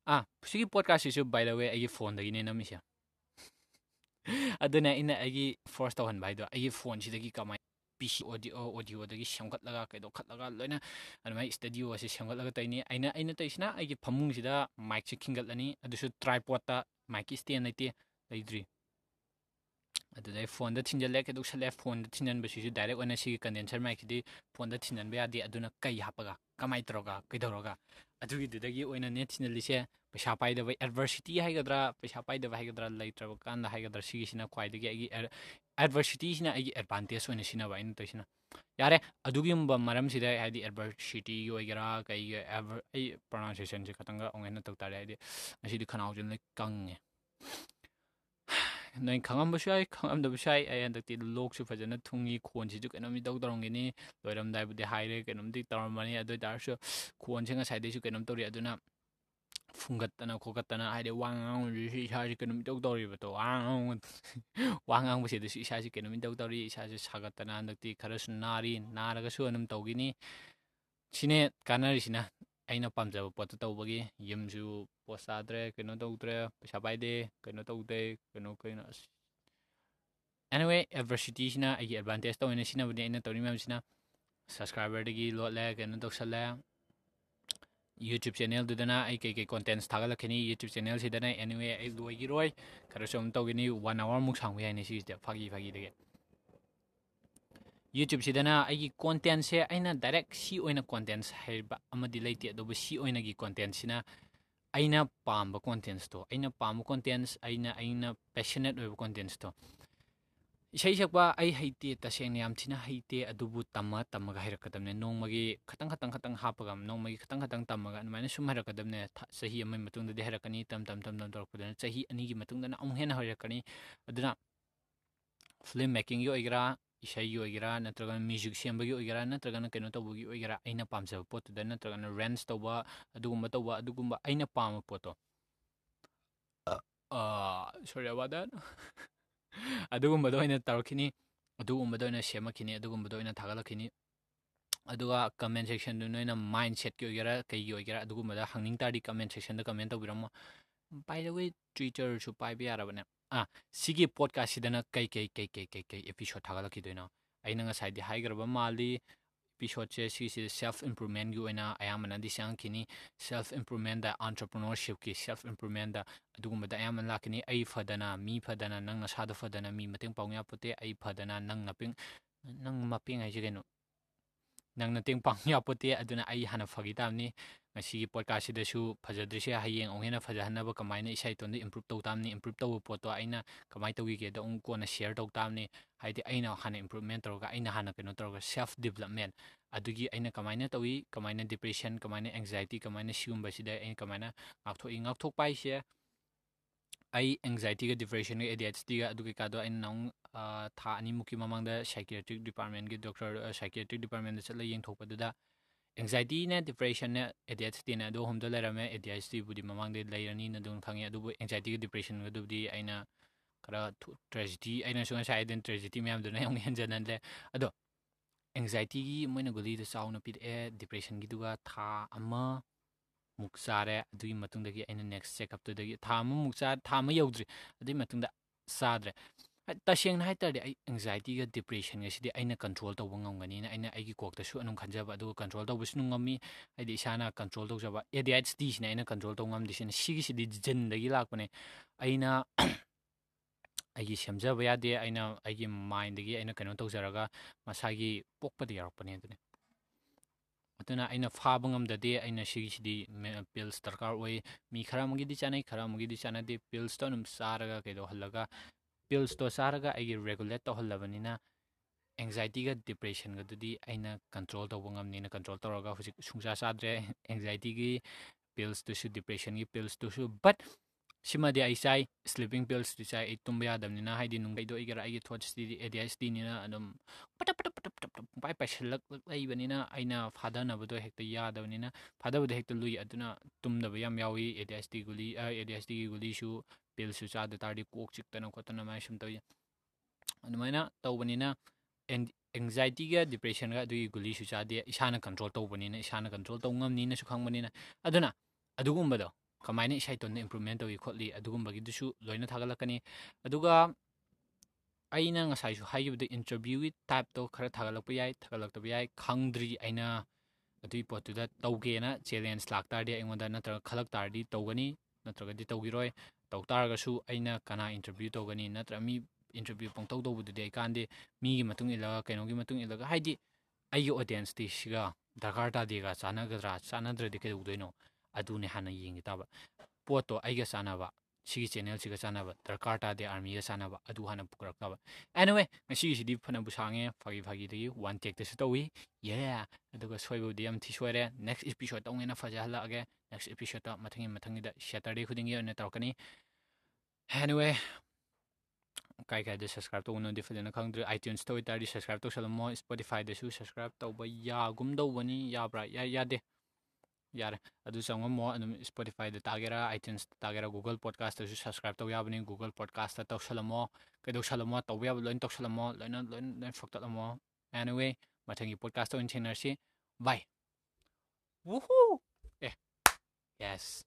ah sigi podcast su by the way ai phone da gi ne na mi sia ꯑꯗꯨꯅ ꯑꯩꯅ ꯑꯩꯒꯤ force ꯇꯧꯍꯟꯕ ꯍꯥꯏꯗꯣ ꯑꯩꯒꯤ ꯐꯣꯟꯁꯤꯗꯒꯤ ꯀꯃꯥꯏꯅ ꯄꯤ ꯁꯤ audio ꯑꯣꯗꯤꯑꯣꯗꯒꯤ ꯁꯦꯝꯒꯠꯂꯒ ꯀꯩꯗꯧꯈꯠꯂꯒ ꯂꯣꯏꯅ ꯑꯗꯨꯃꯥꯏꯅ ꯏꯁꯇꯗꯤꯑꯣꯁꯦ ꯁꯦꯝꯒꯠꯂꯒ ꯇꯧꯔꯤꯅꯤ ꯑꯩꯅ ꯑꯩꯅ ꯇꯧꯔꯤꯁꯤꯅ ꯑꯩꯒꯤ ꯐꯃꯨꯡꯁꯤꯗ ꯃꯥꯏꯛꯁꯦ ꯈꯤꯟꯒꯠꯂꯅꯤ ꯑꯗꯨꯁꯨ ꯇ꯭ꯔꯥꯏꯄꯣꯠꯇ ꯃꯥꯏꯛꯀꯤ ꯏꯁꯇꯦꯟ ꯂꯩꯇꯦ ꯂꯩꯇ꯭ꯔꯤ ꯑꯗꯨꯗꯩ ꯐꯣꯟꯗ ꯊꯤꯟꯖꯜꯂꯦ ꯀꯩꯗꯧꯁꯜꯂꯦ ꯐꯣꯟꯗ ꯊꯤꯟꯖꯟꯕꯁꯤꯁꯨ ꯗꯥꯏꯔꯦꯛ ꯑꯣꯏꯅ ꯁꯤꯒꯤ ꯀꯟꯗꯦꯟꯁꯔ ꯃꯥꯏꯛꯁꯤꯗꯤ ꯐꯣꯟꯗ ꯊꯤꯟꯖꯟꯕ ꯌꯥꯗꯦ ꯑꯗꯨꯅ ꯀꯩ ꯍꯥꯞꯄꯒ ꯀꯃꯥꯏꯅ ꯇꯧꯔꯒ ꯀꯩꯗꯧꯔꯒ ꯑꯗꯨꯒꯤꯗꯨꯗꯒꯤ ꯑꯣꯏꯅꯅꯦ ꯊꯤꯟꯖꯜꯂꯤꯁꯦ ꯄꯩꯁꯥ ꯄꯥꯏꯗꯕ ꯑꯦꯗꯚꯔꯁꯤꯇꯤ ꯍꯥꯏꯒꯗ꯭ꯔꯥ ꯄꯩꯁꯥ ꯄꯥꯏꯗꯕ ꯍꯥꯏꯒꯗ꯭ꯔꯥ ꯂꯩꯇ꯭ꯔꯕ ꯀꯥꯟꯗ ꯍꯥꯏꯒꯗ꯭ꯔꯥ ꯁꯤꯒꯤꯁꯤꯅ ꯈ꯭ꯋꯥꯏꯗꯒꯤ ꯑꯩꯒꯤ ꯑꯦꯗꯚꯔꯁꯤꯇꯤꯁꯤꯅ ꯑꯩꯒꯤ ꯑꯦꯗꯚꯥꯟꯇꯦꯖ ꯑꯣꯏꯅ ꯁꯤꯖꯤꯟꯅꯕ ꯑꯩꯅ ꯇꯧꯔꯤꯁꯤꯅ ꯌꯥꯔꯦ ꯑꯗꯨꯒꯨꯝꯕ ꯃꯔꯝꯁꯤꯗ ꯍꯥꯏꯗꯤ ꯑꯦꯗꯚꯔꯁꯤꯇꯤꯒꯤ ꯑꯣꯏꯒꯦꯔꯥ ꯀꯩꯒꯤ ꯑꯩ ꯄ꯭ꯔꯣꯅꯥꯎꯟꯁꯤꯌꯦꯁꯟꯁꯦ ꯈꯇꯪꯒ ꯑꯃꯨꯛ ꯇꯧ ꯇꯥꯔꯦ ꯍꯥꯏꯗꯤ ꯉꯁꯤꯗꯤ ꯈꯅꯥꯎꯁꯦ ꯂꯣꯏ ꯀꯪꯉꯦ ꯅꯣꯏ ꯈꯪꯉꯝꯕꯁꯨ ꯌꯥꯏ ꯈꯪꯉꯝꯗꯕꯁꯨ ꯌꯥꯏ ꯑꯩ ꯍꯟꯗꯛꯇꯤ ꯂꯣꯛꯁꯨ ꯐꯖꯅ ꯊꯨꯡꯉꯤ ꯈꯣꯟꯁꯤꯁꯨ ꯀꯩꯅꯣꯝ ꯏꯇꯧ ꯇꯧꯔꯝꯒꯅꯤ ꯂꯣꯏꯔꯝꯗꯥꯏꯕꯨꯗꯤ ꯍꯥꯏꯔꯦ ꯀꯩꯅꯣꯝꯗꯤ ꯇꯧꯔꯝꯕꯅꯤ ꯑꯗꯨ ꯑꯣꯏꯇꯥꯔꯁꯨ ꯈꯣꯟꯁꯦ ꯉꯁꯥꯏꯗꯩꯁꯨ ꯀꯩꯅꯣꯝ ꯇꯧꯔꯤ ꯑꯗꯨꯅ ꯐꯨꯡꯒꯠꯇꯅ ꯈꯣꯠꯀꯠꯇꯅ ꯍꯥꯏꯗꯤ ꯋꯥ ꯉꯥꯡꯕꯁꯤꯁꯨ ꯏꯁꯥꯁꯤ ꯀꯩꯅꯣꯝ ꯏꯇꯧ ꯇꯧꯔꯤꯕꯗꯣ ꯋꯥ ꯉꯥꯡꯕ ꯋꯥ ꯉꯥꯡꯕꯁꯤꯗꯁꯨ ꯏꯁꯥꯁꯤ ꯀꯩꯅꯣꯝ ꯏꯇꯧ ꯇꯧꯔꯤ ꯏꯁꯥꯁꯦ ꯁꯥꯒꯠꯇꯅ ꯍꯟꯗꯛꯇꯤ ꯈꯔꯁꯨ ナꯔꯤ ꯅꯥꯔꯒꯁꯨ ꯑꯗꯨꯝ ꯇꯧꯈꯤꯅꯤ ꯁꯤꯅꯦ ꯀꯥꯟꯅꯔꯤꯁꯤꯅ ꯑꯩꯅ ꯄꯥꯝꯖꯕ ꯄꯣꯠꯇꯣ ꯇꯧꯕꯒꯤ ꯌꯨꯝꯁꯨ ꯄꯣꯠ ꯆꯥꯗ꯭ꯔꯦ ꯀꯩꯅꯣ ꯇꯧꯗ꯭ꯔꯦ ꯄꯩꯁꯥ ꯄꯥꯏꯗꯦ ꯀꯩꯅꯣ ꯇꯧꯗꯦ ꯀꯩꯅꯣ ꯀꯩꯅꯣ ꯑꯁ ꯑꯦꯅꯤꯋꯦ ꯑꯦꯗꯚꯔꯁꯤꯇꯤꯁꯤꯅ ꯑꯩꯒꯤ ꯑꯦꯗꯚꯥꯟꯇꯦꯖ ꯇꯧꯋꯦꯅ ꯁꯤꯖꯤꯟꯅꯕꯅꯤ ꯑꯩꯅ ꯇꯧꯔꯤ ꯃꯌꯥꯝꯁꯤꯅ ꯁꯕꯁꯀ꯭ꯔꯥꯏꯕꯔꯗꯒꯤ ꯂꯣꯠꯂꯦ ꯀꯩꯅꯣ ꯇꯧꯁꯜꯂꯦ यूट्यूब चैनल दुदना आई कई कई कंटेंट्स थागलखनी यूट्यूब चैनल सिदना एनीवे आई लोई रोय खर सम तौगनी 1 आवर मुक सांगु यानि सि दे फागी फागी दे यूट्यूब सिदना आई कंटेंट से आइना डायरेक्ट सि ओइना कंटेंट्स हाइबा अमदि लेते अदोब सि ओइना गी कंटेंट सिना आइना पाम कंटेंट्स तो आइना पाम कंटेंट्स आइना आइना पैशनेट ओइब कंटेंट्स तो ꯏꯁꯩ ꯁꯛꯄ ꯑꯩ ꯍꯩꯇꯦ ꯇꯁꯦꯡꯅ ꯌꯥꯝ ꯊꯤꯅ ꯍꯩꯇꯦ ꯑꯗꯨꯕꯨ ꯇꯝꯃ ꯇꯝꯃꯒ ꯍꯩꯔꯛꯀꯗꯕꯅꯦ ꯅꯣꯡꯃꯒꯤ ꯈꯇꯪ ꯈꯇꯪ ꯈꯇꯪ ꯍꯥꯞꯄꯒ ꯅꯣꯡꯃꯒꯤ ꯈꯇꯪ ꯈꯇꯪ ꯇꯝꯃꯒ ꯑꯗꯨꯃꯥꯏꯅ ꯁꯨꯝ ꯍꯩꯔꯛꯀꯗꯕꯅꯦ ꯆꯍꯤ ꯑꯃꯒꯤ ꯃꯇꯨꯡꯗꯗꯤ ꯍꯩꯔꯛꯀꯅꯤ ꯇꯝ ꯇꯝ ꯇꯝ ꯇꯝ ꯇꯧꯔꯛꯄꯗꯨꯅ ꯆꯍꯤ ꯑꯅꯤꯒꯤ ꯃꯇꯨꯡꯗꯅ ꯑꯃꯨꯛ ꯍꯦꯟꯅ ꯍꯩꯔꯛꯀꯅꯤ ꯑꯗꯨꯅ ꯐꯤꯂꯝ ꯃꯦꯀꯤꯡꯒꯤ ꯑꯣꯏꯒꯦꯔꯥ ꯏꯁꯩꯒꯤ ꯑꯣꯏꯒꯦꯔꯥ ꯅꯠꯇ꯭ꯔꯒꯅ ꯃ꯭ꯌꯨꯖꯤꯛ ꯁꯦꯝꯕꯒꯤ ꯑꯣꯏꯒꯦꯔꯥ ꯅꯠꯇ꯭ꯔꯒꯅ ꯀꯩꯅꯣ ꯇꯧꯕꯒꯤ ꯑꯣꯏꯒꯦꯔꯥ ꯑꯩꯅ ꯄꯥꯝꯖꯕ ꯄꯣꯠꯇꯨꯗ ꯅꯠꯇ꯭ꯔꯒꯅ ꯔꯦꯟꯁ ꯇꯧꯕ ꯑꯗꯨꯒꯨꯝꯕ ꯇꯧꯕ ꯑꯗꯨꯒꯨꯝꯕ ꯑꯩꯅ ꯄꯥꯝꯕ ꯄꯣꯠꯇꯣ ꯁꯣꯔꯤ ꯑꯕꯥꯎꯠ ꯗꯦꯠ ꯑꯗꯨꯒꯨꯝꯕꯗꯣ ꯑꯣꯏꯅ ꯇꯧꯔꯛꯈꯤꯅꯤ ꯑꯗꯨꯒꯨꯝꯕꯗ ꯑꯣꯏꯅ ꯁꯦꯝꯃꯛꯈꯤꯅꯤ ꯑꯗꯨꯒꯨꯝꯕꯗ ꯑꯣꯏꯅ ꯊꯥꯒꯠꯂꯛꯈꯤꯅꯤ ꯑꯗꯨꯒ ꯀꯃꯦꯟ ꯁꯦꯛꯁꯟꯗꯨ ꯅꯣꯏꯅ ꯃꯥꯏꯟ ꯁꯦꯠꯀꯤ ꯑꯣꯏꯒꯦꯔꯥ ꯀꯩꯒꯤ ꯑꯣꯏꯒꯦꯔꯥ ꯑꯗꯨꯒꯨꯝꯕꯗ ꯍꯪꯅꯤꯡ ꯇꯥꯔꯗꯤ ꯀꯃꯦꯟ ꯁꯦꯛꯁꯟꯗ ꯀꯃꯦꯟ ꯇꯧꯕꯤꯔꯝꯃꯣ ꯕꯥꯏ ꯗ ꯋꯦ ꯇ꯭ꯋꯤꯇꯔꯁꯨ ꯄꯥꯏꯕ ꯌꯥꯔꯕꯅꯦ ꯑꯥ ꯁꯤꯒꯤ ꯄꯣꯗꯀꯥꯁꯁꯤꯗꯅ ꯀꯩ ꯀꯩ ꯀꯩ ꯀꯩ ꯀꯩ ꯀꯩ ꯑꯦꯄꯤꯁꯣꯠ ꯊꯥꯒꯠꯂꯛꯈꯤꯗꯣꯏꯅꯣ ꯑꯩꯅ ꯉꯁꯥꯏꯗꯤ ꯍꯥꯏꯈ꯭ꯔꯕ ꯃꯥꯜꯂꯤ pisho che si si self improvement yu ena ayam na di shang kini self improvement da entrepreneurship ki self improvement da dugum da ayam la kini ai phadana mi phadana nang na sa da phadana mi mateng paung ya pote ai phadana nang na ping nang ma ping ai jigeno nang na ting paung ya pote aduna ai hana phagi tam ni ꯉꯁꯤꯒꯤ ꯄꯣꯗꯀꯥꯁꯁꯤꯗꯁꯨ ꯐꯖꯗ꯭ꯔꯤꯁꯦ ꯍꯌꯦꯡ ꯑꯃꯨꯛ ꯍꯦꯟꯅ ꯐꯖꯍꯟꯅꯕ ꯀꯃꯥꯏꯅ ꯏꯁꯥ ꯏꯇꯣꯟꯗ improve ꯇꯧ ꯇꯥꯕꯅꯤ improve ꯇꯧꯕ ꯄꯣꯠꯇꯣ ꯑꯩꯅ ꯀꯃꯥꯏꯅ ꯇꯧꯈꯤꯒꯦꯗꯣ ꯑꯃꯨꯛ ꯀꯣꯟꯅ ꯁꯤꯌꯔ ꯇꯧ ꯇꯥꯕꯅꯤ ꯍꯥꯏꯗꯤ ꯑꯩꯅ ꯍꯥꯟꯅ ꯏꯝꯄ꯭ꯔꯨꯞꯃꯦꯟ ꯇꯧꯔꯒ ꯑꯩꯅ ꯍꯥꯟꯅ ꯀꯩꯅꯣ ꯇꯧꯔꯒ ꯁꯦꯜꯐ ꯗꯤꯕꯂꯞꯃꯦꯟ ꯑꯗꯨꯒꯤ ꯑꯩꯅ ꯀꯃꯥꯏꯅ ꯇꯧꯋꯤ ꯀꯃꯥꯏꯅ ꯗꯤꯄ꯭ꯔꯦꯁꯟ ꯀꯃꯥꯏꯅ ꯑꯦꯡꯖꯥꯏꯇꯤ ꯀꯃꯥꯏꯅ ꯁꯤꯒꯨꯝꯕꯁꯤꯗ ꯑꯩꯅ ꯀꯃꯥꯏꯅ ꯉꯥꯛꯊꯣꯛꯏ ꯉꯥꯛꯊꯣꯛꯄ ꯍꯥꯏꯁꯦ ꯑꯩ ꯑꯦꯡꯖꯥꯏꯇꯤꯒ ꯗꯤꯄ꯭ꯔꯦꯁꯟꯒ ꯑꯦ ꯗꯤ ꯑꯩꯆ ꯗꯤꯒ ꯑꯗꯨ ꯀꯩꯀꯥꯗꯣ ꯑꯩꯅ ꯅꯪ ꯊꯥ ꯑꯅꯤꯃꯨꯛꯀꯤ ꯃꯃꯥꯡꯗ ꯁꯥꯏꯀꯦꯇ꯭ꯔꯤꯛ ꯗꯤꯄꯥꯔꯠꯃꯦꯟꯒꯤ ꯗꯣꯛꯇꯔ ꯁꯥꯏꯀꯦꯇ꯭ꯔꯤꯛ ꯗꯤꯄꯥꯔꯠꯃꯦꯟꯗ ꯆꯠꯂꯒ ꯌꯦꯡꯊꯣꯛꯄꯗꯨꯗ ꯑꯦꯡꯖꯥꯏꯇꯤꯅꯦ ꯗꯤꯄ꯭ꯔꯦꯁꯟꯅꯦ ꯑꯦ ꯗꯤ ꯑꯩꯆ ꯗꯤꯅꯦ ꯑꯗꯨ ꯑꯍꯨꯝꯗ ꯂꯩꯔꯝꯃꯦ ꯑꯦ ꯗꯤ ꯑꯩꯆ ꯗꯤꯕꯨꯗꯤ ꯃꯃꯥꯡꯗ ꯂꯩꯔꯅꯤꯅ ꯑꯗꯨꯝ ꯈꯪꯉꯦ ꯑꯗꯨꯕꯨ ꯑꯦꯡꯖꯥꯏꯇꯤꯒ ꯗꯤꯄ꯭ꯔꯦꯁꯟꯒꯗꯨꯕꯨꯗꯤ ꯑꯩꯅ ꯈꯔ ꯇ꯭ꯔꯦꯖꯤꯗꯤ ꯑꯩꯅꯁꯨ ꯉꯁꯥꯏ ꯍꯥꯏꯗꯅ ꯇ꯭ꯔꯦꯖꯤꯗꯤ ꯃꯌꯥꯝꯗꯨꯅ ꯌꯥꯝ ꯍꯦꯟꯖꯟꯍꯜꯂꯦ ꯑꯗꯣ ꯑꯦꯡꯖꯥꯏꯇꯤꯒꯤ ꯃꯣꯏꯅ ꯒꯨꯂꯤꯗꯣ ꯆꯥꯎꯅ ꯄꯤꯔꯛꯑꯦ ꯗꯤꯄ꯭ꯔꯦꯁꯟꯒꯤꯗꯨꯒ ꯊꯥ ꯑꯃꯃꯨꯛ ꯆꯥꯔꯦ ꯑꯗꯨꯒꯤ ꯃꯇꯨꯡꯗꯒꯤ ꯑꯩꯅ ꯅꯦꯛꯁ ꯆꯦꯛꯀꯞꯇꯨꯗꯒꯤ ꯊꯥ ꯑꯃꯃꯨꯛ ꯆꯥ ꯊꯥ ꯑꯃ ꯌꯧꯗ꯭ꯔꯤ ꯑꯗꯨꯒꯤ ꯃꯇꯨꯡꯗ ꯆꯥꯗ꯭ꯔꯦ ꯇꯁꯦꯡꯅ ꯍꯥꯏ ꯇꯥꯔꯗꯤ ꯑꯩ ꯑꯦꯡꯖꯥꯏꯇꯤꯒ ꯗꯤꯄ꯭ꯔꯦꯁꯟꯒꯁꯤꯗꯤ ꯑꯩꯅ ꯀꯟꯇ꯭ꯔꯣꯜ ꯇꯧꯕ ꯉꯝꯒꯅꯤꯅ ꯑꯩꯅ ꯑꯩꯒꯤ ꯀꯣꯛꯇꯁꯨ ꯑꯗꯨꯝ ꯈꯟꯖꯕ ꯑꯗꯨꯒ ꯀꯟꯇ꯭ꯔꯣꯜ ꯇꯧꯕꯁꯨ ꯉꯝꯃꯤ ꯍꯥꯏꯗꯤ ꯏꯁꯥꯅ ꯀꯟꯇ꯭ꯔꯣꯜ ꯇꯧꯖꯕ ꯑꯦ ꯗꯤ ꯑꯩꯆ ꯗꯤꯁꯤꯅ ꯑꯩꯅ ꯀꯟꯇ꯭ꯔꯣꯜ ꯇꯧꯕ ꯉꯝꯗ꯭ꯔꯤꯁꯤꯅ ꯁꯤꯒꯤꯁꯤꯗꯤ ꯖꯤꯟꯗꯒꯤ ꯂꯥꯛꯄꯅꯦ ꯑꯩꯅ ꯑꯩꯒꯤ ꯁꯦꯝꯖꯕ ꯌꯥꯗꯦ ꯑꯩꯅ ꯑꯩꯒꯤ ꯃꯥꯏꯟꯗꯒꯤ ꯑꯩꯅ ꯀꯩꯅꯣ ꯇꯧꯖꯔꯒ ꯃꯁꯥꯒꯤ ꯄꯣꯛꯄꯗ ꯌꯥꯎꯔꯛꯄꯅꯦ ꯑꯗꯨꯅꯤ ꯑꯗꯨꯅ ꯑꯩꯅ ꯐꯥꯕ ꯉꯝꯗꯗꯦ ꯑꯩꯅ ꯁꯤꯒꯤꯁꯤꯗꯤ ꯄꯤꯜꯁ ꯗꯔꯀꯥꯔ ꯑꯣꯏ ꯃꯤ ꯈꯔ ꯑꯃꯒꯤꯗꯤ ꯆꯥꯅꯩ ꯈꯔ ꯑꯃꯒꯤꯗꯤ ꯆꯥꯟꯅꯗꯦ ꯄꯤꯜꯁꯇꯣ ꯑꯗꯨꯝ ꯆꯥꯔꯒ ꯀꯩꯗꯧꯍꯜꯂꯒ ꯄꯤꯜꯁꯇꯣ ꯆꯥꯔꯒ ꯑꯩꯒꯤ ꯔꯦꯒꯨꯂꯦꯠ ꯇꯧꯍꯜꯂꯕꯅꯤꯅ ꯑꯦꯡꯖꯥꯏꯇꯤꯒ ꯗꯤꯄ꯭ꯔꯦꯁꯟꯒꯗꯨꯗꯤ ꯑꯩꯅ ꯀꯟꯇ꯭ꯔꯣꯜ ꯇꯧꯕ ꯉꯝꯅꯤꯅ ꯀꯟꯇ꯭ꯔꯣꯜ ꯇꯧꯔꯒ ꯍꯧꯖꯤꯛ ꯁꯨꯡꯆꯥ ꯆꯥꯗ꯭ꯔꯦ ꯑꯦꯡꯖꯥꯏꯇꯤꯒꯤ ꯄꯤꯜꯁꯇꯨꯁꯨ ꯗꯤꯄ꯭ꯔꯦꯁꯟꯒꯤ ꯄꯤꯜꯁꯇꯨꯁꯨ ꯕꯠ ꯁꯤꯃꯗꯤ ꯑꯩ ꯆꯥꯏ ꯁ꯭ꯂꯤꯞꯄꯤꯡ ꯄꯤꯜꯁꯇꯤ ꯆꯥꯏ ꯑꯩ ꯇꯨꯝꯕ ꯌꯥꯗꯕꯅꯤꯅ ꯍꯥꯏꯗꯤ ꯅꯨꯡꯀꯩꯗꯣ ꯑꯣꯏꯒꯦꯔꯥ ꯑꯩꯒꯤ ꯊꯣꯠꯁꯇꯤ ꯑꯦ ꯗꯤ ꯑꯩꯆ ꯗꯤꯅꯤꯅ ꯑꯗꯨꯝ ꯄꯇꯞ ꯄꯇꯞ ꯄꯇꯞ ꯄꯇꯞ ꯄꯨꯡꯄꯥꯏ ꯄꯥꯏꯁꯤꯜꯂꯛ ꯂꯩꯕꯅꯤꯅ ꯑꯩꯅ ꯐꯥꯊꯅꯕꯗꯣ ꯍꯦꯛꯇ ꯌꯥꯗꯕꯅꯤꯅ ꯐꯥꯊꯕꯗꯣ ꯍꯦꯛꯇ ꯂꯨꯏ ꯑꯗꯨꯅ ꯇꯨꯝꯗꯕ ꯌꯥꯝ ꯌꯥꯎꯏ ꯑꯦ ꯗꯤ ꯑꯩꯆ ꯗꯤ ꯒꯨꯂꯤ ꯑꯦ ꯗꯤ ꯑꯩꯆ ꯗꯤꯒꯤ ꯒꯨꯂꯤꯁꯨ ꯄꯤꯜꯁꯨ ꯆꯥꯗ ꯇꯥꯔꯗꯤ ꯀꯣꯛ ꯆꯤꯛꯇꯅ ꯈꯣꯠꯇꯅ ꯑꯗꯨꯃꯥꯏꯅ ꯁꯨꯝ ꯇꯧꯏ ꯑꯗꯨꯃꯥꯏꯅ ꯇꯧꯕꯅꯤꯅ ꯑꯦꯡꯖꯥꯏꯇꯤꯒ ꯗꯤꯄ꯭ꯔꯦꯁꯟꯒ ꯑꯗꯨꯒꯤ ꯒꯨꯂꯤꯁꯨ ꯆꯥꯗꯦ ꯏꯁꯥꯅ ꯀꯟꯇ꯭ꯔꯣꯜ ꯇꯧꯕꯅꯤꯅ ꯏꯁꯥꯅ ꯀꯟꯇ꯭ꯔꯣꯜ ꯇꯧꯕ ꯉꯝꯅꯤꯅꯁꯨ ꯈꯪꯕꯅꯤꯅ ꯑꯗꯨꯅ ꯑꯗꯨꯒꯨꯝꯕꯗꯣ ꯀꯃꯥꯏꯅ ꯏꯁꯥ ꯏꯇꯣꯟꯗ ꯏꯝꯄ꯭ꯔꯨꯚꯃꯦꯟ ꯇꯧꯏ ꯈꯣꯠꯂꯤ ꯑꯗꯨꯒꯨꯝꯕꯒꯤꯗꯨꯁꯨ ꯂꯣꯏꯅ ꯊꯥꯒꯠꯂꯛꯀꯅꯤ ꯑꯗꯨꯒ ꯑꯩꯅ ꯉꯁꯥꯏꯁꯨ ꯍꯥꯏꯈꯤꯕꯗ ꯏꯟꯇꯔꯚ꯭ꯌꯨꯒꯤ ꯇꯥꯏꯞꯇꯣ ꯈꯔ ꯊꯥꯒꯠꯂꯛꯄ ꯌꯥꯏ ꯊꯥꯒꯠꯂꯛꯇꯕ ꯌꯥꯏ ꯈꯪꯗ꯭ꯔꯤ ꯑꯩꯅ ꯑꯗꯨꯒꯤ ꯄꯣꯠꯇꯨꯗ ꯇꯧꯒꯦꯅ ꯆꯦꯂꯦꯟꯖ ꯂꯥꯛꯇꯥꯔꯗꯤ ꯑꯩꯉꯣꯟꯗ ꯅꯠꯇ꯭ꯔꯒ ꯈꯜꯂꯛ ꯇꯥꯔꯗꯤ ꯇꯧꯒꯅꯤ ꯅꯠꯇ꯭ꯔꯒꯗꯤ ꯇꯧꯈꯤꯔꯣꯏ ꯇꯧ ꯇꯥꯔꯒꯁꯨ ꯑꯩꯅ ꯀꯅꯥ ꯏꯟꯇꯔꯚ꯭ꯌꯨ ꯇꯧꯒꯅꯤ ꯅꯠꯇ꯭ꯔꯒ ꯃꯤ ꯏꯟꯇꯔꯚ꯭ꯌꯨ ꯄꯪꯇꯧ ꯇꯧꯕꯗꯨꯗꯤ ꯑꯩ ꯀꯥꯟꯗꯦ ꯃꯤꯒꯤ ꯃꯇꯨꯡ ꯏꯜꯂꯒ ꯀꯩꯅꯣꯒꯤ ꯃꯇꯨꯡ ꯏꯜꯂꯒ ꯍꯥꯏꯗꯤ ꯑꯩꯒꯤ ꯑꯣꯗꯤꯌꯦꯟꯁꯇꯤ ꯁꯤꯒ ꯗꯔꯀꯥꯔ ꯇꯥꯗꯦꯒ ꯆꯥꯟꯅꯒꯗ꯭ꯔꯥ ꯆꯥꯟꯅꯗ꯭ꯔꯗꯤ ꯀꯩꯗꯧꯗꯣꯏꯅꯣ ꯑꯗꯨꯅꯦ ꯍꯥꯟꯅ ꯌꯦꯡꯒꯦ ꯇꯥꯕ ꯄꯣꯠꯇꯣ ꯑꯩꯒ ꯆꯥꯟꯅꯕ ꯁꯤꯒꯤ ꯆꯦꯅꯦꯜꯁꯤꯒ ꯆꯥꯟꯅꯕ ꯗꯔꯀꯥꯔ ꯇꯥꯗꯦ ꯑꯥꯔꯃꯤꯒ ꯆꯥꯟꯅꯕ ꯑꯗꯨ ꯍꯥꯟꯅ ꯄꯨꯔꯛꯇꯕ ꯑꯦꯅꯤꯋꯦ ꯉꯁꯤꯒꯤꯁꯤꯗꯤ ꯐꯅꯕꯨ ꯁꯥꯡꯉꯦ ꯐꯥꯒꯤ ꯐꯥꯒꯤꯗꯒꯤ ꯋꯥꯟ ꯇꯦꯛꯇꯁꯨ ꯇꯧꯏ ꯌꯦ ꯑꯗꯨꯒ ꯁꯣꯏꯕꯕꯨꯗꯤ ꯌꯥꯝ ꯊꯤ ꯁꯣꯏꯔꯦ ꯅꯦꯛꯁ ꯏꯄꯤꯁꯣꯠ ꯇꯧꯅꯦꯅ ꯐꯖꯍꯜꯂꯛꯑꯒꯦ ꯅꯦꯛꯁ ꯏꯄꯤꯁꯣꯠꯇ ꯃꯊꯪꯒꯤ ꯃꯊꯪꯒꯤꯗ ꯁꯦꯇꯔꯗꯦ ꯈꯨꯗꯤꯡꯒꯤ ꯑꯣꯏꯅ ꯇꯧꯔꯛꯀꯅꯤ ꯑꯦꯅꯤꯋꯦ ꯀꯥꯏ ꯀꯥꯏꯗ ꯁꯕꯁꯀ꯭ꯔꯥꯏꯕ ꯇꯧꯕꯅꯣꯗꯤ ꯐꯖꯅ ꯈꯪꯗ꯭ꯔꯦ ꯑꯥꯏꯇ꯭ꯌꯨꯟꯁꯇ ꯑꯣꯏꯇꯥꯔꯗꯤ ꯁꯕꯁꯀ꯭ꯔꯥꯏꯕ ꯇꯧꯁꯜꯂꯝꯃꯣ ꯁ꯭ꯄꯣꯇꯤꯐꯥꯏꯗꯁꯨ ꯁꯕꯁꯀ꯭ꯔꯥꯏꯕ ꯇꯧꯕ ꯌꯥꯒꯨꯝ ꯇꯧꯕꯅꯤ ꯌꯥꯕ꯭ꯔꯥ ꯌꯥꯗꯦ ꯌꯥꯔꯦ ꯑꯗꯨ ꯆꯪꯉꯝꯃꯣ ꯑꯗꯨꯝ ꯁ꯭ꯄꯣꯇꯤꯐꯥꯏꯗ ꯇꯥꯒꯦꯔꯥ ꯑꯥꯏꯇ꯭ꯌꯨꯟꯁꯇ ꯇꯥꯒꯦꯔꯥ ꯒꯨꯒꯜ ꯄꯣꯗꯀꯥꯁꯇꯁꯨ ꯁꯕꯁꯀ꯭ꯔꯥꯏꯕ ꯇꯧ ꯌꯥꯕꯅꯤ ꯒꯨꯒꯜ ꯄꯣꯗꯀꯥꯁꯇ ꯇꯧꯁꯜꯂꯝꯃꯣ ꯀꯩꯗꯧꯁꯜꯂꯝꯃꯣ ꯇꯧꯕ ꯌꯥꯕ ꯂꯣꯏꯅ ꯇꯧꯁꯜꯂꯝꯃꯣ ꯂꯣꯏꯅ ꯂꯣꯏꯅ ꯂꯣꯏꯅ ꯐꯛꯇꯠꯂꯝꯃꯣ ꯑꯦꯅꯤꯋꯦ ꯃꯊꯪꯒꯤ ꯄꯣꯗꯀꯥꯁꯇ ꯑꯣꯏꯅ ꯊꯦꯡꯅꯔꯁꯤ ꯕꯥꯏ ꯋꯨꯍꯨ Yes.